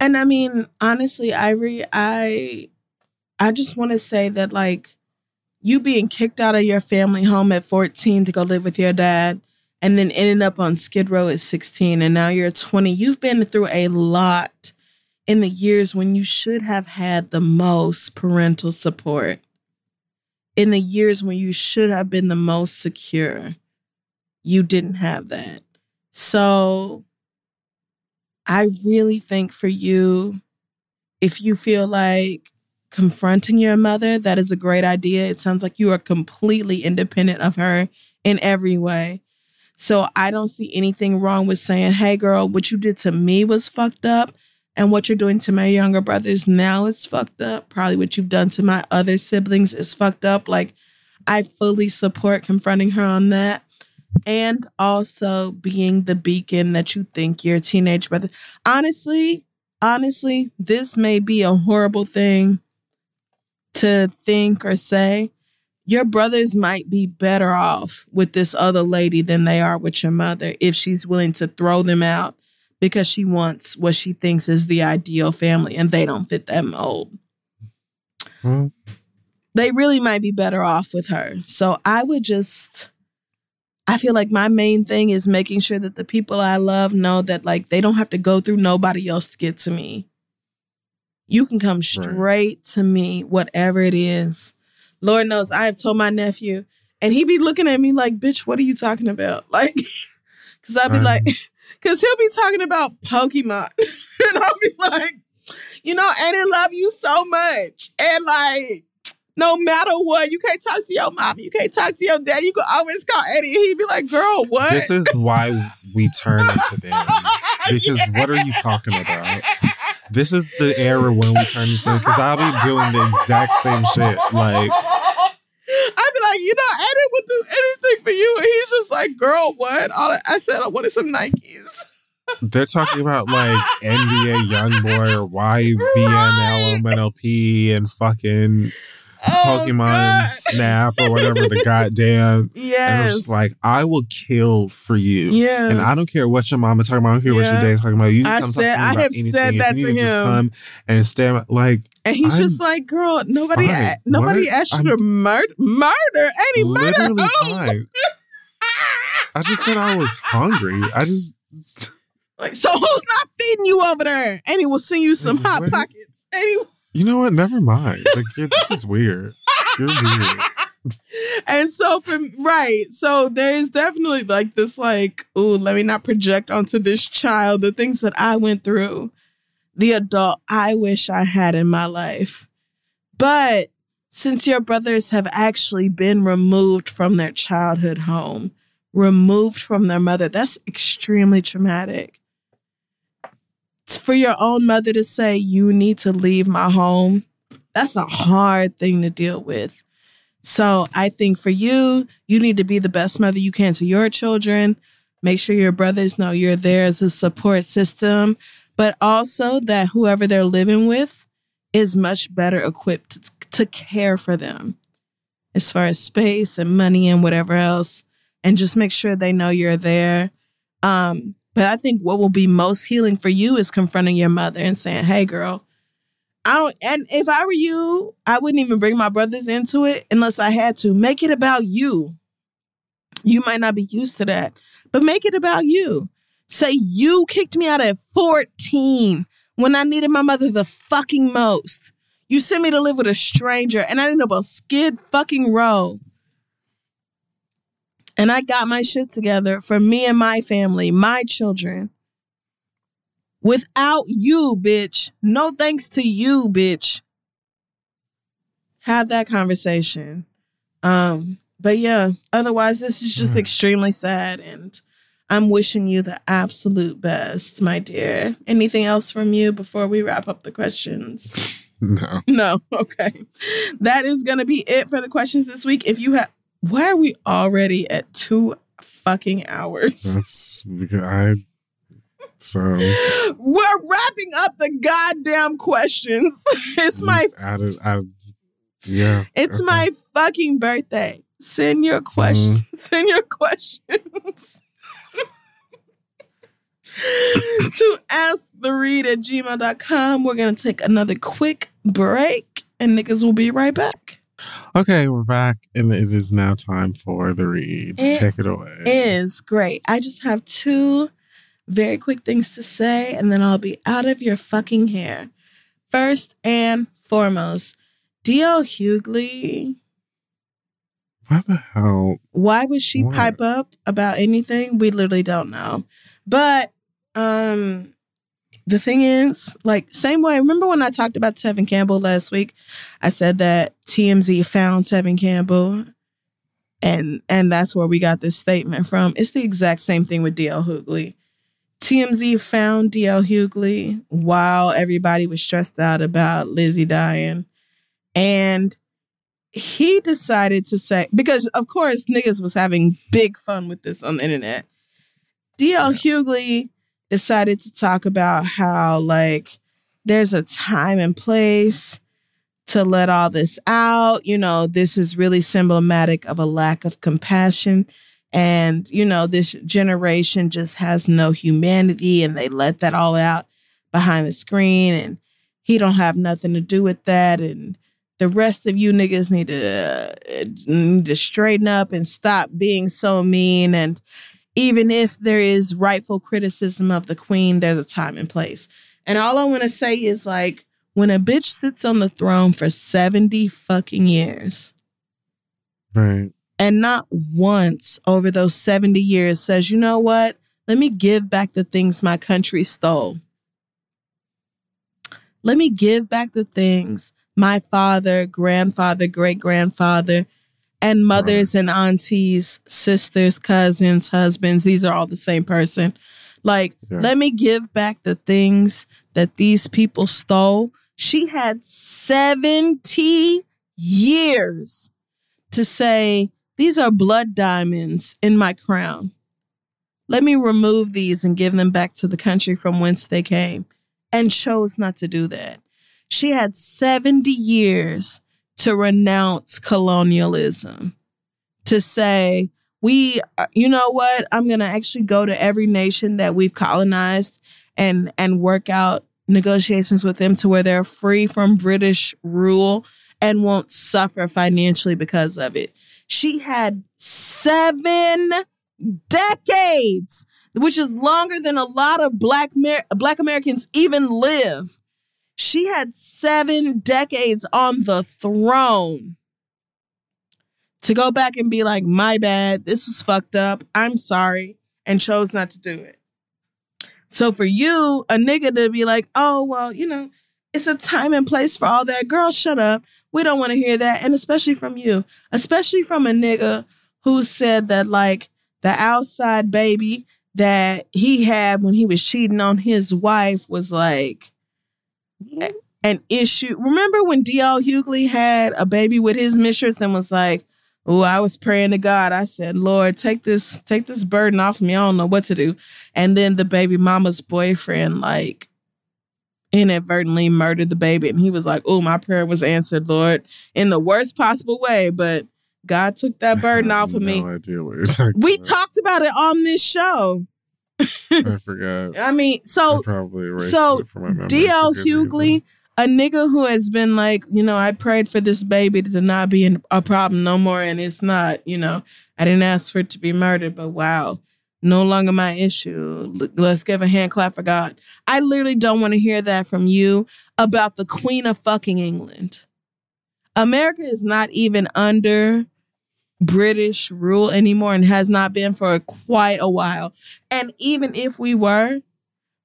And I mean, honestly, Ivory, I I just want to say that like you being kicked out of your family home at 14 to go live with your dad and then ended up on Skid Row at 16 and now you're 20. You've been through a lot in the years when you should have had the most parental support. In the years when you should have been the most secure. You didn't have that. So I really think for you, if you feel like confronting your mother, that is a great idea. It sounds like you are completely independent of her in every way. So I don't see anything wrong with saying, hey, girl, what you did to me was fucked up. And what you're doing to my younger brothers now is fucked up. Probably what you've done to my other siblings is fucked up. Like, I fully support confronting her on that. And also being the beacon that you think your teenage brother. Honestly, honestly, this may be a horrible thing to think or say. Your brothers might be better off with this other lady than they are with your mother if she's willing to throw them out because she wants what she thinks is the ideal family and they don't fit that mold. Well, They really might be better off with her. So I would just I feel like my main thing is making sure that the people I love know that like they don't have to go through nobody else to get to me. You can come straight to me, whatever it is. Lord knows I have told my nephew, and he be looking at me like, bitch, what are you talking about? <laughs> Like, cause I'll be Um. like, <laughs> cause he'll be talking about Pokemon. <laughs> and I'll be like, you know, I love you so much. And like, no matter what, you can't talk to your mom, you can't talk to your dad. You can always call Eddie. And he'd be like, girl, what? this is why we turn into them. Because Yeah. what are you talking about? This is the era when we turn this in because I'll be doing the exact same shit. Like, <laughs> I'd be like, you know, Eddie would do anything for you. And he's just like, girl, what? I, said I wanted some Nikes. <laughs> they're talking about like NBA Youngboy or YBN LMNLP and fucking Oh, Pokemon God. Snap or whatever the <laughs> goddamn. Yeah. And I'm just like, I will kill for you. yeah. And I don't care what your mama talking about. I don't care what your dad's talking about. You I come said- talk to me I about have anything. said that you to need just him. come and stand like and he's I'm just like, girl, nobody, fine. nobody What? asked you to murder, murder any murder. fine. I just said I was hungry. I just <laughs> Like, so who's not feeding you over there? And he will send you some hot pockets. And he you know what? Never mind. Like this is weird. You're weird. <laughs> and so from right so there is definitely like this like oh let me not project onto this child the things that i went through the adult i wish i had in my life but since your brothers have actually been removed from their childhood home removed from their mother that's extremely traumatic for your own mother to say you need to leave my home that's a hard thing to deal with so I think for you, you need to be the best mother you can to your children. Make sure your brothers know you're there as a support system, but also that whoever they're living with is much better equipped to, care for them as far as space and money and whatever else. And just make sure they know you're there. Um, but I think what will be most healing for you is confronting your mother and saying, Hey, girl, I don't, and if I were you, I wouldn't even bring my brothers into it unless I had to. Make it about you. You might not be used to that, but make it about you. Say you kicked me out at 14 when I needed my mother the fucking most. You sent me to live with a stranger and I ended up on Skid fucking Row. And I got my shit together for me and my family, my children. Without you, bitch. No thanks to you, bitch. Have that conversation. Um, but yeah, otherwise this is just Mm. extremely sad and I'm wishing you the absolute best, my dear. Anything else from you before we wrap up the questions? <laughs> No. No, <laughs> okay. That is gonna be it for the questions this week. If you have why are we already at two fucking hours? That's because I so We're wrapping up the goddamn questions. <laughs> It's my I, I, yeah. it's okay. my fucking birthday. Send your questions. <laughs> Send your questions. <laughs> to ask the read at gmail.com. We're gonna take another quick break and niggas will be right back. Okay, we're back, and it is now time for the read. It Take it away. Is great. I just have two very quick things to say, and then I'll be out of your fucking hair. First and foremost, D.L. Hughley. What the hell? Why would she What? pipe up about anything? We literally don't know. But um the thing is, like, same way. Remember when I talked about Tevin Campbell last week? I said that TMZ found Tevin Campbell, and and that's where we got this statement from. It's the exact same thing with DL Hughley. TMZ found DL Hughley while everybody was stressed out about Lizzie dying, and he decided to say because of course niggas was having big fun with this on the internet. DL Hughley decided to talk about how like there's a time and place to let all this out. You know, this is really symptomatic of a lack of compassion. And, you know, this generation just has no humanity and they let that all out behind the screen and he don't have nothing to do with that. And the rest of you niggas need to uh, need to straighten up and stop being so mean. And even if there is rightful criticism of the queen, there's a time and place. And all I want to say is like, when a bitch sits on the throne for 70 fucking years. Right. And not once over those 70 years says, you know what? Let me give back the things my country stole. Let me give back the things my father, grandfather, great grandfather, and mothers right. and aunties, sisters, cousins, husbands, these are all the same person. Like, yeah. let me give back the things that these people stole she had 70 years to say, These are blood diamonds in my crown. Let me remove these and give them back to the country from whence they came, and chose not to do that. She had 70 years to renounce colonialism, to say, we you know what i'm going to actually go to every nation that we've colonized and and work out negotiations with them to where they're free from British rule and won't suffer financially because of it. She had seven decades, which is longer than a lot of black Mer- black Americans even live. She had seven decades on the throne to go back and be like, my bad, this was fucked up, I'm sorry, and chose not to do it. So for you, a nigga to be like, oh, well, you know, it's a time and place for all that. Girl, shut up. We don't want to hear that. And especially from you, especially from a nigga who said that, like, the outside baby that he had when he was cheating on his wife was like Mm-hmm. an issue. Remember when DL Hughley had a baby with his mistress and was like, Oh, I was praying to God. I said, Lord, take this, take this burden off me. I don't know what to do. And then the baby mama's boyfriend, like, inadvertently murdered the baby. And he was like, Oh, my prayer was answered, Lord, in the worst possible way. But God took that burden <laughs> off of no me. idea what you're talking we about. talked about it on this show. I forgot. I mean, so I probably so it from my memory DL. Hughley, a nigga who has been like, you know, I prayed for this baby to not be a problem no more, and it's not, you know, I didn't ask for it to be murdered, but wow, no longer my issue. Let's give a hand clap for God. I literally don't want to hear that from you about the Queen of fucking England. America is not even under British rule anymore and has not been for quite a while. And even if we were,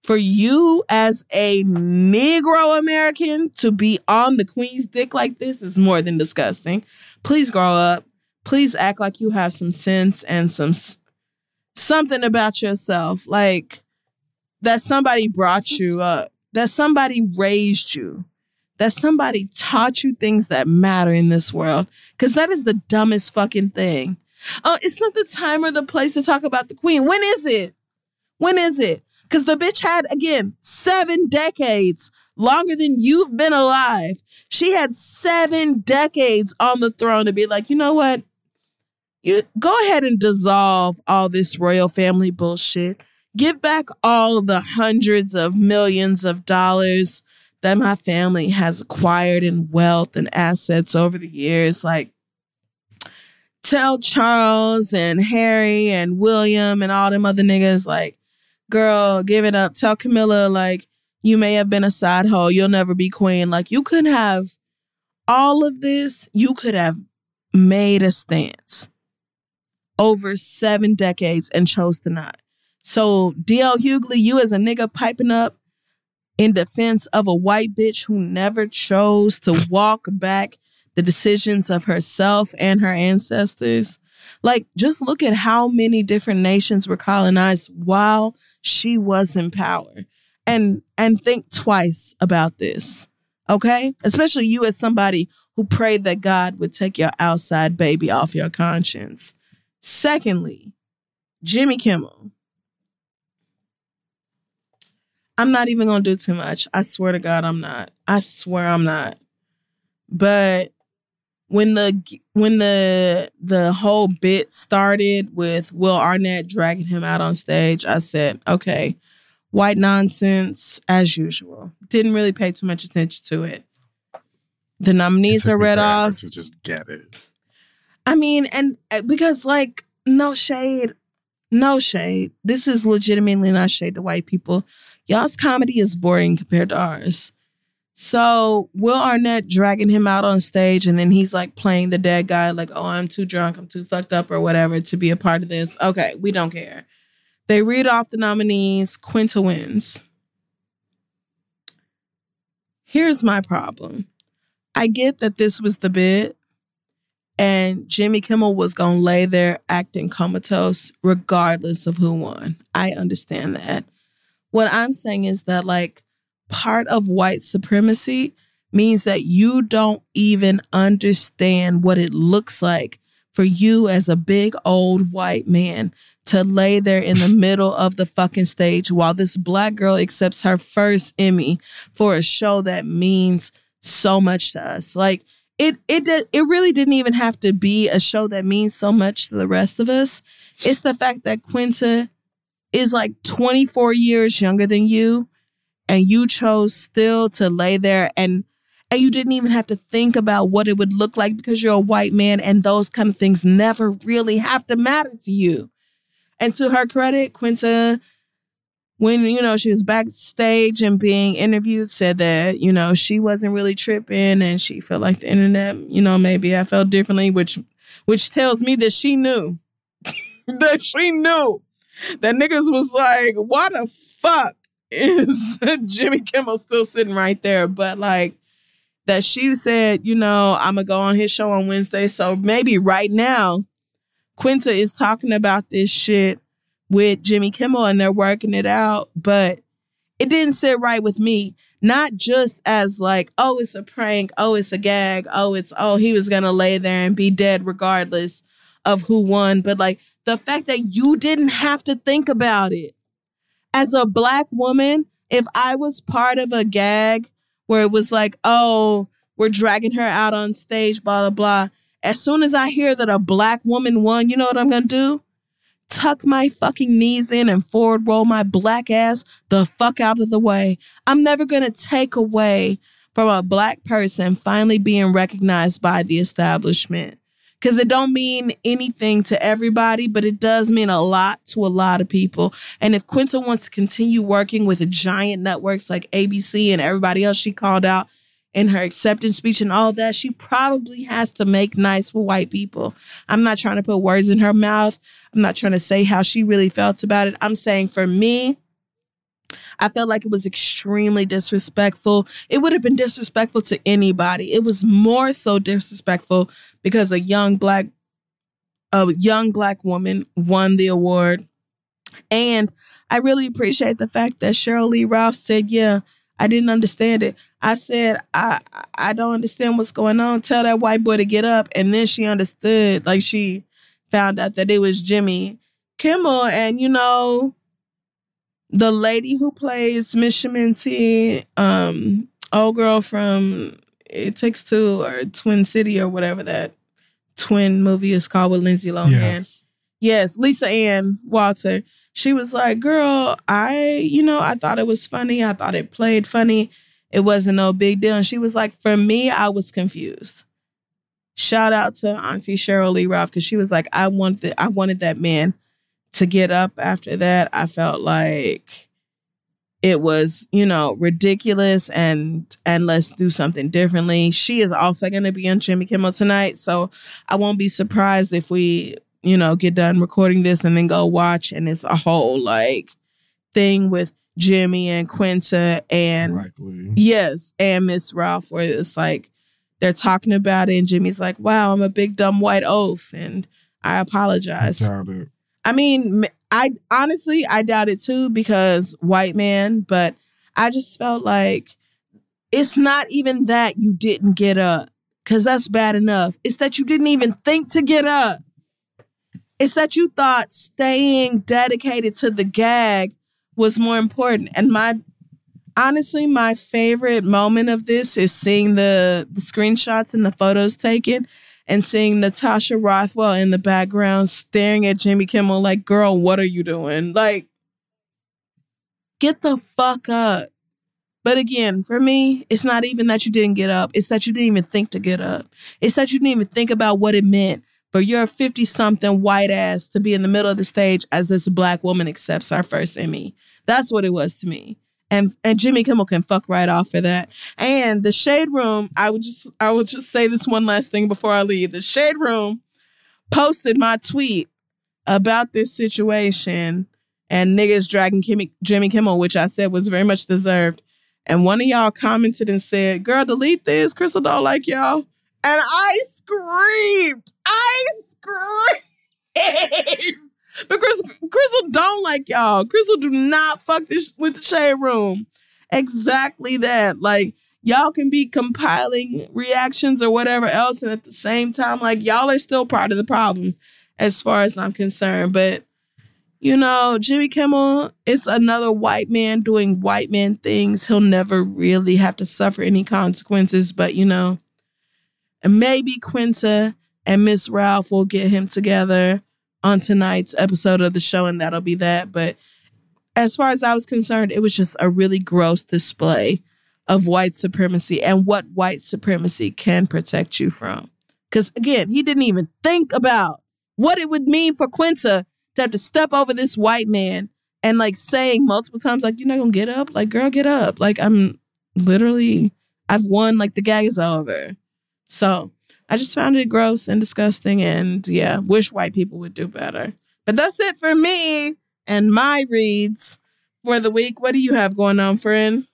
for you as a Negro American to be on the Queen's dick like this is more than disgusting. Please grow up. Please act like you have some sense and some s- something about yourself, like that somebody brought you up, that somebody raised you, that somebody taught you things that matter in this world. Because that is the dumbest fucking thing. Oh, it's not the time or the place to talk about the Queen. When is it? When is it? Because the bitch had, again, seven decades longer than you've been alive. She had seven decades on the throne to be like, you know what? You go ahead and dissolve all this royal family bullshit. Give back all the hundreds of millions of dollars that my family has acquired in wealth and assets over the years. Like, tell Charles and Harry and William and all them other niggas, like, girl, give it up. Tell Camilla, like, you may have been a side hoe. You'll never be queen. Like, you could have all of this. You could have made a stance over seven decades and chose to not. So, DL Hughley, you as a nigga piping up in defense of a white bitch who never chose to walk back the decisions of herself and her ancestors. Like, just look at how many different nations were colonized while she was in power. And and think twice about this. Okay? Especially you as somebody who prayed that God would take your outside baby off your conscience. Secondly, Jimmy Kimmel. I'm not even to do too much. I swear to God I'm not. I swear I'm not. But when the when the the whole bit started with Will Arnett dragging him out on stage, I said, "Okay, white nonsense as usual." Didn't really pay too much attention to it. The nominees are read off to just get it. I mean, and uh, because like no shade, no shade. This is legitimately not shade to white people. Y'all's comedy is boring compared to ours. So Will Arnett dragging him out on stage, and then he's like playing the dead guy, like, "Oh, I'm too drunk, I'm too fucked up, or whatever, to be a part of this." Okay, we don't care. They read off the nominees. Quinta wins. Here's my problem. I get that this was the bit, and Jimmy Kimmel was gonna lay there acting comatose, regardless of who won. I understand that. What I'm saying is that like part of white supremacy means that you don't even understand what it looks like for you as a big old white man to lay there in the middle of the fucking stage while this black girl accepts her first Emmy for a show that means so much to us. Like it it it really didn't even have to be a show that means so much to the rest of us. It's the fact that Quinta is like 24 years younger than you and you chose still to lay there and and you didn't even have to think about what it would look like because you're a white man and those kind of things never really have to matter to you. And to her credit, Quinta, when you know she was backstage and being interviewed, said that you know she wasn't really tripping and she felt like the internet, you know, maybe I felt differently, which which tells me that she knew <laughs> that she knew that niggas was like, "What the fuck is <laughs> Jimmy Kimmel still sitting right there?" But like that she said, you know, I'm gonna go on his show on Wednesday, so maybe right now Quinta is talking about this shit with Jimmy Kimmel and they're working it out, but it didn't sit right with me. Not just as like, oh, it's a prank, oh, it's a gag, oh, it's oh, he was gonna lay there and be dead regardless of who won, but like the fact that you didn't have to think about it. As a black woman, if I was part of a gag where it was like, oh, we're dragging her out on stage, blah, blah, blah. As soon as I hear that a black woman won, you know what I'm going to do? Tuck my fucking knees in and forward roll my black ass the fuck out of the way. I'm never going to take away from a black person finally being recognized by the establishment because it don't mean anything to everybody, but it does mean a lot to a lot of people. And if Quinta wants to continue working with giant networks like ABC and everybody else she called out in her acceptance speech and all that, she probably has to make nice with white people. I'm not trying to put words in her mouth. I'm not trying to say how she really felt about it. I'm saying for me, I felt like it was extremely disrespectful. It would have been disrespectful to anybody. It was more so disrespectful because a young black a young black woman won the award. And I really appreciate the fact that Sheryl Lee Ralph said, "Yeah, I didn't understand it." I said, "I I don't understand what's going on. Tell that white boy to get up." And then she understood. Like she found out that it was Jimmy Kimmel, and you know, the lady who plays Miss Schemmenti, um, old girl from It Takes Two or Twin City or whatever that twin movie is called with Lindsay Lohan. Yes. yes, Lisa Ann Walter. She was like, "Girl, I, you know, I thought it was funny. I thought it played funny. It wasn't no big deal." And she was like, "For me, I was confused." Shout out to Auntie Sheryl Lee Ralph because she was like, "I wanted, I wanted that man to get up after that, I felt like it was, you know, ridiculous and and let's do something differently. She is also going to be on Jimmy Kimmel tonight, so I won't be surprised if we, you know, get done recording this and then go watch and it's a whole like thing with Jimmy and Quinta and Likely. yes, and Miss Ralph where it's like they're talking about it and Jimmy's like, "Wow, I'm a big dumb white oaf and I apologize." I I mean, I honestly I doubt it too because white man, but I just felt like it's not even that you didn't get up, because that's bad enough. It's that you didn't even think to get up. It's that you thought staying dedicated to the gag was more important. And my honestly, my favorite moment of this is seeing the, the screenshots and the photos taken and seeing Natasha Rothwell in the background staring at Jimmy Kimmel like, girl, what are you doing? Like, get the fuck up. But again, for me, it's not even that you didn't get up. It's that you didn't even think to get up. It's that you didn't even think about what it meant for your 50 something white ass to be in the middle of the stage as this black woman accepts our first Emmy. That's what it was to me. And and Jimmy Kimmel can fuck right off for that. And the Shade Room, I would just I would just say this one last thing before I leave. The Shade Room posted my tweet about this situation and niggas dragging Kimmy, Jimmy Kimmel, which I said was very much deserved. And one of y'all commented and said, Girl, delete this. Crissle don't like y'all. And I screamed. I screamed. <laughs> because Crissle don't like y'all. Crissle do not fuck this with the shade room. Exactly that. Like y'all can be compiling reactions or whatever else, and at the same time, like y'all are still part of the problem, as far as I'm concerned. But you know, Jimmy Kimmel is another white man doing white man things. He'll never really have to suffer any consequences, but you know, and maybe Quinta and Miss Ralph will get him together on tonight's episode of the show, and that'll be that. But as far as I was concerned, it was just a really gross display of white supremacy and what white supremacy can protect you from. Because again, he didn't even think about what it would mean for Quinta to have to step over this white man and like saying multiple times, like, you're not gonna get up? Like, girl, get up. Like, I'm literally, I've won, like, the gag is over. So I just found it gross and disgusting. And yeah, wish white people would do better. But that's it for me and my reads for the week. What do you have going on, friend?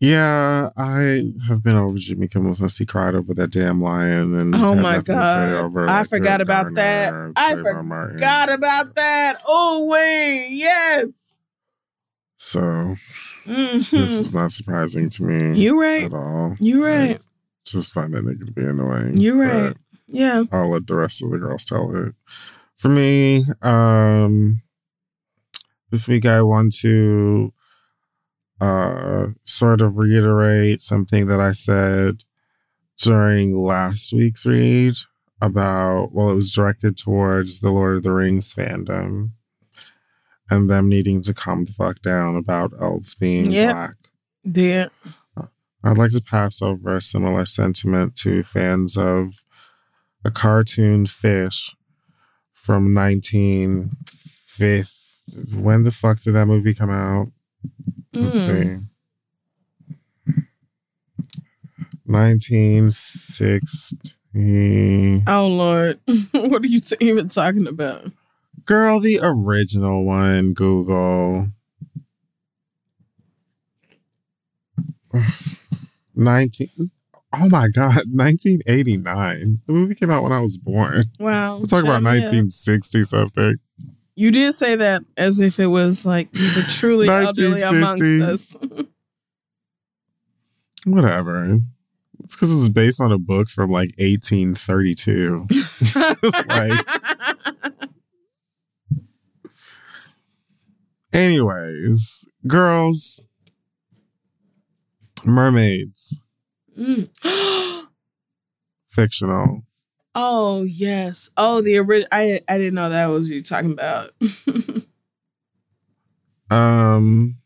Yeah, I have been over Jimmy Kimmel since he cried over that damn lion. And oh my god, over, I like, forgot about Garner, that. I forgot Martin. about that. Oh wait, yes. So mm-hmm. this was not surprising to me. You right at all. You right. Just find that nigga to be annoying. You're right. Yeah. I'll let the rest of the girls tell it. For me, um, this week I want to uh, sort of reiterate something that I said during last week's read about, well, it was directed towards the Lord of the Rings fandom and them needing to calm the fuck down about elves being yep. black. Yeah. I'd like to pass over a similar sentiment to fans of a cartoon fish from 1950. When the fuck did that movie come out? Let's mm. see. 1960. Oh, Lord. <laughs> what are you even talking about? Girl, the original one, Google. <sighs> <sighs> <sighs> 19 Oh my God, <laughs> 1989. The movie came out when I was born. Wow. We're talking about 1960 something. You did say that as if it was like the <laughs> truly elderly amongst us. <laughs> Whatever. It's because it's based on a book from like 1832. like, anyways, girls, mermaids. Mm. <gasps> Fictional. Oh yes. Oh, the original. I I didn't know that was what you're talking about. <laughs> um,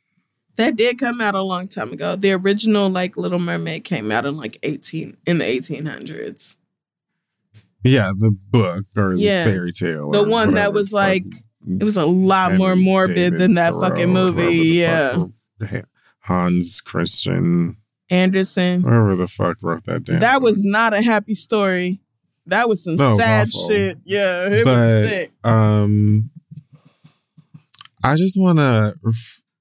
that did come out a long time ago. The original like Little Mermaid came out in like eighteen in the eighteen hundreds. Yeah, the book or yeah. the fairy tale. The one that was like it was a lot more morbid David than that Thoreau, fucking movie. Yeah. Hans Christian Andersen. Whoever the fuck wrote that down. That was not a happy story. That was some no, sad shit. Yeah, it but, was sick. Um, I just want to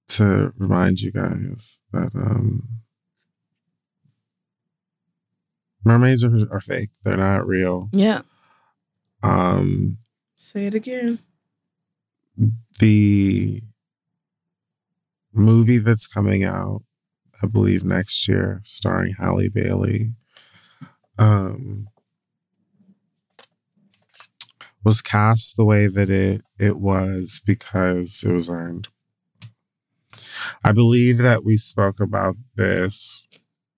to remind you guys that um, mermaids are, are fake. They're not real. Yeah. Um, say it again. The movie that's coming out I believe next year, starring Halle Bailey. Um, was cast the way that it it was because it was earned. I believe that we spoke about this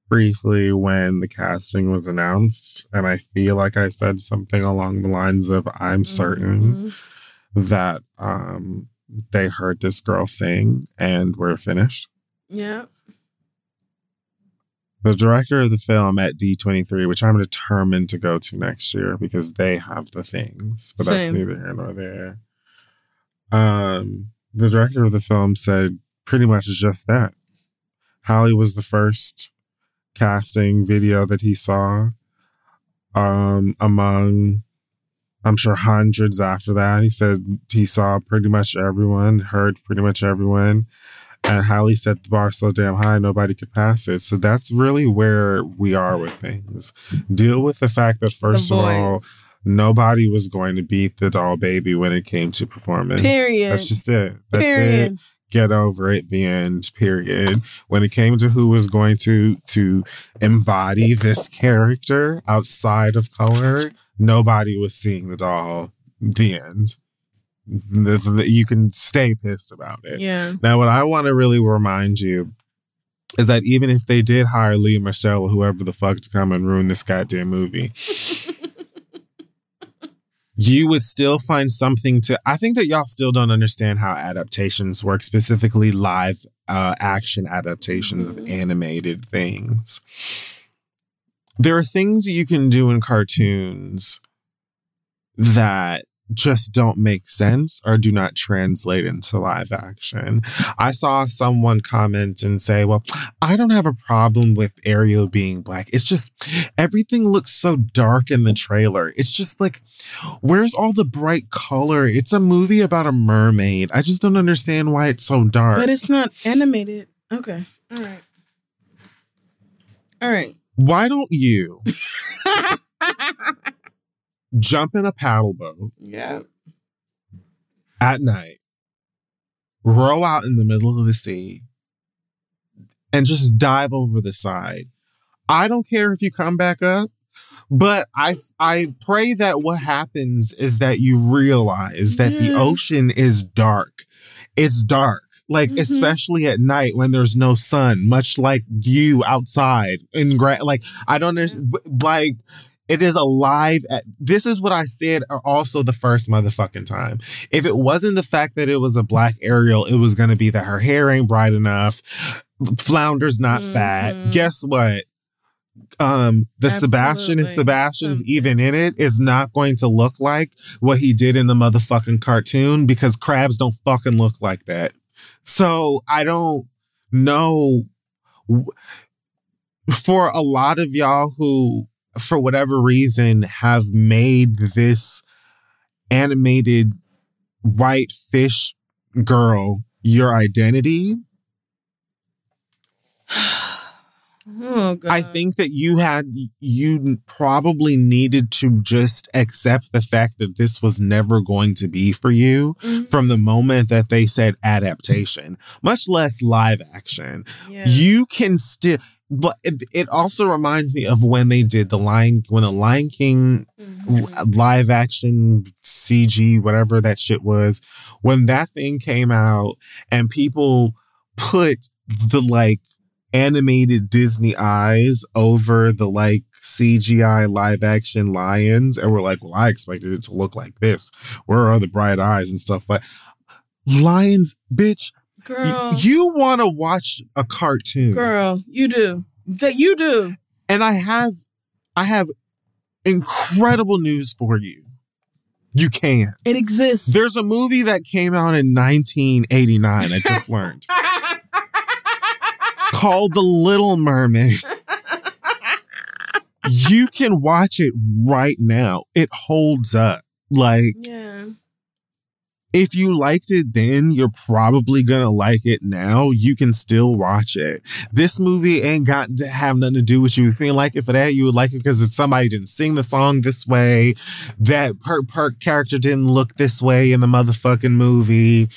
briefly when the casting was announced, and I feel like I said something along the lines of I'm certain Mhm. that um they heard this girl sing and we're finished. Yeah. The director of the film at D23, which I'm determined to go to next year because they have the things, but that's neither here nor there. Um, the director of the film said pretty much just that. Halle was the first casting video that he saw. Um, among I'm sure hundreds after that. He said he saw pretty much everyone, heard pretty much everyone. And Halle set the bar so damn high, nobody could pass it. So that's really where we are with things. Deal with the fact that, first of all, nobody was going to beat the doll baby when it came to performance. Period. That's just it. That's it get over it the end period when it came to who was going to to embody this character outside of color nobody was seeing the doll the end The- the- you can stay pissed about it Yeah. now what i want to really remind you is that even if they did hire Lea Michele or whoever the fuck to come and ruin this goddamn movie, <laughs> you would still find something to. I think that y'all still don't understand how adaptations work, specifically live uh, action adaptations Mhm. of animated things. There are things you can do in cartoons that just don't make sense or do not translate into live action. I saw someone comment and say, Well, I don't have a problem with Ariel being black. It's just everything looks so dark in the trailer. It's just like, where's all the bright color? It's a movie about a mermaid. I just don't understand why it's so dark. But it's not animated. Okay. All right. All right. Why don't you <laughs> jump in a paddle boat yeah. at night, row out in the middle of the sea, and just dive over the side. I don't care if you come back up, but I I pray that what happens is that you realize that the ocean is dark. It's dark. Like Mhm. especially at night when there's no sun, much like you outside in gra- like I don't understand like it is alive at this is what I said also the first motherfucking time. If it wasn't the fact that it was a black Ariel, it was gonna be that her hair ain't bright enough, flounder's not fat. Mhm. Guess what? Um, the Sebastian, if Sebastian's Um, even in it, is not going to look like what he did in the motherfucking cartoon because crabs don't fucking look like that. So I don't know. For a lot of y'all who, for whatever reason, have made this animated white fish girl your identity, <sighs> <sighs> <sighs> Oh. I think that you had you probably needed to just accept the fact that this was never going to be for you Mhm. from the moment that they said adaptation, much less live action. Yeah. You can still but it, it also reminds me of when they did the Lion when the Lion King Mhm. live action CG, whatever that shit was, when that thing came out and people put the like animated Disney eyes over the like CGI live action lions and we're like, well, I expected it to look like this. Where are the bright eyes and stuff? But lions, bitch, y- Girl. you want to watch a cartoon. Girl, you do. That you do. And I have I have incredible news for you. You can. It exists. There's a movie that came out in 1989, I just <laughs> learned, called The Little Mermaid. You can watch it right now. It holds up. Like, yeah. if you liked it then, you're probably gonna like it now. You can still watch it. This movie ain't got to have nothing to do with you. If you didn't like it for that, you would like it because it's somebody didn't sing the song this way. That per per character didn't look this way in the motherfucking movie.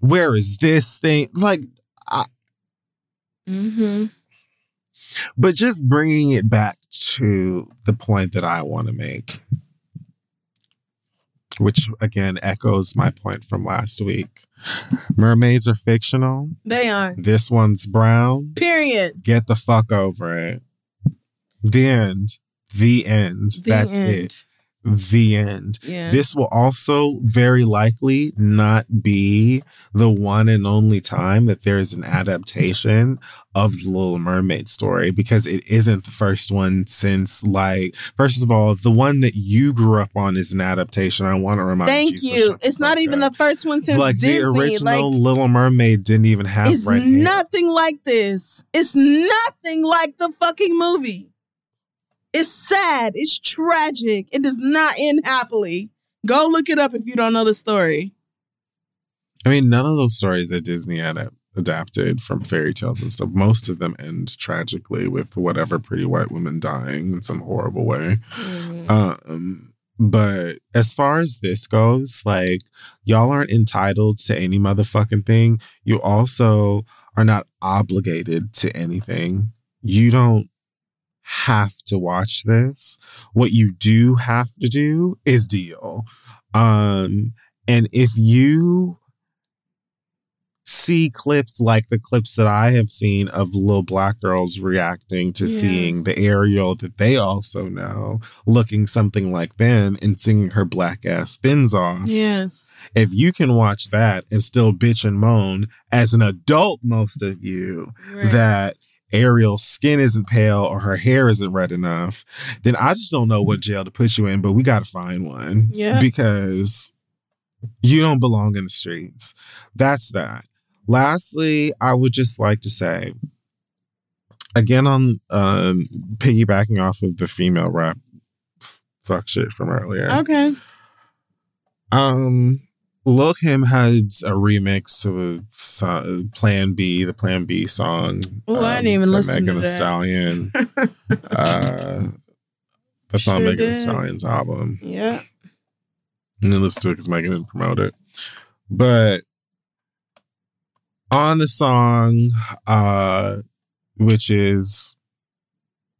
Where is this thing? Like, I, Mm-hmm. But just bringing it back to the point that I want to make, which again echoes my point from last week. Mermaids are fictional. They are. This one's brown. Period. Get the fuck over it. The end. The end. The That's end. it. The end. Yeah. This will also very likely not be the one and only time that there is an adaptation of the Little Mermaid story because it isn't the first one since, like, first of all, the one that you grew up on is an adaptation. I want to remind Thank you. you. It's not even the first one since like Disney. the original like Little Mermaid didn't even have it's hair. nothing like this. It's nothing like the fucking movie. It's sad. It's tragic. It does not end happily. Go look it up if you don't know the story. I mean, none of those stories that Disney had adapted from fairy tales and stuff, most of them end tragically with whatever pretty white woman dying in some horrible way. Um, but as far as this goes, like y'all aren't entitled to any motherfucking thing. You also are not obligated to anything. You don't have to watch this. What you do have to do is deal. Um, and if you see clips like the clips that I have seen of little black girls reacting to Yeah. seeing the Ariel that they also know looking something like them and singing her black ass spins off. yes. If you can watch that and still bitch and moan as an adult, most of you, Right. that Ariel's skin isn't pale or her hair isn't red enough, then I just don't know what jail to put you in, but we got to find one. Yeah. Because you don't belong in the streets. That's that. Lastly, I would just like to say, again, on um, piggybacking off of the female rap fuck shit from earlier. Okay. Um, Lil Kim has a remix of a Plan B, the Plan B song. Ooh, I didn't um, even listen to Megan Thee that. Stallion. <laughs> uh, that's on Megan Thee. Stallion's album. yeah. And then listen to it because Megan didn't promote it. But on the song, uh, which is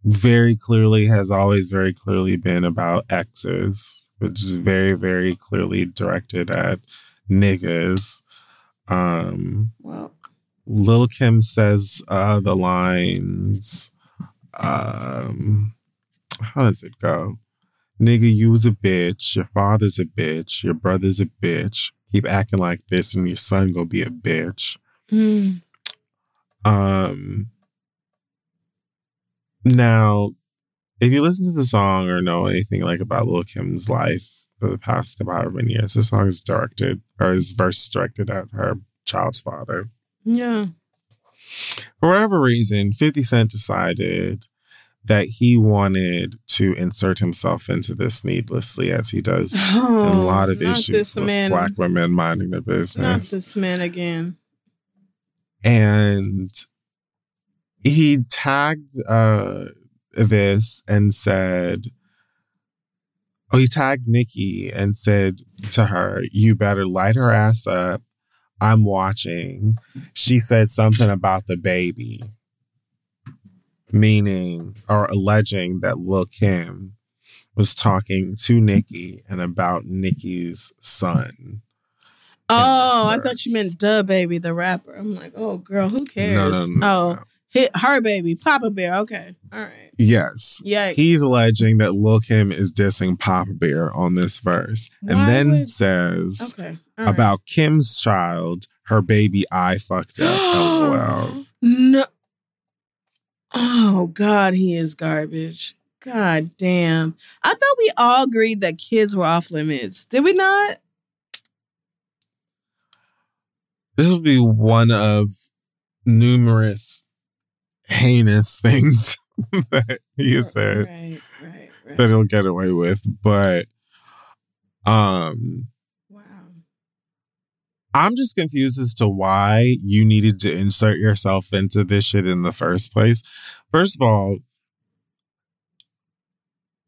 very clearly has always very clearly been about exes, which is very, very clearly directed at niggas. Um, Well, Lil Kim says uh, the lines. Um, how does it go? Nigga, you was a bitch. Your father's a bitch. Your brother's a bitch. Keep acting like this, and your son gonna be a bitch. mm, Um. Now, if you listen to the song or know anything like about Lil Kim's life for the past about however many years, this song is directed or is verse directed at her child's father. yeah. For whatever reason, 50 Cent decided that he wanted to insert himself into this needlessly, as he does <laughs> in a lot of Oh, issues with man. black women minding their business. Not this man again. and he tagged uh, this and said, Oh, he tagged Nicki and said to her, You better light her ass up. I'm watching. She said something about the baby, meaning or alleging that Lil Kim was talking to Nicki and about Nicki's son. Oh, I thought you meant DaBaby, the rapper. I'm like, oh, girl, who cares? No, no, no. oh, no. Hit her baby, Papa Bear. Okay, all right. Yes. Yeah. He's alleging that Lil Kim is dissing Papa Bear on this verse, and then would- says Okay. right. about Kim's child, her baby I fucked up. <gasps> LOL. no. Oh God, he is garbage. God damn. I thought we all agreed that kids were off limits. Did we not? This will be one of numerous heinous things <laughs> that he has said Right, right, right. that he'll get away with, but um. wow. I'm just confused as to why you needed to insert yourself into this shit in the first place. First of all,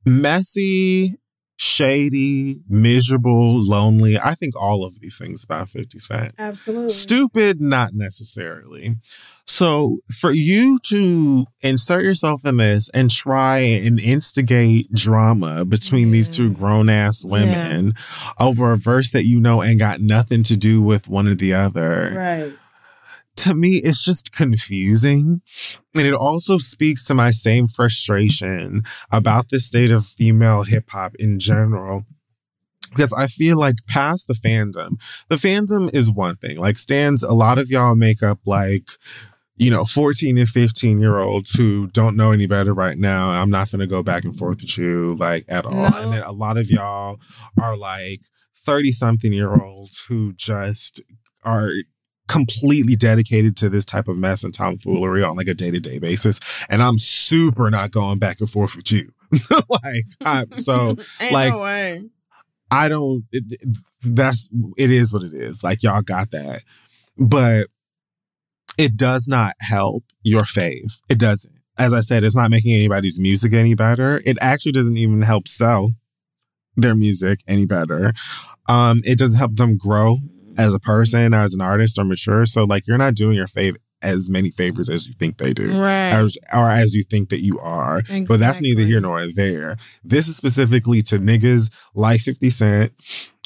messy, shady, miserable, lonely. I think all of these things about 50 Cent. Absolutely. Stupid, not necessarily. So, for you to insert yourself in this and try and instigate drama between yeah. these two grown ass women yeah. over a verse that you know ain't got nothing to do with one or the other. Right. To me, it's just confusing. And it also speaks to my same frustration about the state of female hip hop in general because I feel like past the fandom, the fandom is one thing. Like stands, a lot of y'all make up like you know, 14 and 15 year olds who don't know any better right now. I'm not going to go back and forth with you like at all. No. And then a lot of y'all are like 30 something year olds who just are completely dedicated to this type of mess and tomfoolery on like a day to day basis. And I'm super not going back and forth with you. <laughs> like, I'm, so, <laughs> like, no I don't, it, that's, it is what it is. Like, y'all got that. But it does not help your fave. It doesn't. As I said, it's not making anybody's music any better. It actually doesn't even help sell their music any better. Um, it doesn't help them grow as a person, as an artist, or mature. So, like, you're not doing your fave as many favors as you think they do, right? As, or as you think that you are. Exactly. But that's neither here nor there. This is specifically to niggas like 50 Cent,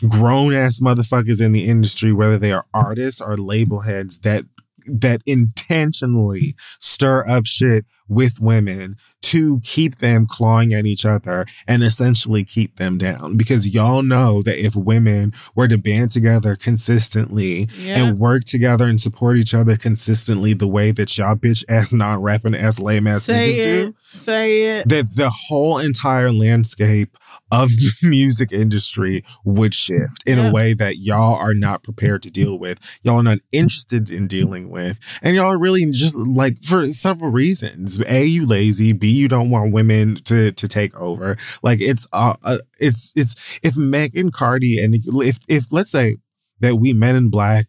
grown ass motherfuckers in the industry, whether they are artists or label heads that that intentionally stir up shit with women to keep them clawing at each other and essentially keep them down. Because y'all know that if women were to band together consistently yeah. and work together and support each other consistently the way that y'all bitch ass non rapping ass lame ass niggas do, say it. That the whole entire landscape of <laughs> the music industry would shift in yeah. a way that y'all are not prepared to deal with. Y'all are not interested in dealing with. And y'all are really just like for several reasons. A, you lazy. B, you don't want women to to take over. Like it's uh, uh it's it's if Megan Cardi and if if let's say that we men in black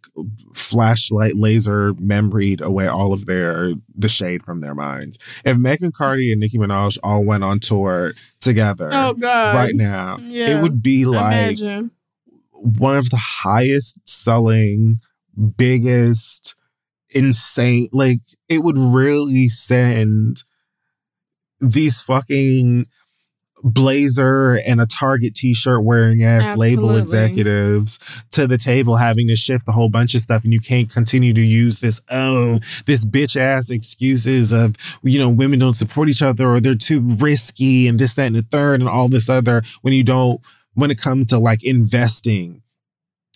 flashlight laser memoried away all of their the shade from their minds. If Megan Cardi and Nicki Minaj all went on tour together oh, God. right now, yeah. it would be like Imagine. one of the highest selling, biggest, insane like it would really send these fucking blazer and a Target t-shirt wearing ass Absolutely. label executives to the table having to shift a whole bunch of stuff and you can't continue to use this oh this bitch ass excuses of you know women don't support each other or they're too risky and this that and the third and all this other when you don't when it comes to like investing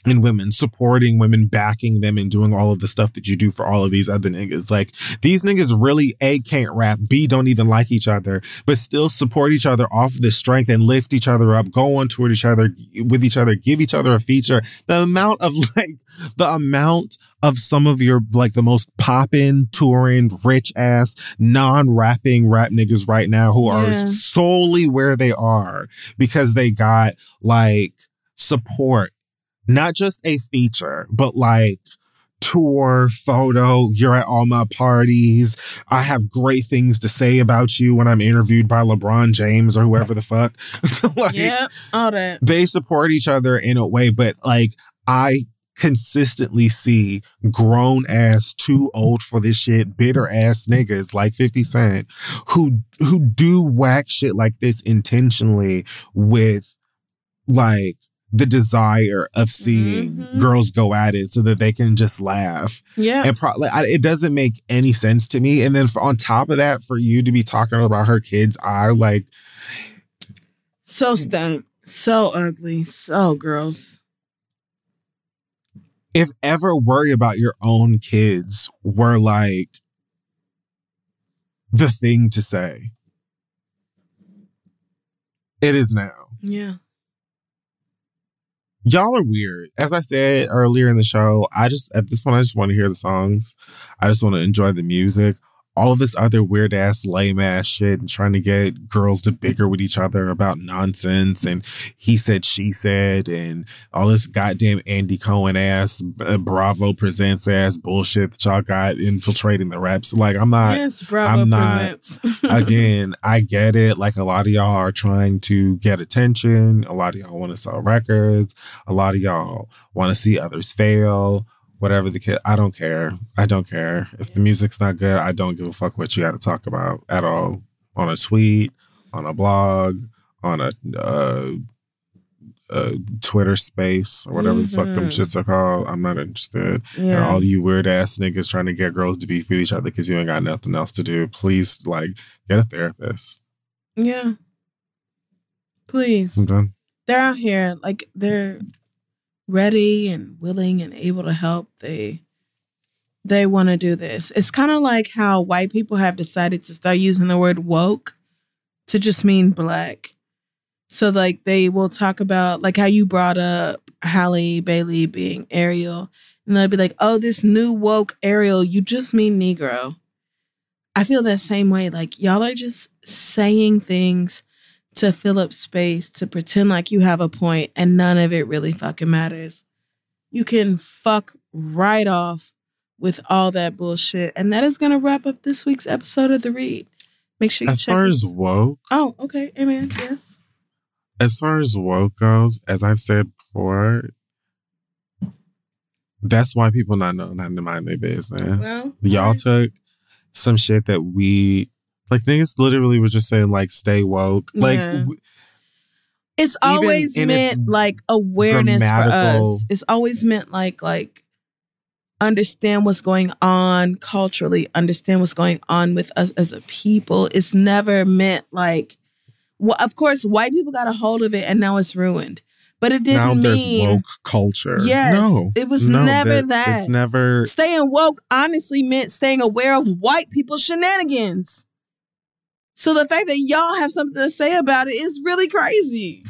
in women, supporting women, backing them, and doing all of the stuff that you do for all of these other niggas. Like these niggas really A can't rap, B don't even like each other, but still support each other off of this strength and lift each other up, go on tour each other with each other, give each other a feature. The amount of <laughs> like the amount of some of your like the most poppin', touring, rich ass, non-rapping rap niggas right now who yeah. are solely where they are because they got like support not just a feature, but like tour photo. You're at all my parties. I have great things to say about you when I'm interviewed by LeBron James or whoever the fuck. <laughs> like, yeah, all that. They support each other in a way, but like I consistently see grown ass too old for this shit bitter ass niggas like 50 cent who who do whack shit like this intentionally with like the desire of seeing mm-hmm. girls go at it so that they can just laugh. Yeah. And pro- like, I, it doesn't make any sense to me. And then for, on top of that, for you to be talking about her kids, I like. So stank. So ugly. So gross. If ever worry about your own kids were like the thing to say, it is now. Yeah y'all are weird. As I said earlier in the show, I just at this point I just want to hear the songs. I just want to enjoy the music all of this other weird ass lame ass shit and trying to get girls to bicker with each other about nonsense and he said she said and all this goddamn Andy Cohen ass uh, Bravo presents ass bullshit that y'all got infiltrating the reps. Like I'm not. Yes, Bravo I'm not. <laughs> again, I get it. Like a lot of y'all are trying to get attention. A lot of y'all want to sell records. A lot of y'all want to see others fail whatever the kid. I don't care. I don't care if the music's not good. I don't give a fuck what you got to talk about at all on a tweet, on a blog, on a. Uh, uh, Twitter space or whatever the fuck them Mhm. shits are called. I'm not interested. And Yeah. all you weird ass niggas trying to get girls to beef with each other because you ain't got nothing else to do. Please, like, get a therapist. yeah. Please. I'm done. they're out here like they're ready and willing and able to help they they want to do this. It's kind of like how white people have decided to start using the word woke to just mean black. So like they will talk about like how you brought up Halle Bailey being Ariel and they'll be like oh this new woke Ariel you just mean negro. I feel that same way like y'all are just saying things to fill up space to pretend like you have a point and none of it really fucking matters. You can fuck right off with all that bullshit. And that is going to wrap up this week's episode of The Read. Make sure you As check As far us- as woke, Oh, okay. Amen. Yes. as far as woke goes, as I've said before, that's why people not know not to mind their business. Well, Y'all alright. took some shit that we like. Niggas literally was just saying like, "Stay woke." Like, Yeah. w- It's always in its meant like awareness for us. It's always meant like like understand what's going on culturally, understand what's going on with us as a people. It's never meant like well, of course white people got a hold of it and now it's ruined. But it didn't there's mean woke culture. Yes, no, it was no, never that. It's never. staying woke honestly meant staying aware of white people's shenanigans. So the fact that y'all have something to say about it is really crazy.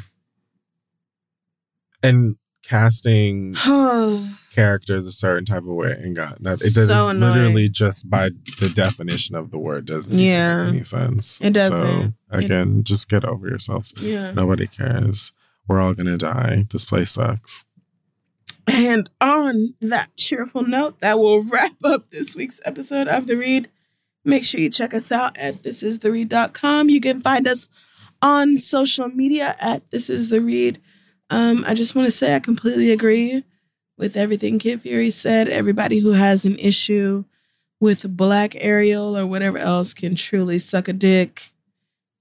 And casting <sighs> Oh, characters a certain type of way and got that it doesn't annoying. literally just by the definition of the word doesn't Yeah. make any sense. It doesn't. So It- again, just get over yourselves. yeah. Nobody cares. We're all gonna die. This place sucks. And on that cheerful note, that will <laughs> wrap up this week's episode of The Read. Make sure you check us out at thisistheread.com. You can find us on social media at This Is The Read. Um, I just want to say I completely agree with everything Kid Fury said. Everybody who has an issue with Black Ariel or whatever else can truly suck a dick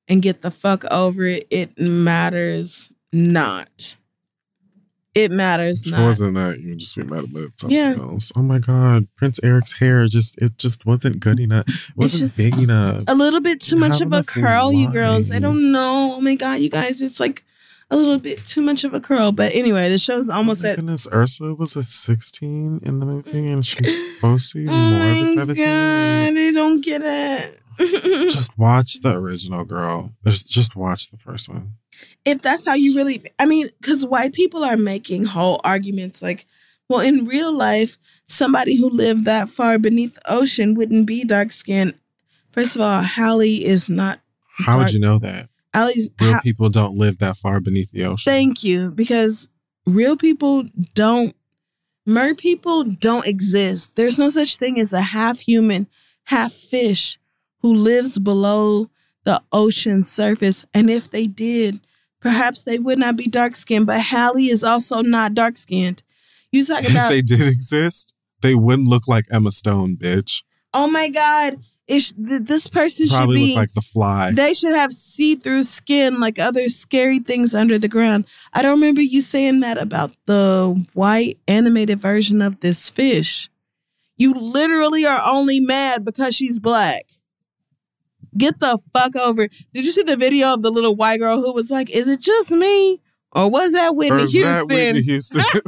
and get the fuck over it. It matters not. It matters If it not. wasn't that, you would just be mad about something Yeah. else. Oh my god, Prince Eric's hair just it just wasn't good enough. It wasn't big enough. a little bit too much of a curl, you girls. I don't know. Oh my god, you guys, it's like a little bit too much of a curl. But anyway, the show's oh almost oh at. goodness, Ursula was a 16 in the movie and she's <laughs> supposed to be Oh more of a oh my 17. god, I don't get it. <laughs> Just watch the original girl. Just just watch the first one. if that's how you really, I mean, because white people are making whole arguments like, well, in real life, somebody who lived that far beneath the ocean wouldn't be dark skinned. First of all, Halle is not. How Dark- would you know that? Allie's. Real Ha- people don't live that far beneath the ocean. Thank you, because real people don't, mer people don't exist. There's no such thing as a half human, half fish who lives below the ocean surface. And if they did, perhaps they would not be dark skinned. But Halle is also not dark skinned. You talk about. if they did exist, they wouldn't look like Emma Stone, bitch. oh my God, it's, this person should Probably be. look like the fly. They should have see through skin like other scary things under the ground. I don't remember you saying that about the white animated version of this fish. You literally are only mad because she's black. Get the fuck over. Did you see the video of the little white girl who was like, Is it just me? Or was that Or Whitney is Houston? that Whitney Houston? <laughs>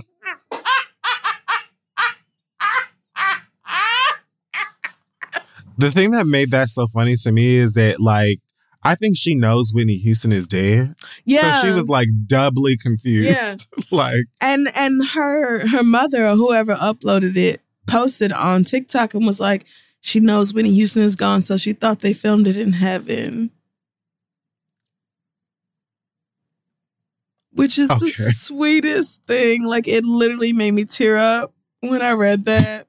the thing that made that so funny to me is that like I think she knows Whitney Houston is dead. yeah. So she was like doubly confused. Yeah. <laughs> like and and her her mother or whoever uploaded it posted on TikTok and was like, she knows Whitney Houston is gone, so she thought they filmed it in heaven. Which is Okay. the sweetest thing. Like it literally made me tear up when I read that.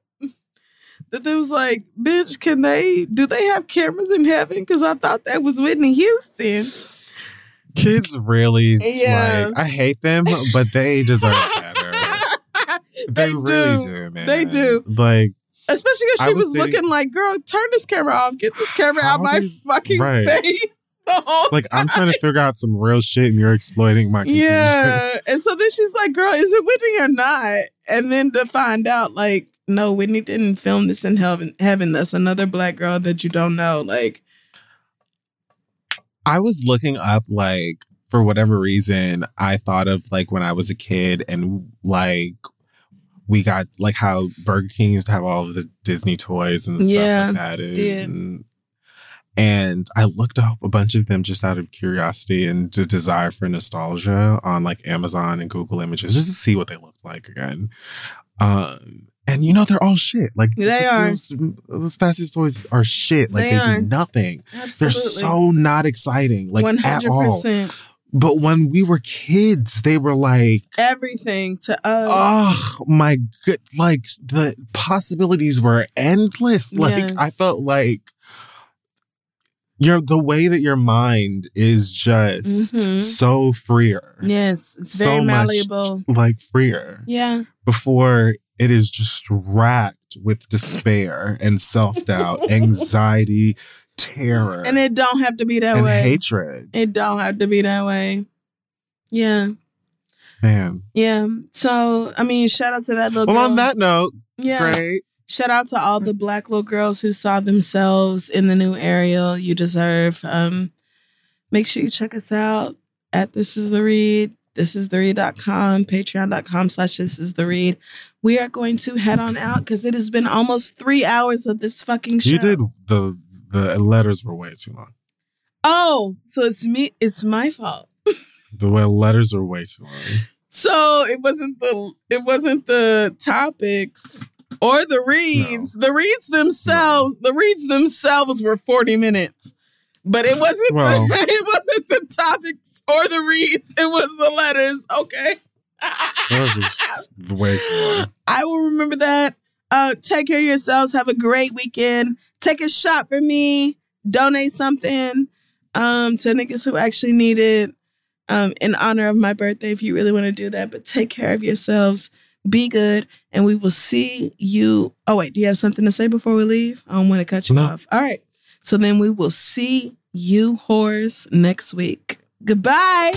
That they was like, bitch, can they do they have cameras in heaven? Because I thought that was Whitney Houston. kids really Yeah. like I hate them, but they deserve better. <laughs> they, they really do. do, man. They do. Like Especially because she was looking like, girl, turn this camera off. Get this camera out my did- <laughs> fucking right. face. <laughs> like I'm trying to figure out some real shit and you're exploiting my confusion. Yeah. And so then she's like, girl, is it Whitney or not? And then to find out, like, no, Whitney didn't film this in heaven. Heaven. That's another black girl that you don't know. Like, I was looking up like for whatever reason, I thought of like when I was a kid and like we got like how Burger King used to have all the Disney toys and stuff Yeah, like that. And, and I looked up a bunch of them just out of curiosity and the desire for nostalgia on like Amazon and Google Images just to see what they looked like again. Um and you know they're all shit. Like They are. those, those fastest toys are shit. Like They they, do nothing. absolutely. They're so not exciting, like at all. 100%. But when we were kids, they were like, Everything to us. oh my good, like the possibilities were endless. Like Yes. I felt like your the way that your mind is just Mhm. so freer, yes. It's so very much- malleable. like freer Yeah. before it is just racked with despair and self doubt, <laughs> anxiety, terror, And it don't have to be that and way. hatred. It don't have to be that way. Yeah. Man. Yeah. So, I mean, shout out to that little Well, girl. on that note, yeah. great. Shout out to all the black little girls who saw themselves in the new Ariel. You deserve. Um, make sure you check us out at This Is The Read, This Is The Read.com, patreon.com slash This Is The Read. We are going to head on out because it has been almost three hours of this fucking show. You did the the letters were way too long. Oh, so it's me. It's my fault. The way letters were way too long. So it wasn't the it wasn't the topics or the reads. The reads themselves, the reads themselves were 40 minutes. But it wasn't Well- the, <laughs> it wasn't the topics or the reads. It was the letters. Okay. Those are <laughs> way too long. I will remember that. Uh, take care of yourselves. Have a great weekend. Take a shot for me. Donate something um, to niggas who actually need it um, in honor of my birthday if you really want to do that. But take care of yourselves. Be good. And we will see you. Oh, wait. Do you have something to say before we leave? I don't want to cut you No. off. All right. So then we will see you whores next week. Goodbye.